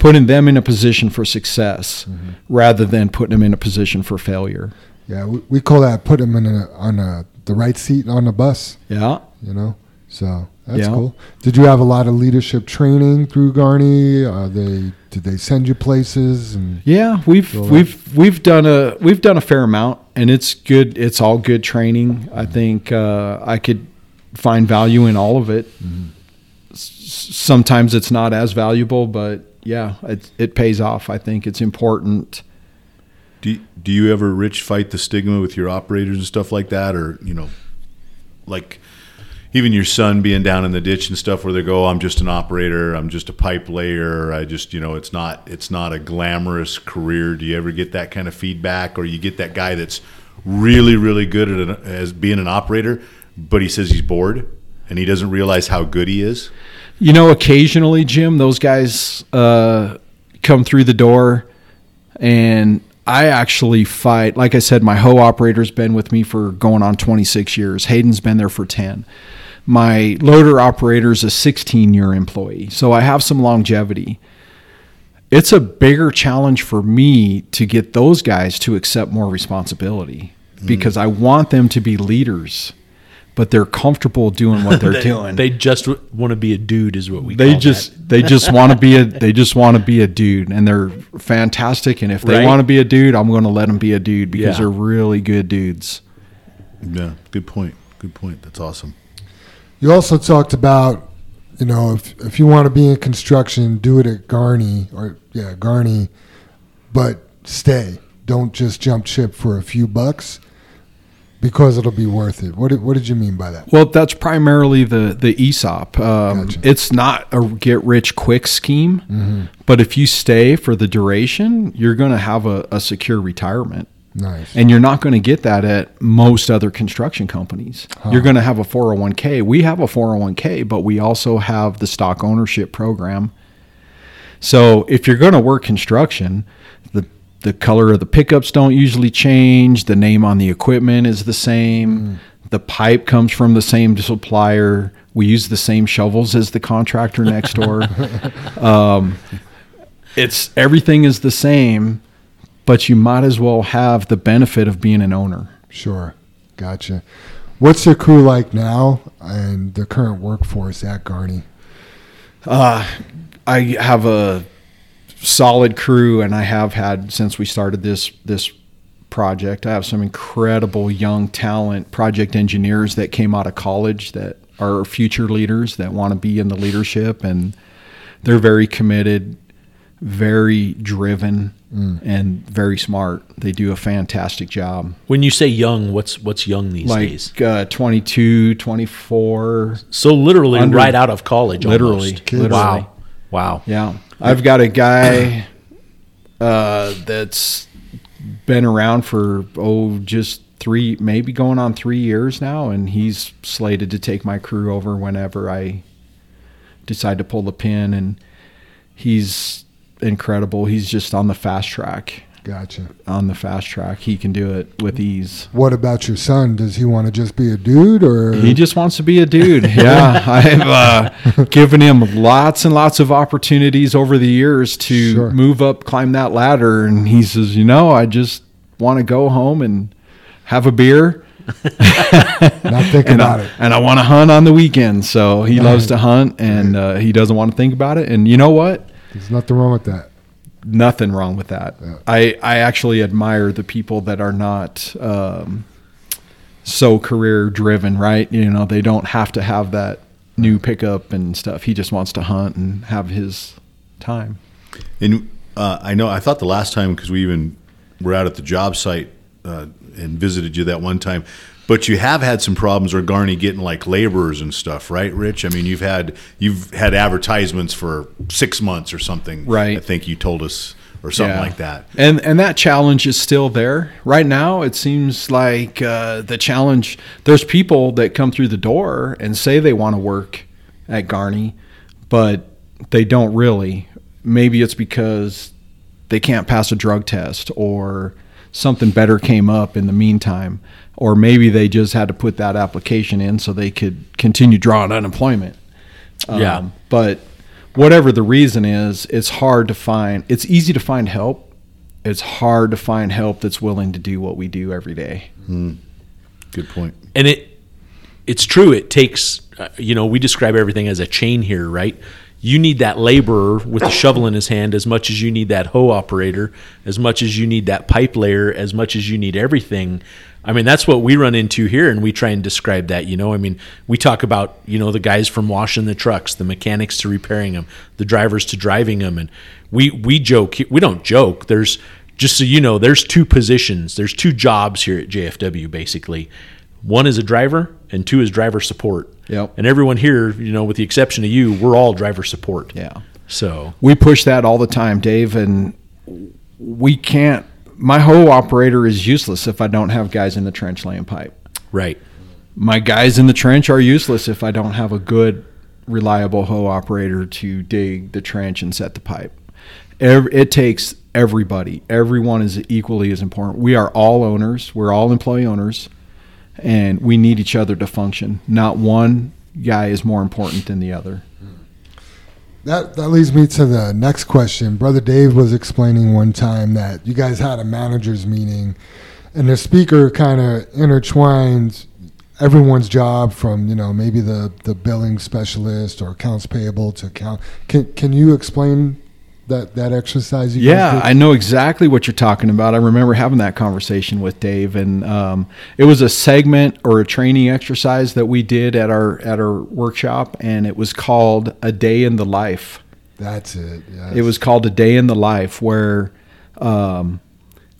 putting them in a position for success mm-hmm. rather than putting them in a position for failure. Yeah, we, we call that put them in a, on a, the right seat on the bus. Yeah. You know, so that's Yeah. cool. Did you have a lot of leadership training through Garney? Are they did they send you places? And Yeah, we've we've we've done a we've done a fair amount, and it's good. It's all good training. I mm-hmm. think uh, I could find value in all of it. Mm-hmm. S- Sometimes it's not as valuable, but yeah, it it pays off. I think it's important. Do do you ever, Rich, fight the stigma with your operators and stuff like that, or you know, like even your son being down in the ditch and stuff, where they go, "I'm just an operator, I'm just a pipe layer, I just you know, it's not it's not a glamorous career." Do you ever get that kind of feedback, or you get that guy that's really really good at an, as being an operator, but he says he's bored and he doesn't realize how good he is? You know, occasionally, Jim, those guys uh, come through the door, and I actually fight. Like I said, my hoe operator's been with me for going on 26 years. Hayden's been there for 10. My loader operator's a 16 year employee, so I have some longevity. It's a bigger challenge for me to get those guys to accept more responsibility because I want them to be leaders, but they're comfortable doing what they're they, doing They just want to be a dude, is what we. they call just they just want to be a they just want to be a dude and they're fantastic and if they Right. want to be a dude i'm going to let them be a dude because Yeah. they're really good dudes Yeah, good point. Good point. That's awesome. you also talked about, you know, if if you want to be in construction, do it at Garney or yeah Garney, but stay. Don't just jump ship for a few bucks because it'll be worth it. What did, what did you mean by that? well that's primarily the the esop um, Gotcha. it's not a get rich quick scheme Mm-hmm. but if you stay for the duration you're going to have a, a secure retirement Nice. And you're not going to get that at most other construction companies. You're going to have a 401k. We have a 401k, but we also have the stock ownership program. So if you're going to work construction, the color of the pickups don't usually change. The name on the equipment is the same. The pipe comes from the same supplier. We use the same shovels as the contractor next door. um, it's everything is the same, but you might as well have the benefit of being an owner. Sure. Gotcha. What's your crew like now and the current workforce at Garney? Uh, I have a solid crew, and I have had since we started this this project. I have some incredible young talent project engineers that came out of college that are future leaders that want to be in the leadership, and they're very committed, very driven, and very smart. They do a fantastic job. When you say young, what's what's young these days? Like uh, 22, 24. So literally Under- right out of college. Literally, almost. Kids. Wow, wow. Yeah, I've got a guy uh, that's been around for oh just three, maybe going on three years now, and he's slated to take my crew over whenever I decide to pull the pin. And he's incredible. He's just on the fast track. Gotcha. On the fast track, he can do it with ease. What about your son? Does he want to just be a dude or He just wants to be a dude. Yeah, I've uh, given him lots and lots of opportunities over the years to Sure. move up, climb that ladder, and he says, "You know, I just want to go home and have a beer, not thinking and about I, it? and I want to hunt on the weekend." So he loves to hunt, and uh, he doesn't want to think about it. And you know what? There's nothing wrong with that. Nothing wrong with that. Yeah. I I actually admire the people that are not. Um, so career driven, right? You know, they don't have to have that new pickup and stuff. He just wants to hunt and have his time. And uh, I know I thought the last time because we even were out at the job site uh, and visited you that one time. But you have had some problems with Garney getting like laborers and stuff, right, Rich? I mean, you've had you've had advertisements for six months or something, Right. I think you told us or something Yeah. like that. And and that challenge is still there. Right now, it seems like uh, the challenge. There's people that come through the door and say they want to work at Garney, but they don't really. Maybe it's because they can't pass a drug test or something better came up in the meantime, or maybe they just had to put that application in so they could continue drawing unemployment. Yeah. Um, but whatever the reason is, it's hard to find. It's easy to find help. It's hard to find help that's willing to do what we do every day. Good point. and it it's true it takes uh, you know we describe everything as a chain here right you need that laborer with the shovel in his hand as much as you need that hoe operator as much as you need that pipe layer as much as you need everything i mean that's what we run into here and we try and describe that you know i mean we talk about you know the guys from washing the trucks the mechanics to repairing them the drivers to driving them and we we joke we don't joke there's just so you know, there's two positions. There's two jobs here at JFW basically. One is a driver, and two is driver support. Yep. And everyone here, you know, with the exception of you, we're all driver support. Yeah. So We push that all the time, Dave, and we can't. My hoe operator is useless if I don't have guys in the trench laying pipe. right. My guys in the trench are useless if I don't have a good, reliable hoe operator to dig the trench and set the pipe. Ev- It takes everybody. Everyone is equally as important. We are all owners. We're all employee owners, and we need each other to function. Not one guy is more important than the other. That that leads me to the next question. Brother Dave was explaining one time that you guys had a managers meeting, and the speaker kind of intertwined everyone's job from you know maybe the the billing specialist or accounts payable to account. Can can you explain that that exercise? You Yeah, I know exactly what you're talking about. I remember having that conversation with Dave, and um, it was a segment or a training exercise that we did at our at our workshop, and it was called "A Day in the Life." That's it. Yes. It was called "A Day in the Life," where um,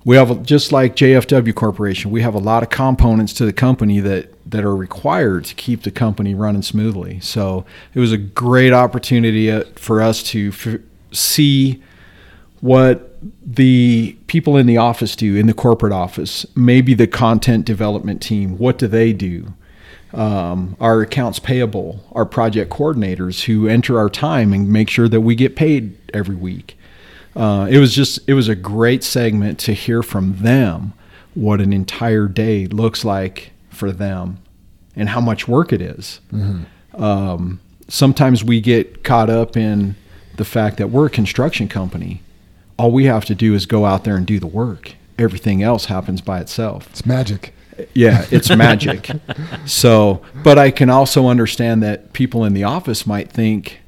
we have just like JFW Corporation, we have a lot of components to the company that that are required to keep the company running smoothly. So it was a great opportunity uh, for us to f- see what the people in the office do in the corporate office, maybe the content development team, what do they do? Um, our accounts payable, our project coordinators who enter our time and make sure that we get paid every week. Uh, it was just, it was a great segment to hear from them what an entire day looks like for them and how much work it is. Um, sometimes we get caught up in the fact that we're a construction company. All we have to do is go out there and do the work. Everything else happens by itself. it's magic. Yeah, it's magic. so, but I can also understand that people in the office might think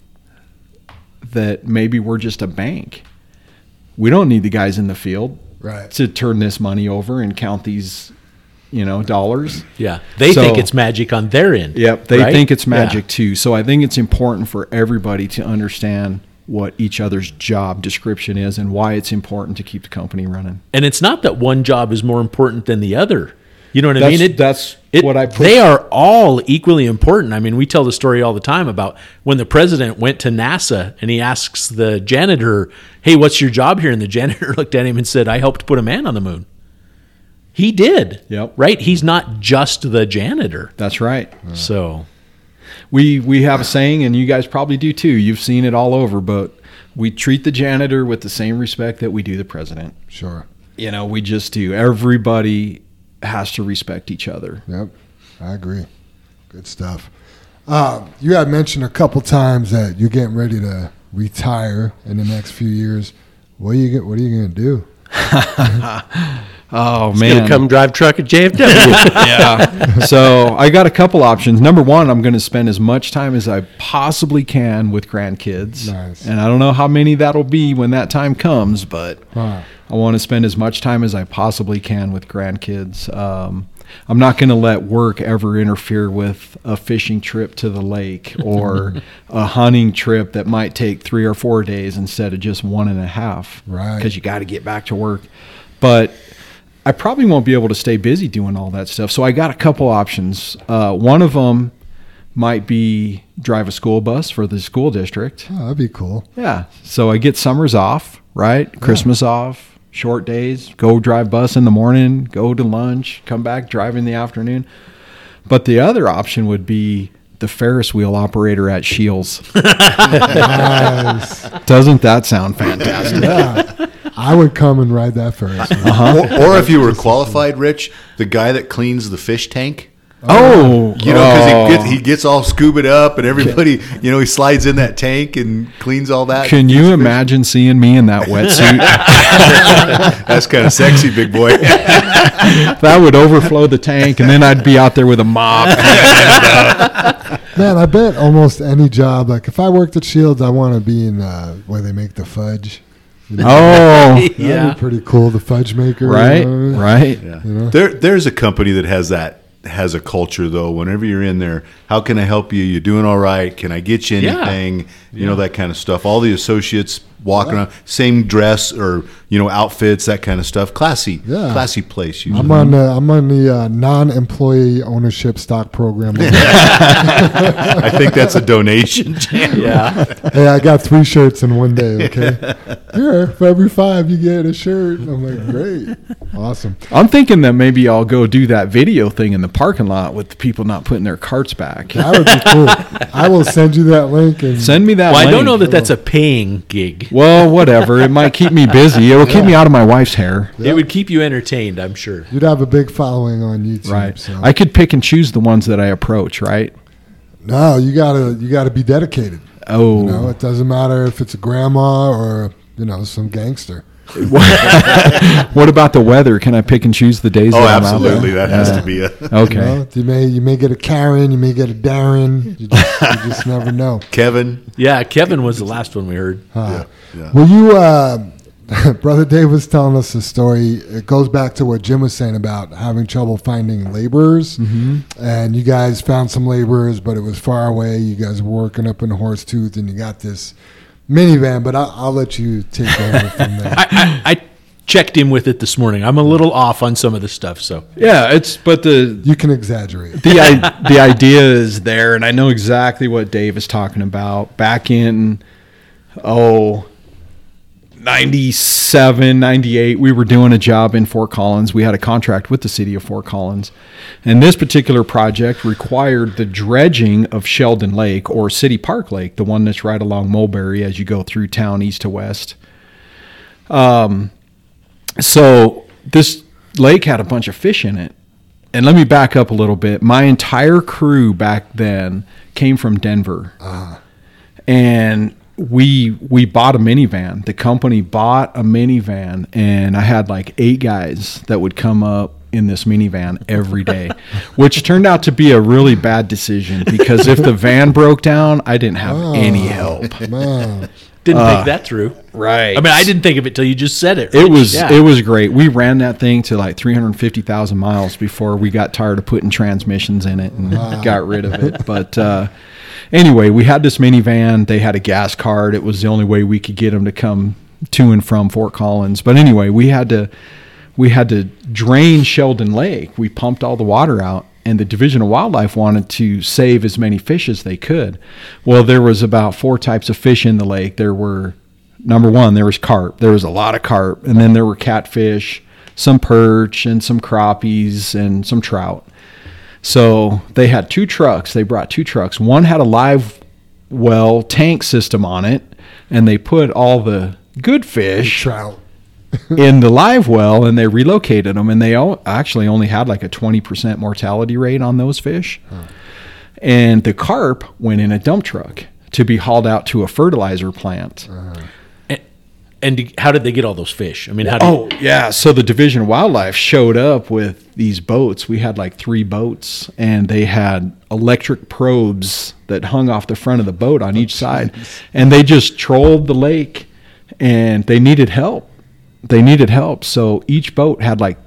that maybe we're just a bank. We don't need the guys in the field Right. to turn this money over and count these, you know, dollars. Yeah. They So- think it's magic on their end. Yep, they right? think it's Yeah. magic too. So I think it's important for everybody to understand what each other's job description is and why it's important to keep the company running. And it's not that one job is more important than the other. You know what I mean? It, that's it- what I push. They are all equally important. I mean, we tell the story all the time about when the president went to NASA and he asks the janitor, "Hey, what's your job here?" And the janitor looked at him and said, "I helped put a man on the moon." He did. Yep. Right? He's not just the janitor. That's right. So, We we have a saying, and you guys probably do too. You've seen it all over, but we treat the janitor with the same respect that we do the president. Sure. You know, we just do. Everybody has to respect each other. Yep, I agree. Good stuff. Uh, you had mentioned a couple times that you're getting ready to retire in the next few years. What are you get? What are you going to do? Oh Gonna man, come drive truck at JFW. yeah. so I got a couple options. Number one, I'm going to spend as much time as I possibly can with grandkids, Nice. and I don't know how many that'll be when that time comes, but Wow. I want to spend as much time as I possibly can with grandkids. Um, I'm not going to let work ever interfere with a fishing trip to the lake or a hunting trip that might take three or four days instead of just one and a half. Right. Because you got to get back to work. But I probably won't be able to stay busy doing all that stuff. So I got a couple options. Uh, one of them might be drive a school bus for the school district. Oh, that'd be cool. Yeah. So I get summers off, right? Christmas off, short days, go drive bus in the morning, go to lunch, come back, drive in the afternoon. But the other option would be the Ferris wheel operator at Scheels. Nice. Doesn't that sound fantastic? yeah. I would come and ride that 1st. Uh-huh. Or, or if you were qualified, Rich, the guy that cleans the fish tank. Oh, You know, because oh. he, gets, he gets all scubaed up, and everybody, you know, he slides in that tank and cleans all that. Can you imagine seeing me in that wetsuit? That's kind of sexy, big boy. that would overflow the tank, and then I'd be out there with a mop. Man, I bet almost any job, like if I worked at Scheels, I want to be in uh, where they make the fudge. You know, Oh, that'd yeah. be pretty cool. The fudge maker, you right, know what I mean? right. Yeah. You know? There, there's a company that has that has a culture though. Whenever you're in there, how can I help you? You're doing all right? Can I get you Yeah. Anything? You know that kind of stuff. All the associates walking around, same dress or you know outfits, that kind of stuff. Classy, Yeah. classy place. Usually. I'm on the I'm on the uh, non-employee ownership stock program. I think that's a donation. Yeah. hey, I got three shirts in one day. Okay, here for every five you get a shirt. I'm like, great, awesome. I'm thinking that maybe I'll go do that video thing in the parking lot with the people not putting their carts back. That would be cool. I will send you that link and Send me that. Well, I don't know that that's a paying gig. Well, whatever. It might keep me busy. It will keep me out of my wife's hair. It would keep you entertained, I'm sure. You'd have a big following on YouTube. Right. So. I could pick and choose the ones that I approach. Right. no, you gotta you gotta be dedicated. Oh. You know, it doesn't matter if it's a grandma or you know some gangster. what about the weather? Can I pick and choose the days? Oh, that I'm out there? absolutely. That has to be a Okay. You, know, you may you may get a Karen, you may get a Darren. You just, you just never know. Kevin. Yeah, Kevin was the last one we heard. Uh, yeah. Well, you, uh, brother Dave was telling us a story. It goes back to what Jim was saying about having trouble finding laborers, Mm-hmm. and you guys found some laborers, but it was far away. You guys were working up in Horsetooth, and you got this minivan. But I'll, I'll let you take over from there. I, I, I checked him with it this morning. I'm a little off on some of the stuff, so Yeah. It's but the You can exaggerate. the I, the idea is there, and I know exactly what Dave is talking about. Back in oh. 97, 98, we were doing a job in Fort Collins. We had a contract with the city of Fort Collins. And this particular project required the dredging of Sheldon Lake or City Park Lake, the one that's right along Mulberry as you go through town east to west. Um, so this lake had a bunch of fish in it. And let me back up a little bit. My entire crew back then came from Denver. And we we bought a minivan. The company bought a minivan and I had like eight guys that would come up in this minivan every day, which turned out to be a really bad decision because if the van broke down, I didn't have oh, any help. Man, didn't think that through. Right. I mean, I didn't think of it till you just said it. It was Yeah. it was great. We ran that thing to like 350,000 miles before we got tired of putting transmissions in it and got rid of it. But uh, anyway, we had this minivan. They had a gas card. It was the only way we could get them to come to and from Fort Collins. But anyway, we had to we had to drain Sheldon Lake. We pumped all the water out. And the Division of Wildlife wanted to save as many fish as they could. Well, there was about four types of fish in the lake. There were number one, there was carp. There was a lot of carp, and then there were catfish, some perch, and some crappies, and some trout. So they had two trucks. They brought two trucks. One had a live well tank system on it, and they put all the good fish trout. in the live well, and they relocated them. And they o- actually only had like a twenty percent mortality rate on those fish. And the carp went in a dump truck to be hauled out to a fertilizer plant. Uh-huh. And, and how did they get all those fish? I mean, how did Oh yeah, so the Division of Wildlife showed up with these boats. We had like three boats, and they had electric probes that hung off the front of the boat on each side, and they just trolled the lake, and they needed help. They needed help, so each boat had like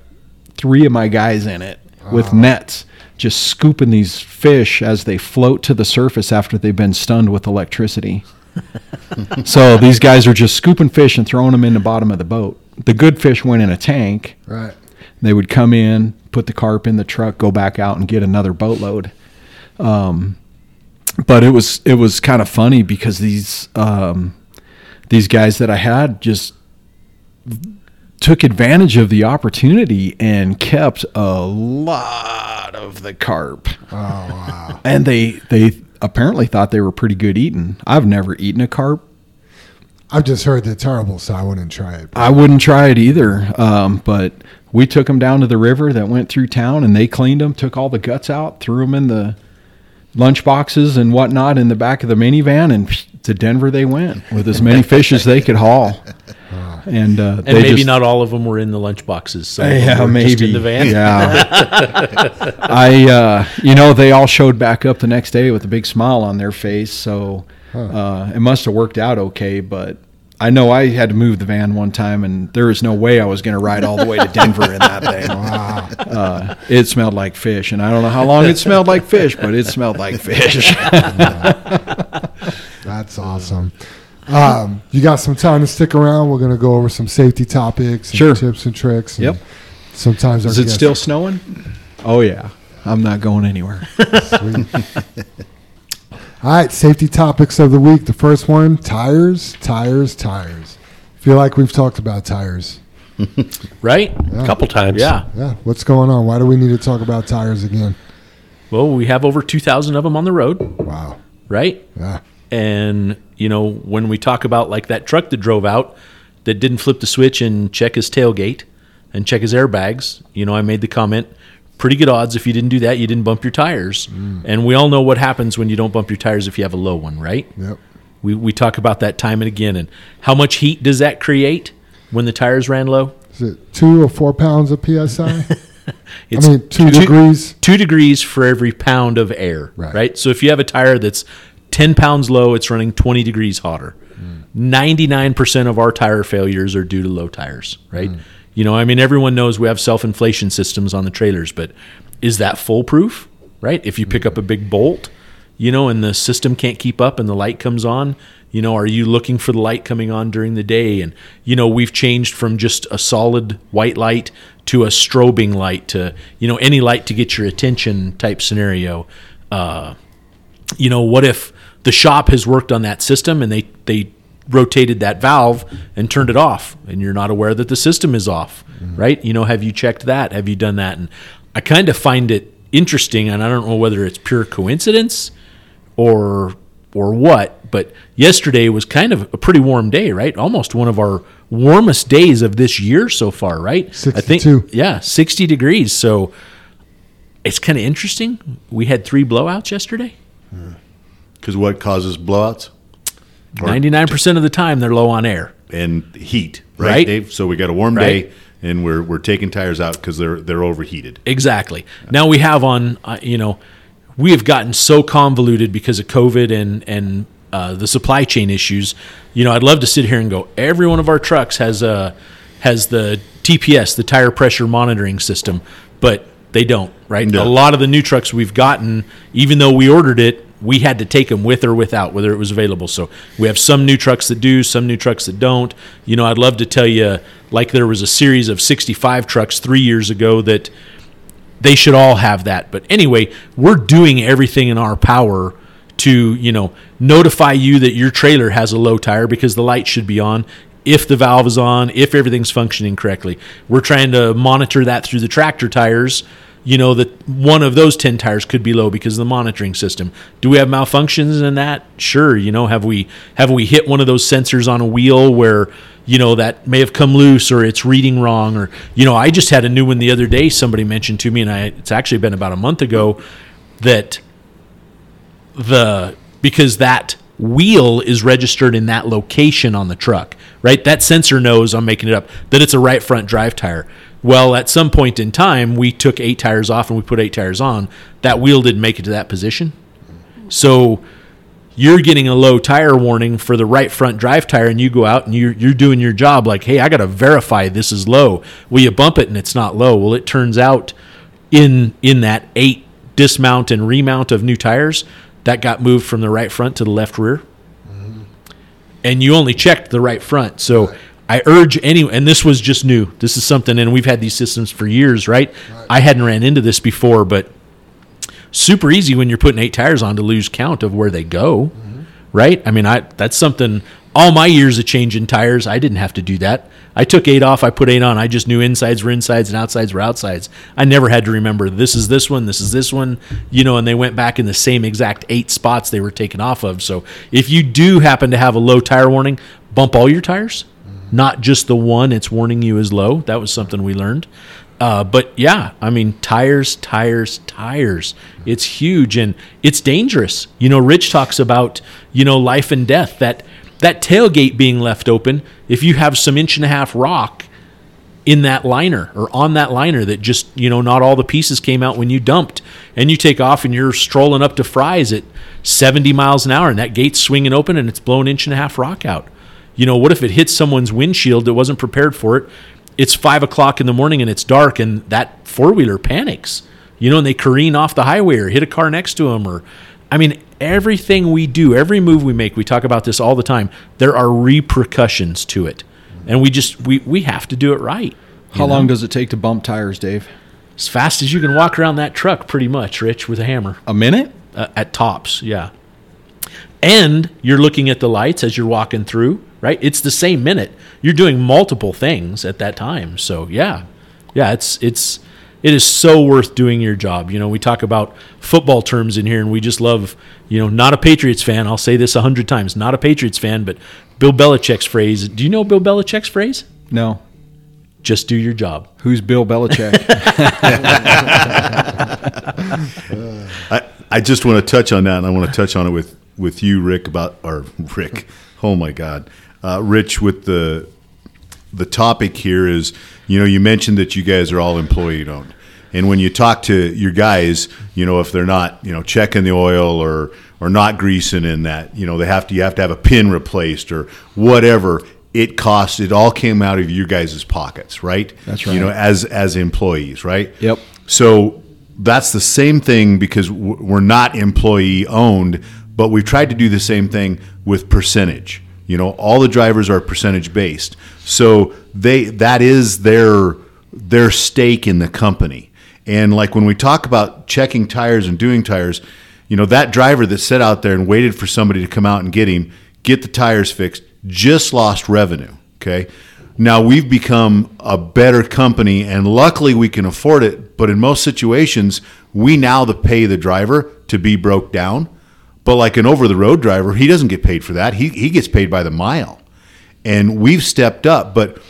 three of my guys in it with nets, just scooping these fish as they float to the surface after they've been stunned with electricity. so these guys are just scooping fish and throwing them in the bottom of the boat. The good fish went in a tank. Right. They would come in, put the carp in the truck, go back out and get another boatload. Um, but it was it was kind of funny because these um, these guys that I had just took advantage of the opportunity and kept a lot of the carp. Oh wow! And they they apparently thought they were pretty good eating. I've never eaten a carp. I've just heard they're terrible, so I wouldn't try it. I wouldn't try it either. Um, but we took them down to the river that went through town, and they cleaned them, took all the guts out, threw them in the lunch boxes and whatnot in the back of the minivan, and to Denver they went with as many fish as they could haul. And, uh, And maybe not all of them were in the lunch boxes. Some Yeah, maybe just in the van. Yeah, I, uh, you know, they all showed back up the next day with a big smile on their face. So uh, it must have worked out okay. But I know I had to move the van one time, and there was no way I was going to ride all the way to Denver in that thing. Wow. Uh, it smelled like fish, and I don't know how long it smelled like fish, but it smelled like fish. That's awesome. Um, you got some time to stick around. We're going to go over some safety topics, and Sure. tips and tricks. and Yep. Sometimes our Is it guests- still snowing? Oh yeah, I'm not going anywhere. All right, safety topics of the week. The first one: tires, tires, tires. Feel like we've talked about tires. Right? A couple times. Yeah. Yeah, what's going on? Why do we need to talk about tires again? Well, we have over 2,000 of them on the road, Wow. right? Yeah. And, you know, when we talk about like that truck that drove out that didn't flip the switch and check his tailgate and check his airbags, you know, I made the comment pretty good odds if you didn't do that, you didn't bump your tires. Mm. And we all know what happens when you don't bump your tires if you have a low one, right? Yep. We, we talk about that time and again. And how much heat does that create when the tires ran low? Is it two or four pounds of psi? It's I mean, two, degrees. two degrees for every pound of air, Right. right. So if you have a tire that's 10 pounds low, it's running 20 degrees hotter. 99% of our tire failures are due to low tires, right? You know, I mean, everyone knows we have self inflation systems on the trailers, but is that foolproof, right? If you pick up a big bolt, you know, and the system can't keep up and the light comes on, you know, are you looking for the light coming on during the day? And, you know, we've changed from just a solid white light to a strobing light to, you know, any light to get your attention type scenario. Uh, you know, what if the shop has worked on that system and they, they rotated that valve and turned it off and you're not aware that the system is off, mm-hmm. right? You know, have you checked that? Have you done that? And I kind of find it interesting and I don't know whether it's pure coincidence or or what, but yesterday was kind of a pretty warm day, right? Almost one of our warmest days of this year so far, right? I 62. think yeah, 60 degrees. So it's kind of interesting. We had three blowouts yesterday. Hmm. Because what causes blowouts? 99% of the time they're low on air. and heat, right, Right. Dave? So we got a warm Right. day, and we're we're taking tires out because they're they're overheated. Exactly. Now we have on, uh, you know, we have gotten so convoluted because of COVID and and uh, the supply chain issues. You know, I'd love to sit here and go. Every one of our trucks has a has the TPS, the tire pressure monitoring system, but they don't. Right. No. A lot of the new trucks we've gotten, even though we ordered it, we had to take them with or without, whether it was available. So we have some new trucks that do, some new trucks that don't. You know, I'd love to tell you, like there was a series of 65 trucks three years ago that they should all have that. But anyway, we're doing everything in our power to, you know, notify you that your trailer has a low tire because the light should be on. If the valve is on, if everything's functioning correctly, we're trying to monitor that through the tractor tires. You know that one of those ten tires could be low because of the monitoring system. Do we have malfunctions in that? Sure. You know, have we have we hit one of those sensors on a wheel where you know that may have come loose or it's reading wrong or you know i just had a new one the other day somebody mentioned to me and I, it's actually been about a month ago that the because that wheel is registered in that location on the truck right that sensor knows i'm making it up that it's a right front drive tire well at some point in time we took eight tires off and we put eight tires on. That wheel didn't make it to that position. So you're getting a low tire warning for the right front drive tire and you go out and you're, you're doing your job like hey i got to verify this is low. Well you bump it and it's not low? Well it turns out in in that eight dismount and remount of new tires that got moved from the right front to the left rear. Mm-hmm. And you only checked the right front. So i urge any and this was just new this is something and we've had these systems for years right i hadn't ran into this before but super easy when you're putting eight tires on to lose count of where they go, mm-hmm. right? I mean, I that's something. All my years of changing tires, I didn't have to do that. I took eight off, I put eight on. I just knew insides were insides and outsides were outsides. I never had to remember this is this one, this is this one, you know. And they went back in the same exact eight spots they were taken off of. So if you do happen to have a low tire warning, bump all your tires, not just the one it's warning you is low. That was something we learned. Uh, but yeah, I mean, tires, tires, tires. It's huge and it's dangerous. You know, Rich talks about, you know, life and death. That that tailgate being left open, if you have some inch and a half rock in that liner or on that liner that just, you know, not all the pieces came out when you dumped and you take off and you're strolling up to Fry's at 70 miles an hour and that gate's swinging open and it's blowing inch and a half rock out. You know, what if it hits someone's windshield that wasn't prepared for it? It's five o'clock in the morning and it's dark and that four wheeler panics, you know, and they careen off the highway or hit a car next to them or, I mean, everything we do, every move we make, we talk about this all the time. There are repercussions to it, and we just we we have to do it right. How long does it take to bump tires, Dave? As fast as you can walk around that truck, pretty much, Rich, with a hammer A minute? uh, at tops, yeah. And you're looking at the lights as you're walking through, right? It's the same minute. You're doing multiple things at that time. So yeah, yeah, it's it's it is so worth doing your job. You know, we talk about football terms in here, and we just love, you know, not a Patriots fan. I'll say this a hundred times, not a Patriots fan, but Bill Belichick's phrase. Do you know Bill Belichick's phrase? No. Just do your job. Who's Bill Belichick? I, I just want to touch on that, and I want to touch on it with, with you, Rick, about or Rick. Oh my God, uh, Rich, with the the topic here is, you know, you mentioned that you guys are all employee owned, and when you talk to your guys, you know, if they're not, you know, checking the oil or or not greasing in that, you know, they have to you have to have a pin replaced or whatever. It costs. It all came out of you guys' pockets, right? That's right. You know, as as employees, right? Yep. So that's the same thing because we're not employee owned, but we've tried to do the same thing with percentage. You know, all the drivers are percentage based, so they that is their their stake in the company. And like when we talk about checking tires and doing tires, you know, that driver that sat out there and waited for somebody to come out and get him, get the tires fixed, just lost revenue. Okay. Now we've become a better company and luckily we can afford it. But in most situations, we now the pay the driver to be broke down. But like an over the road driver, he doesn't get paid for that. He, he gets paid by the mile. And we've stepped up. But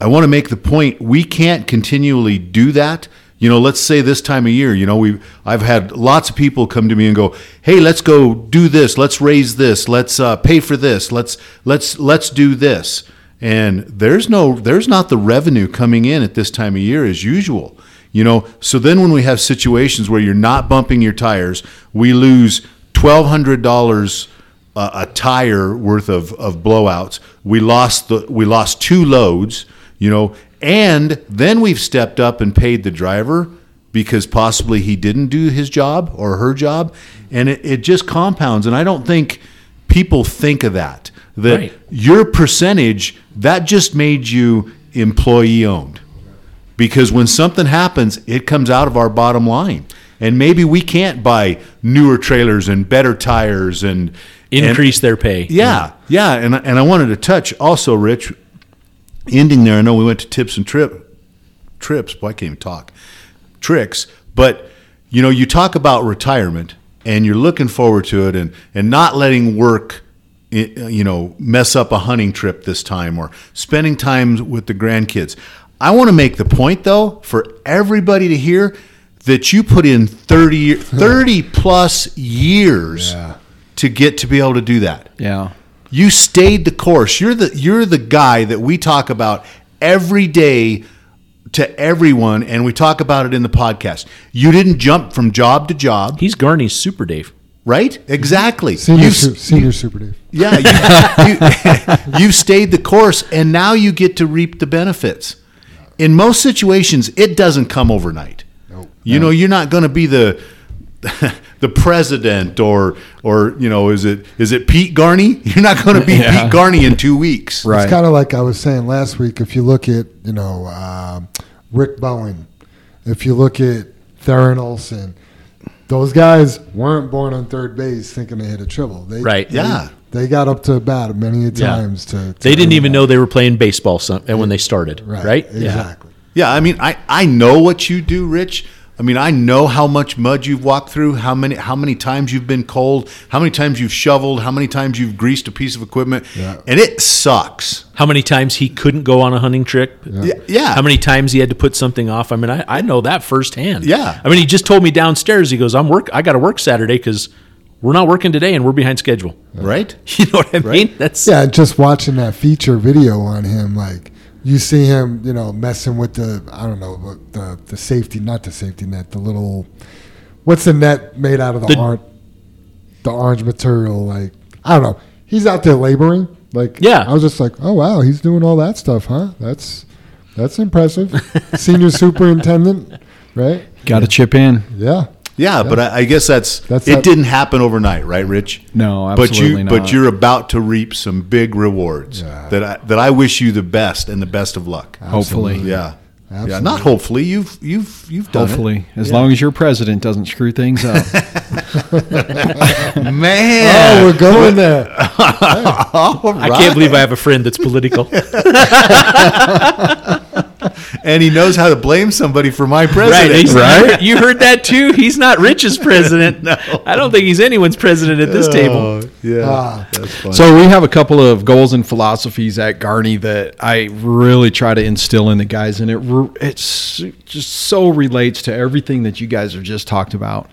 I want to make the point we can't continually do that. You know, let's say this time of year, you know, we I've had lots of people come to me and go, "Hey, let's go do this. Let's raise this. Let's uh, pay for this. Let's let's let's do this." And there's no there's not the revenue coming in at this time of year as usual. You know, so then when we have situations where you're not bumping your tires, we lose twelve hundred dollars a, a tire worth of, of blowouts. We lost the we lost two loads, you know, and then we've stepped up and paid the driver because possibly he didn't do his job or her job, and it, it just compounds. And I don't think people think of that. That Right. your percentage that just made you employee owned because when something happens, it comes out of our bottom line. And maybe we can't buy newer trailers and better tires and and- Increase their pay. yeah, yeah, and and I wanted to touch also, Rich. Ending there, I know we went to tips and trip trips. Boy, I can't even talk tricks. But you know, you talk about retirement, and you're looking forward to it, and and not letting work, eh, eh, you know, mess up a hunting trip this time, or spending time with the grandkids. I want to make the point though for everybody to hear that you put in 30, 30 plus years Yeah. to get to be able to do that. yeah. You stayed the course. You're the you're the guy that we talk about every day to everyone, and we talk about it in the podcast. You didn't jump from job to job, He's Garney's Super Dave. right? Exactly. Senior, You've- su- senior Super Dave. yeah, you, you, you've stayed the course, and now you get to reap the benefits. In most situations, it doesn't come overnight. Nope. You know, you're not going to be the the president or or you know, is it is it Pete Garney? You're not going to be Yeah. Pete Garney in two weeks. Right. It's kind of like I was saying last week. If you look at, you know, um Rick Bowen, if you look at Theron Olson, those guys weren't born on third base thinking they hit a triple. They, Right. they- Yeah. They, got up to bat many a Yeah. times to, to They didn't even that. know they were playing baseball some, and when they started, Right. right? Exactly. Yeah, I mean, I, I know what you do, Rich. I mean, I know how much mud you've walked through, how many how many times you've been cold, how many times you've shoveled, how many times you've greased a piece of equipment, Yeah. and it sucks. How many times he couldn't go on a hunting trip? Yeah, yeah. How many times he had to put something off? I mean, I, I know that firsthand. Yeah. I mean, he just told me downstairs. He goes, "I'm work. I got to work Saturday because we're not working today and we're behind schedule." right? You know what I mean? That's Yeah, just watching that feature video on him, like you see him, you know, messing with the I don't know the the safety, not the safety net, the little what's the net made out of the, The- orange the orange material? Like I don't know. He's out there laboring. Like Yeah. I was just like, oh wow, he's doing all that stuff, huh? That's that's impressive. Senior superintendent, right? Got to chip in. Yeah. Yeah, but I, I guess that's, That's it. that- didn't happen overnight, right, Rich? No, but you absolutely but not. you're about to reap some big rewards Yeah. that I, that I wish you the best and the best of luck. Hopefully. Yeah. Yeah, Absolutely. not hopefully. You've you've you've done Hopefully, as Yeah. long as your president doesn't screw things up. it. Man. Oh, we're going there. I can't believe I have a friend that's political. And he knows how to blame somebody for my right? president. He's- You heard, you heard that too. He's not Rich's president. No. I don't think he's anyone's president at this table. Oh, yeah. Ah. That's so we have a couple of goals and philosophies at Garney that I really try to instill in the guys, and it it's just so relates to everything that you guys have just talked about.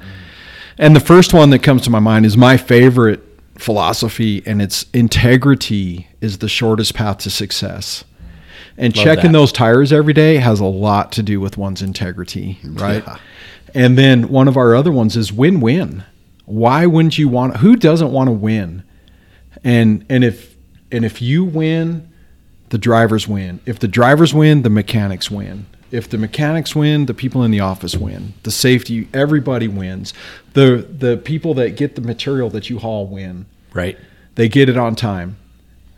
And the first one that comes to my mind is my favorite philosophy, and it's integrity is the shortest path to success. And Love checking that. those tires every day has a lot to do with one's integrity, right? Yeah. And then one of our other ones is win-win. Why wouldn't you want who doesn't want to win? And and if and if you win, the drivers win. If the drivers win, the mechanics win. If the mechanics win, the people in the office win. The safety, everybody wins. The the people that get the material that you haul win. Right. They get it on time.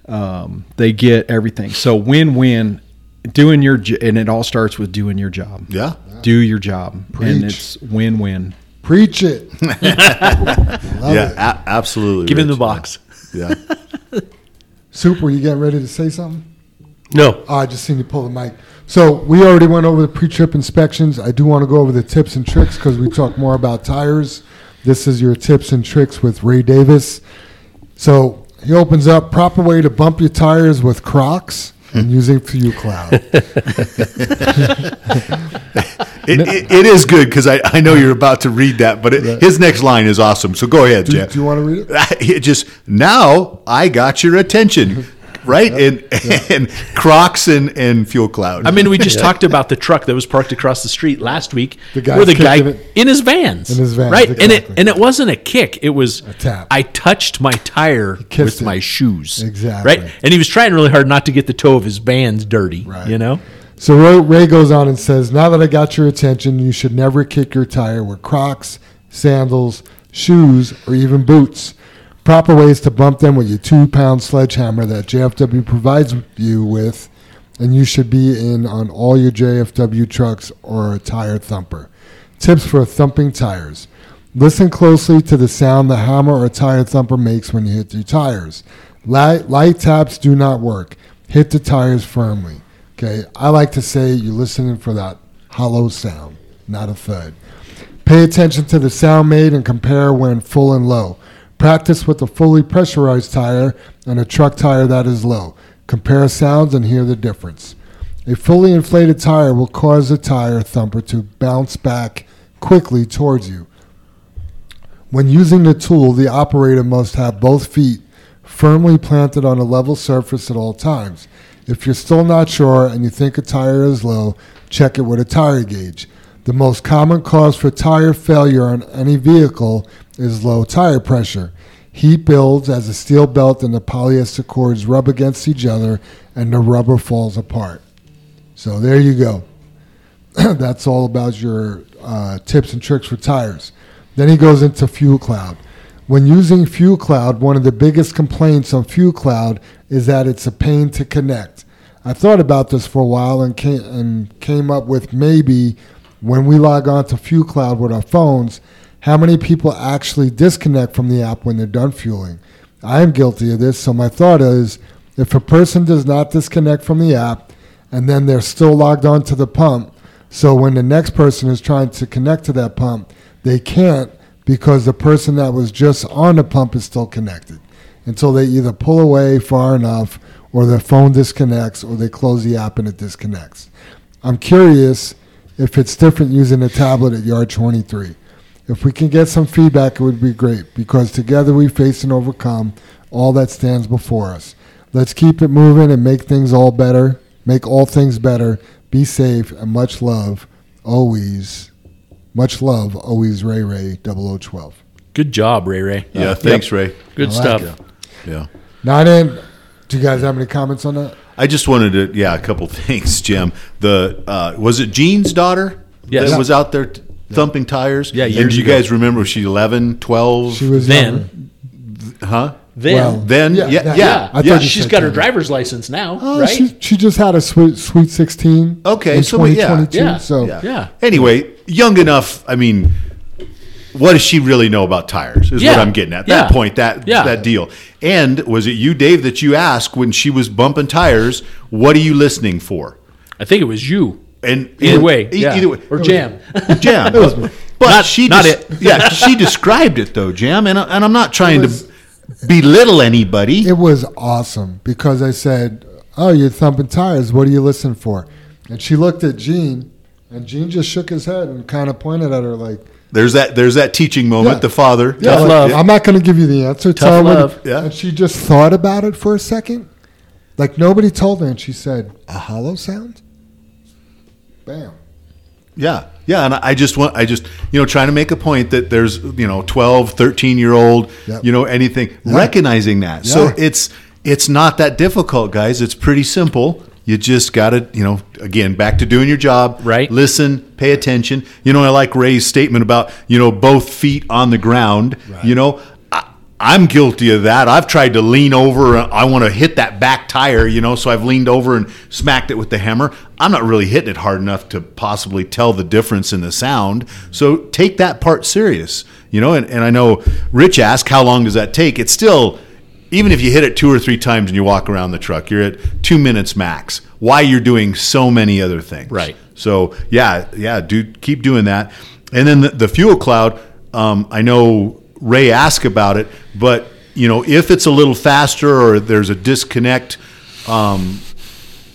Um, they get everything. So win win. Doing your and it all starts with doing your job. yeah. Do your job, and Preach. it's win win. Preach it. Love yeah, it. a- absolutely. Give him the box. Yeah. Soup, were you getting ready to say something? No. Oh, I just seen you pull the mic. So we already went over the pre-trip inspections. I do want to go over the tips and tricks because we talk more about tires. This is your tips and tricks with Ray Davis. So he opens up proper way to bump your tires with Crocs and using Fuel Cloud. It, it, it is good because I, I know you're about to read that, but it, his next line is awesome. So go ahead, Do, Jeff. do you want to read it? it just now I got your attention, right? And and Crocs and and fuel cloud. I mean, we just talked about the truck that was parked across the street last week, The guy's where the guy in his vans, In his vans, right? And it and it wasn't a kick; it was A tap. I touched my tire with it. my shoes, Exactly. right? And he was trying really hard not to get the toe of his vans dirty, Right. you know. So Ray, Ray goes on and says, "Now that I got your attention, you should never kick your tire with Crocs, sandals, shoes, or even boots. Proper ways to bump them with your two-pound sledgehammer that JFW provides you with, and you should be in on all your JFW trucks or a tire thumper. Tips for thumping tires: Listen closely to the sound the hammer or tire thumper makes when you hit your tires. Light, light taps do not work. Hit the tires firmly." Okay, I like to say you're listening for that hollow sound, not a thud. Pay attention to the sound made and compare when full and low. Practice with a fully pressurized tire and a truck tire that is low. Compare sounds and hear the difference. A fully inflated tire will cause the tire thumper to bounce back quickly towards you. When using the tool, the operator must have both feet firmly planted on a level surface at all times. If you're still not sure and you think a tire is low, check it with a tire gauge. The most common cause for tire failure on any vehicle is low tire pressure. Heat builds as the steel belt and the polyester cords rub against each other and the rubber falls apart. So there you go. That's all about your uh, tips and tricks for tires. Then he goes into Fuel Cloud. When using Fuel Cloud, one of the biggest complaints on Fuel Cloud is that it's a pain to connect. I thought about this for a while and came, and came up with maybe when we log on to Fuel Cloud with our phones, How many people actually disconnect from the app when they're done fueling? I am guilty of this, so my thought is if a person does not disconnect from the app and then they're still logged on to the pump, so when the next person is trying to connect to that pump, they can't because the person that was just on the pump is still connected until they either pull away far enough or their phone disconnects or they close the app and it disconnects. I'm curious if it's different using a tablet at yard 23. If we can get some feedback, it would be great because together we face and overcome all that stands before us. Let's keep it moving and make things all better, make all things better. Be safe and much love, always. Much love, always Ray Ray 0012. Good job, Ray Ray. Yeah, uh, thanks, Ray. Good I stuff. it. Yeah. Now, I didn't. Do you guys have any comments on that? I just wanted to, yeah, a couple things, Jim. The uh, was it Gene's daughter Yes. that was out there t- thumping tires? Yeah, And do you ago. guys remember? Was she 11, 12? She was Then, younger. huh? then, Well, Then, yeah, Yeah, yeah, that- yeah. I yeah, you she's said got her driver's license now, Oh, right? she, she just had a sweet Sweet 16. Okay, in so, yeah, 2022. yeah, so Yeah. Yeah. Anyway, young enough. I mean, what does she really know about tires? Is Yeah. what I'm getting at. That point, that Yeah. that deal. And was it you, Dave, that you asked when she was bumping tires? What are you listening for? I think it was you. And Either and- way, e- yeah. either way, or jam. jam. but Not- she not des- it. yeah, she described it though, jam. And I- and I'm not trying was- to belittle anybody. it was awesome because I said, "Oh, you're thumping tires. What are you listening for?" And she looked at Gene, and Gene just shook his head and kind of pointed at her like, there's that. There's that teaching moment. Yeah. The father. "Yeah, Tough like, love. I'm not going to give you the answer. Tough Tell her what- love. Yeah. And she just thought about it for a second, like nobody told her, and she said, "A hollow sound." Bam. Yeah. Yeah. And I just want, I just, you know, trying to make a point that there's, you know, 12, 13 year old, Yep. you know, anything, Yeah. recognizing that. So it's, it's not that difficult, guys. It's pretty simple. You just got to, you know, again, back to doing your job. Right. Listen, pay attention. You know, I like Ray's statement about, you know, both feet on the ground. You know, I'm guilty of that. I've tried to lean over. I want to hit that back tire, you know, so I've leaned over and smacked it with the hammer. I'm not really hitting it hard enough to possibly tell the difference in the sound. So take that part serious, you know. And, and I know Rich asked, how long does that take? It's still, even if you hit it two or three times and you walk around the truck, you're at two minutes max. Why you're doing so many other things, Right. So yeah, yeah, do keep doing that. And then the, the fuel cloud, um, I know Ray asked about it, but you know if it's a little faster or there's a disconnect um,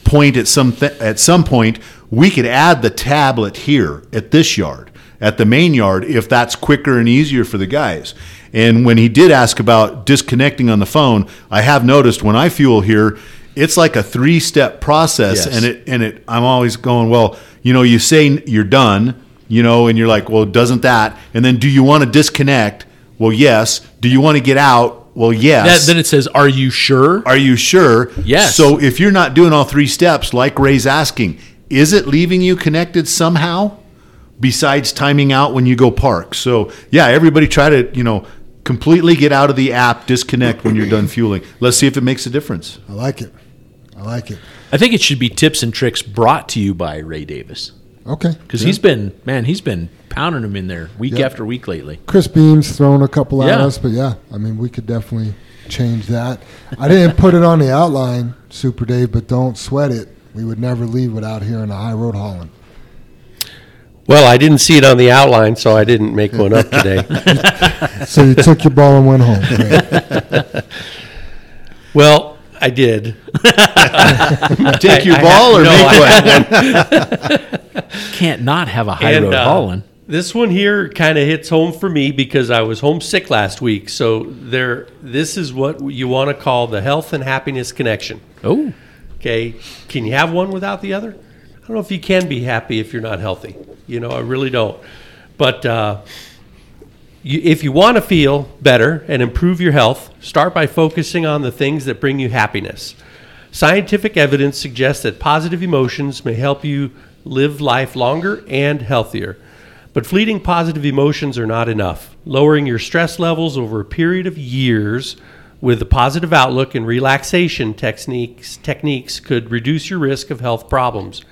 point at some th- at some point, we could add the tablet here at this yard at the main yard if that's quicker and easier for the guys. And when he did ask about disconnecting on the phone, I have noticed when I fuel here, it's like a three-step process, Yes. and it and it. I'm always going, well, you know, you say you're done, you know, and you're like, well, doesn't that? And then, do you want to disconnect? Well, yes. Do you want to get out? Well, yes. That, then it says, "Are you sure?" Are you sure? Yes. So if you're not doing all three steps, like Ray's asking, is it leaving you connected somehow besides timing out when you go park? So yeah, everybody try to, you know, completely get out of the app, disconnect when you're done fueling. Let's see if it makes a difference. I like it. I like it. I think it should be tips and tricks brought to you by Ray Davis Okay. because Yeah. he's been man, he's been pounding them in there week Yeah. after week lately. Chris Beam's thrown a couple at Yeah. us, but yeah, I mean, we could definitely change that. I didn't put it on the outline, Super Dave, but don't sweat it. We would never leave without hearing a high road hauling. Well, I didn't see it on the outline, so I didn't make one up today. So you took your ball and went home. Great. well, I did. Take your I ball have- or no, make I one. Can't not have a high And, road uh, hauling. This one here kind of hits home for me because I was homesick last week. So there, this is what you want to call the health and happiness connection. Oh, Okay, can you have one without the other? I don't know if you can be happy if you're not healthy. You know, I really don't. But uh, you, if you want to feel better and improve your health, start by focusing on the things that bring you happiness. Scientific evidence suggests that positive emotions may help you live life longer and healthier. But fleeting positive emotions are not enough. Lowering your stress levels over a period of years with a positive outlook and relaxation techniques, techniques could reduce your risk of health problems.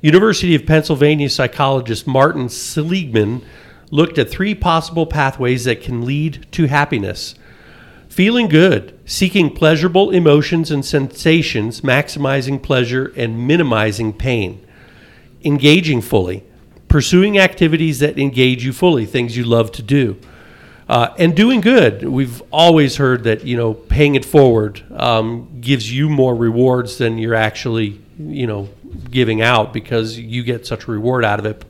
University of Pennsylvania psychologist Martin Seligman looked at three possible pathways that can lead to happiness. Feeling good, seeking pleasurable emotions and sensations, maximizing pleasure and minimizing pain. Engaging fully, pursuing activities that engage you fully, things you love to do. Uh, and doing good. We've always heard that you know paying it forward um, gives you more rewards than you're actually you know giving out because you get such a reward out of it.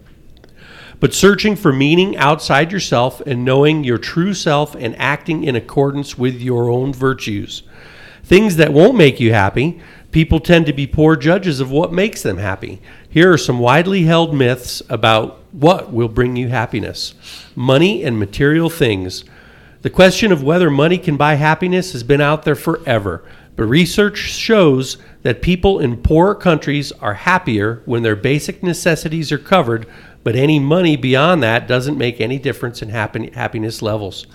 But searching for meaning outside yourself and knowing your true self and acting in accordance with your own virtues. Things that won't make you happy, people tend to be poor judges of what makes them happy. Here are some widely held myths about what will bring you happiness money and material things. The question of whether money can buy happiness has been out there forever, but research shows that people in poorer countries are happier when their basic necessities are covered, but any money beyond that doesn't make any difference in happy- happiness levels.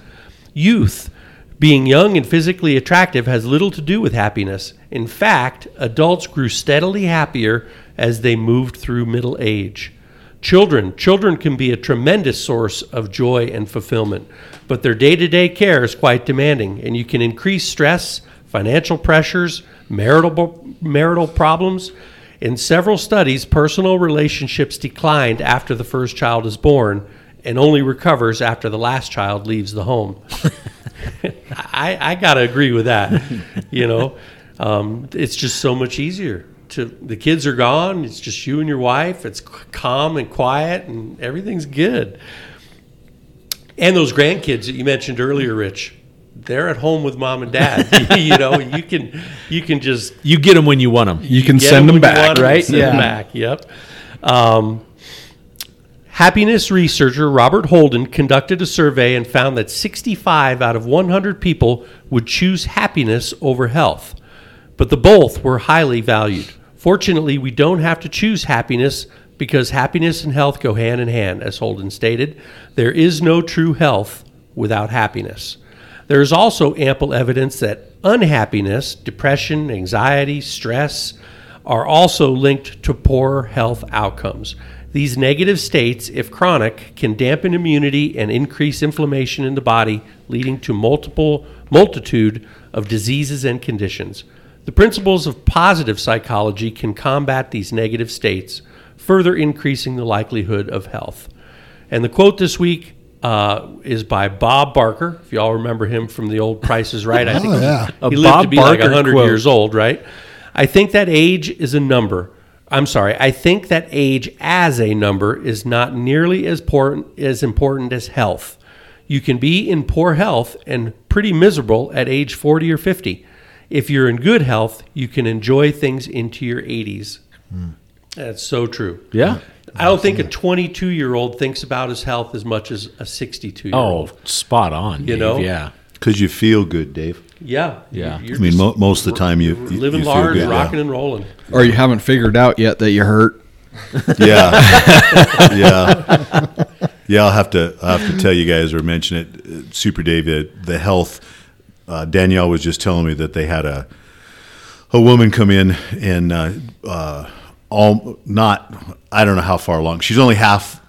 Youth. Being young and physically attractive has little to do with happiness. In fact, adults grew steadily happier as they moved through middle age. Children, children can be a tremendous source of joy and fulfillment, but their day-to-day care is quite demanding and you can increase stress, financial pressures, marital marital problems. In several studies, personal relationships declined after the first child is born and only recovers after the last child leaves the home. I, I got to agree with that. You know, um, it's just so much easier. To the kids are gone. It's just you and your wife. It's calm and quiet, and everything's good. And those grandkids that you mentioned earlier, Rich, they're at home with mom and dad. you know, you can you can just You get them when you want them. You can send them when you back, want 'em, right? Send them Yeah. back. Yep. Um, happiness researcher Robert Holden conducted a survey and found that 65 out of 100 people would choose happiness over health, but the both were highly valued. Fortunately, we don't have to choose happiness because happiness and health go hand in hand, as Holden stated. There is no true health without happiness. There is also ample evidence that unhappiness, depression, anxiety, stress are also linked to poor health outcomes. These negative states, if chronic, can dampen immunity and increase inflammation in the body, leading to multiple multitude of diseases and conditions. The principles of positive psychology can combat these negative states, further increasing the likelihood of health. And the quote this week uh, is by Bob Barker. If y'all remember him from the old Price is Right, I think Oh, yeah. he, A he lived to Bob be like Barker 100 quote. years old, right? I think that age is a number. I'm sorry. I think that age as a number is not nearly as important as important as health. You can be in poor health and pretty miserable at age 40 or 50. If you're in good health, you can enjoy things into your 80s. That's so true. Yeah. I don't think a 22 year old thinks about his health as much as a 62 year old. Oh, spot on. You Dave, know? Yeah. Because you feel good, Dave. Yeah. Yeah. You're I mean, mo- most of the time you, you living you feel large, good, yeah. rocking and rolling. Or you haven't figured out yet that you hurt. Yeah, yeah, yeah. I'll have to I'll have to tell you guys or mention it. uh, Super Dave, the, the health. Uh, Danielle was just telling me that they had a a woman come in and uh, uh, all not I don't know how far along. She's only half.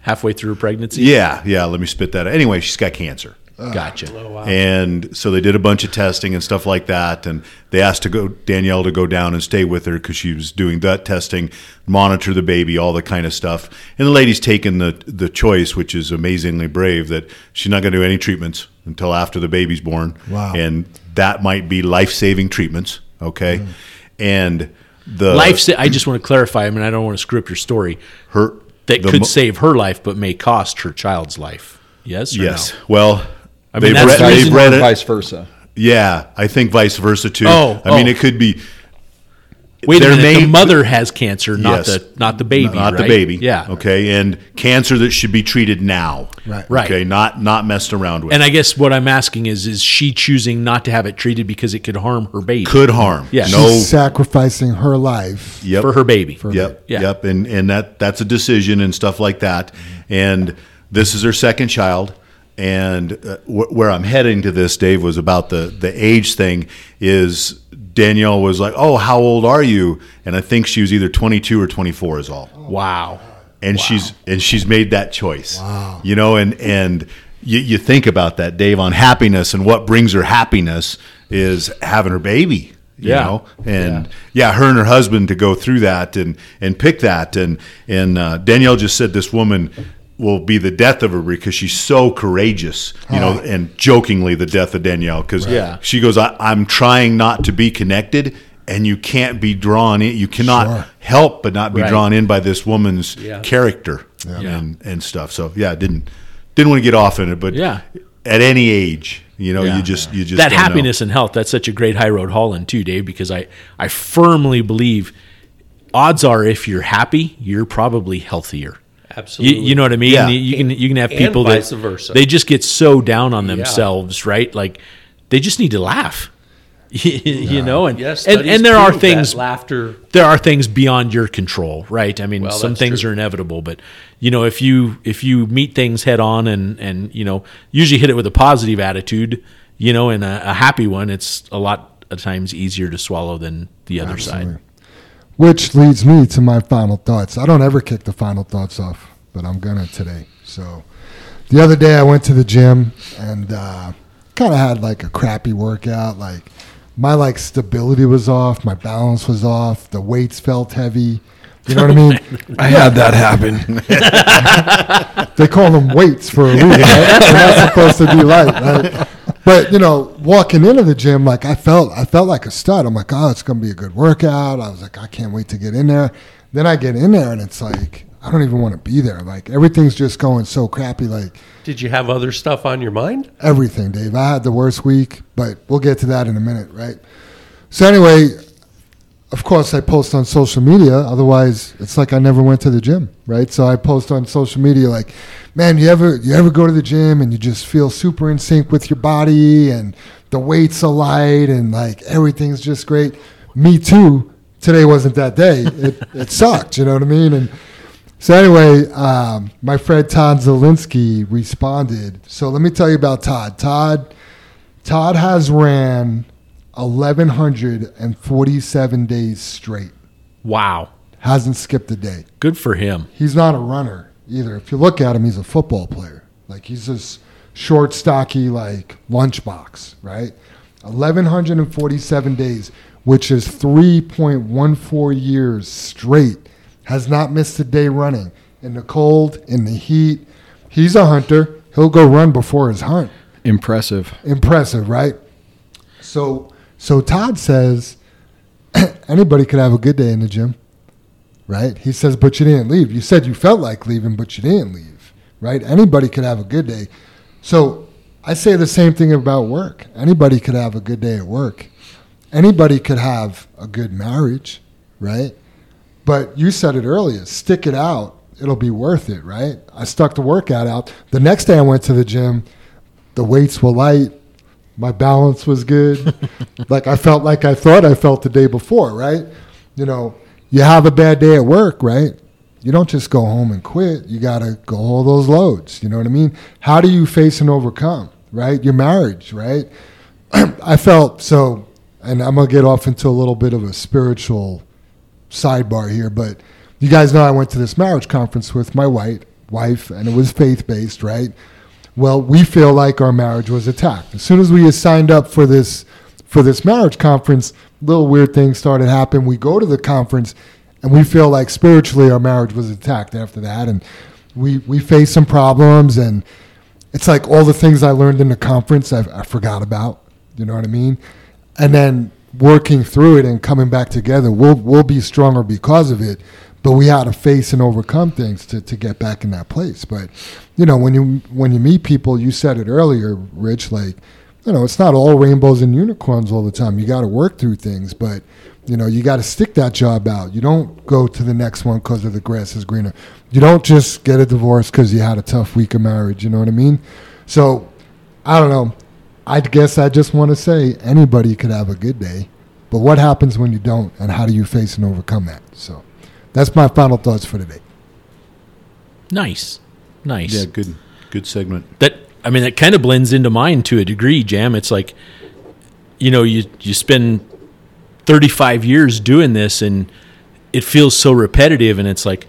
Halfway through a pregnancy. Yeah, yeah. Let me spit that. out. Anyway, she's got cancer. Gotcha. Oh, wow. And so they did a bunch of testing and stuff like that. And they asked to go Danielle to go down and stay with her because she was doing that testing, monitor the baby, all the kind of stuff. And the lady's taken the the choice, which is amazingly brave, that she's not going to do any treatments until after the baby's born. Wow. And that might be life saving treatments. Okay. Mm. And the Life. Sa- I just want to clarify. I mean, I don't want to screw up your story. her That could mo- save her life, but may cost her child's life. Yes. Or Yes. No? Well. I mean, they've that's read, the they've reason read it. vice versa. Yeah, I think vice versa too. Oh, I mean, oh. it could be. Wait a Their minute. the mother has cancer, not Yes. the not the baby. not the baby. Yeah. Okay, and cancer that should be treated now. Right. Right. Okay, not not messed around with. And I guess what I'm asking is, is she choosing not to have it treated because it could harm her baby? could harm. Yeah. No. Sacrificing her life. Yep. for her baby. Yep. Yeah. Yep. And and that that's a decision and stuff like that. And this is her second child. And uh, wh- where I'm heading to this, Dave, was about the the age thing. Is Danielle was like, "Oh, how old are you?" And I think she was either 22 or 24 is all. Wow. and she's and she's made that choice. Wow. You know, and and you, you think about that, Dave, on happiness and what brings her happiness is having her baby. You Yeah. know, and yeah. her and her husband to go through that and and pick that and and uh, Danielle just said this woman will be the death of her because she's so courageous, you know, and jokingly the death of Danielle because Yeah. she goes, I, I'm trying not to be connected, and you can't be drawn in. You cannot Sure. help but not be Right. drawn in by this woman's Yeah. character Yeah. and and stuff. So yeah, didn't didn't want to get off in it, but Yeah. at any age, you know, Yeah. you just you just that don't know. happiness and health that's such a great high road hauling too Dave because I I firmly believe odds are if you're happy you're probably healthier you, Absolutely. you know what I mean Yeah. you, you can you can have And people vice that versa. they just get so down on themselves right like they just need to laugh you know and Yes, and, and there are things laughter. there are things beyond your control, right? I mean, Well, some things true. are inevitable, but you know, if you if you meet things head on and and you know, usually hit it with a positive attitude, you know, and a, a happy one, it's a lot of times easier to swallow than the other side. Which leads me to my final thoughts. I don't ever kick the final thoughts off, but I'm gonna today. So, the other day I went to the gym and uh, kind of had like a crappy workout. Like my like stability was off, my balance was off, the weights felt heavy. You know what I mean? I had that happen. they call them weights for a reason. Right? They're not supposed to be light, right? But you know, walking into the gym, like I felt, I felt like a stud. I'm like, oh, it's gonna be a good workout. I was like, I can't wait to get in there. Then I get in there, and it's like, I don't even want to be there. Like everything's just going so crappy. Like Did you have other stuff on your mind? everything, Dave. I had the worst week, but we'll get to that in a minute, right? So anyway, of course, I post on social media. Otherwise, it's like I never went to the gym, right? So I post on social media like, "Man, you ever you ever go to the gym and you just feel super in sync with your body and the weights are light and like everything's just great." Me too. Today wasn't that day. It it sucked. You know what I mean? And so anyway, um, my friend Todd Zelinsky responded. So let me tell you about Todd. Todd, Todd has ran eleven hundred and forty-seven days straight. Wow, Hasn't skipped a day. good for him. He's not a runner either. If you look at him, he's a football player. Like he's this short, stocky, like lunchbox, right? Eleven hundred and forty-seven days, which is three point one four years straight. Has not missed a day running in the cold, in the heat. He's a hunter. He'll go run before his hunt Impressive. impressive, right? So so Todd says anybody could have a good day in the gym, right? He says, but you didn't leave. You said you felt like leaving, but you didn't leave, right? Anybody could have a good day. So I say the same thing about work. Anybody could have a good day at work. Anybody could have a good marriage, right? But you said it earlier, stick it out. It'll be worth it, right? I stuck the workout out. The next day I went to the gym. The weights were light. My balance was good. like I felt like I thought I felt the day before, right? You know, you have a bad day at work, right? You don't just go home and quit. You got to go all those loads. You know what I mean? How do you face and overcome, right? Your marriage, right? I felt so, and I'm going to get off into a little bit of a spiritual sidebar here, but you guys know I went to this marriage conference with my white wife, and it was faith based, right? Well, we feel like our marriage was attacked. As soon as we signed up for this for this marriage conference, little weird things started happening. We go to the conference, and we feel like spiritually our marriage was attacked after that, and we we face some problems, and it's like all the things I learned in the conference I, I forgot about. You know what I mean? And then working through it and coming back together, we'll we'll be stronger because of it. But we had to face and overcome things to, to get back in that place. But you know, when you when you meet people, you said it earlier, Rich. Like, you know, it's not all rainbows and unicorns all the time. You got to work through things, but you know, you got to stick that job out. You don't go to the next one because of the grass is greener. You don't just get a divorce because you had a tough week of marriage. You know what I mean? So, I don't know. I guess I just want to say anybody could have a good day, but what happens when you don't, and how do you face and overcome that? So, that's my final thoughts for today. Nice, nice. Yeah, good good segment. that I mean that kind of blends into mine to a degree, Jam. It's like you know, you you spend 35 years doing this and it feels so repetitive and it's like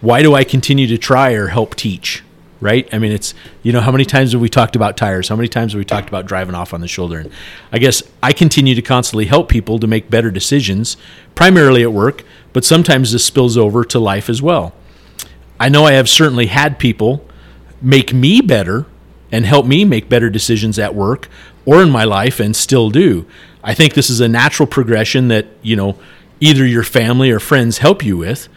why do I continue to try or help teach? Right? I mean, it's, you know, how many times have we talked about tires? How many times have we talked about driving off on the shoulder? And I guess I continue to constantly help people to make better decisions, primarily at work, but sometimes this spills over to life as well. I know I have certainly had people make me better and help me make better decisions at work or in my life and still do. I think this is a natural progression that, you know, either your family or friends help you with.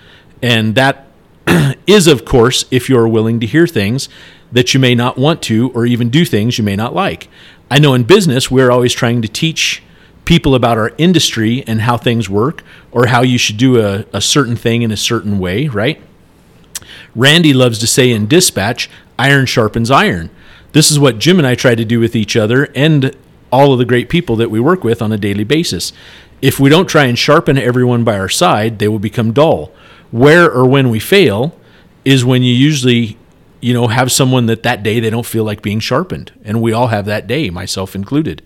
And that is, of course, if you're willing to hear things that you may not want to or even do things you may not like. I know in business, we're always trying to teach people about our industry and how things work or how you should do a, a certain thing in a certain way, right? Randy loves to say in dispatch, iron sharpens iron. This is what Jim and I try to do with each other and all of the great people that we work with on a daily basis. If we don't try and sharpen everyone by our side, they will become dull. Where or when we fail is when you usually, you know, have someone that that day they don't feel like being sharpened. And we all have that day, myself included.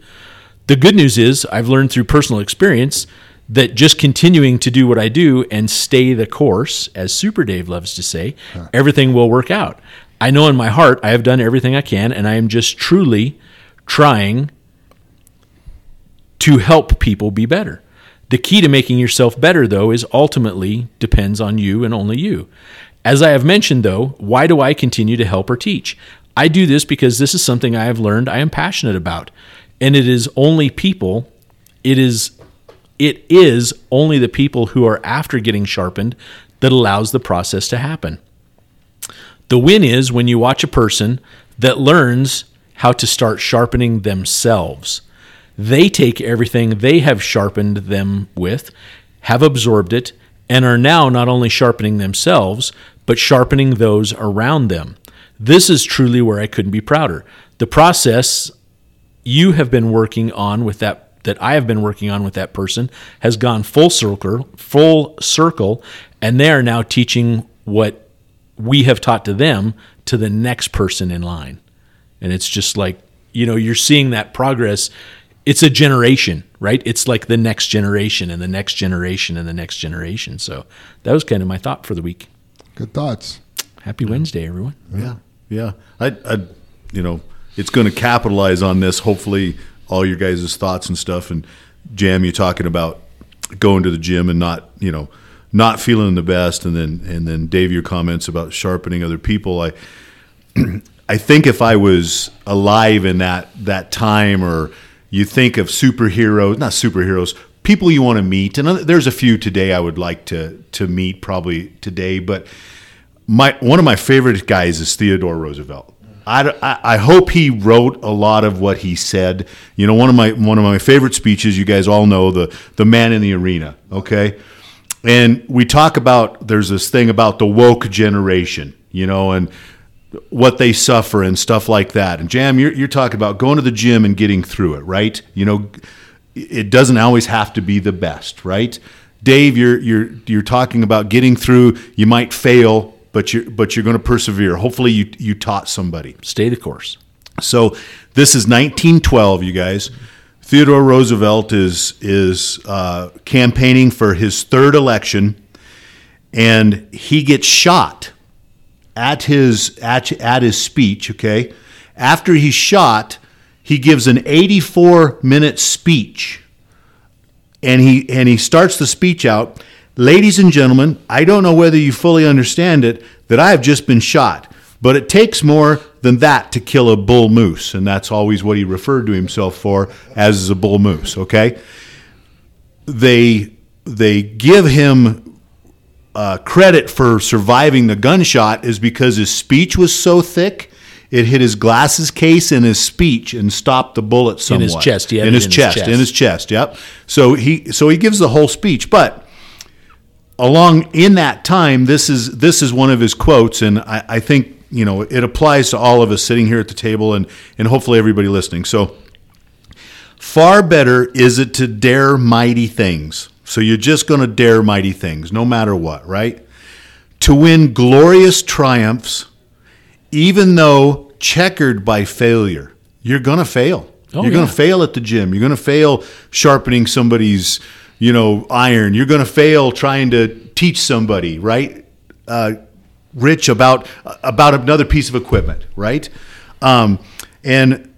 The good news is I've learned through personal experience that just continuing to do what I do and stay the course, as Super Dave loves to say, everything will work out. I know in my heart I have done everything I can, and I am just truly trying to help people be better. The key to making yourself better, though, is ultimately depends on you and only you. As I have mentioned, though, why do I continue to help or teach? I do this because this is something I have learned I am passionate about. And it is only people, it is it is only the people who are after getting sharpened that allows the process to happen. The win is when you watch a person that learns how to start sharpening themselves. They take everything they have sharpened them with, have absorbed it, and are now not only sharpening themselves, but sharpening those around them. This is truly where I couldn't be prouder. The process you have been working on with that that I have been working on with that person has gone full circle, full circle, and they are now teaching what we have taught to them to the next person in line. And it's just like, you know, you're seeing that progress. It's a generation, right? It's like the next generation and the next generation and the next generation. So that was kind of my thought for the week. Good thoughts. Happy Wednesday, everyone. Yeah, yeah. I, I you know, it's going to capitalize on this. Hopefully, all your guys' thoughts and stuff. And Jam, you talking about going to the gym and not, you know, not feeling the best, and then and then Dave, your comments about sharpening other people. I, I think if I was alive in that that time, or you think of superheroes, not superheroes, people you want to meet, and there's a few today I would like to to meet probably today, but my one of my favorite guys is Theodore Roosevelt. I, I, hope he wrote a lot of what he said. You know, one of my one of my favorite speeches. You guys all know the the man in the arena. Okay, and we talk about there's this thing about the woke generation. You know, and what they suffer and stuff like that. And Jam, you're you're talking about going to the gym and getting through it, right? You know, it doesn't always have to be the best, right? Dave, you're you're you're talking about getting through. You might fail, but you're but you're going to persevere. Hopefully, you you taught somebody. Stay the course. So this is 1912, you guys. Theodore Roosevelt is is uh, campaigning for his third election, and he gets shot at his at, at his speech. Okay, after he's shot, he gives an 84 minute speech, and he and he starts the speech out Ladies and gentlemen, I don't know whether you fully understand it that I have just been shot, but it takes more than that to kill a bull moose, and that's always what he referred to himself for as a bull moose, okay? They they give him uh, credit for surviving the gunshot is because his speech was so thick it hit his glasses case in his speech and stopped the bullet somewhat. In his chest, yeah. In his chest, in his chest. Yep. So he so he gives the whole speech, but along in that time, this is this is one of his quotes, and I, I, think you know it applies to all of us sitting here at the table, and and hopefully everybody listening. So, far better is it to dare mighty things. So you're just going to dare mighty things, no matter what, right? To win glorious triumphs, even though checkered by failure. You're going to fail. Oh, you're yeah. going to fail at the gym. You're going to fail sharpening somebody's you know, iron. You're going to fail trying to teach somebody, right? Uh, Rich about about another piece of equipment, right? Um, and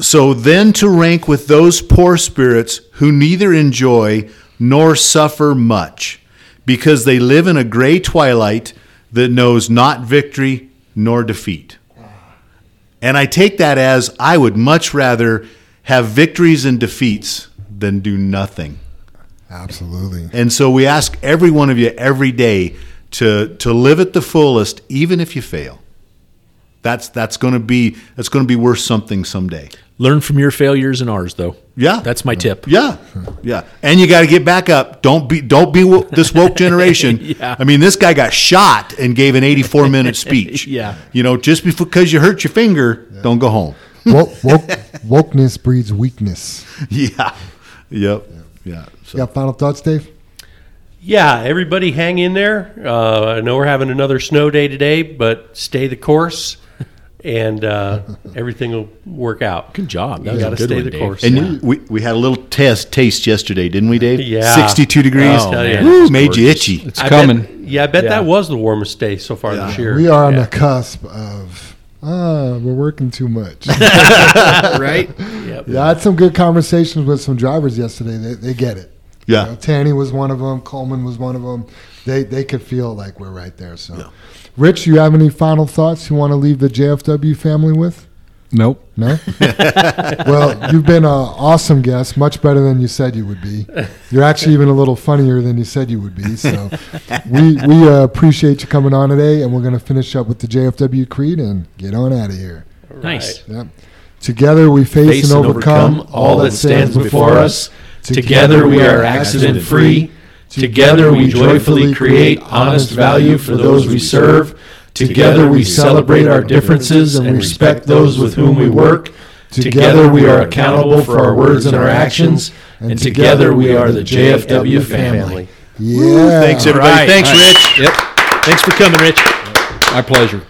so then to rank with those poor spirits who neither enjoy nor suffer much, because they live in a gray twilight that knows not victory nor defeat. And I take that as I would much rather have victories and defeats than do nothing. Absolutely. And so we ask every one of you every day to to live at the fullest, even if you fail. That's that's going to be that's going to be worth something someday. Learn from your failures and ours, though. Yeah, That's my tip. Yeah, yeah, and you got to get back up. Don't be don't be this woke generation. Yeah. I mean, this guy got shot and gave an 84 minute speech. Yeah. you know, just because you hurt your finger, don't go home. Woke, woke, wokeness breeds weakness. Yeah, yep, yeah. So. You got final thoughts, Dave? Yeah, everybody hang in there. Uh, I know we're having another snow day today, but stay the course, and uh, everything will work out. Good job. You gotta good stay one, the Dave. course. And we, we had a little test taste yesterday, didn't we, Dave? Yeah. 62 degrees. Oh, man. Woo, It's made you itchy. It's I coming. Bet, yeah, I bet Yeah. that was the warmest day so far this year. We are on Yeah. the cusp of, ah, we're working too much. right? Yep. yeah, I had some good conversations with some drivers yesterday. They, they get it. Yeah. You know, Tanny was one of them. Coleman was one of them. They they could feel like we're right there. So, Rich, you have any final thoughts you want to leave the JFW family with? Nope. No. well, you've been an awesome guest, much better than you said you would be. You're actually even a little funnier than you said you would be. So, we we uh, appreciate you coming on today, and we're going to finish up with the JFW Creed and get on out of here. Nice. Yep. Together we face, Face and overcome all that stands before us. Together we are accident free. Together we joyfully create honest value for those we serve. Together we celebrate our differences and respect those with whom we work. Together we are accountable for our words and our actions. And together we are the JFW family. Yeah. Thanks, everybody. All right. Thanks, All right. Rich. Yep. Thanks for coming, Rich. My pleasure.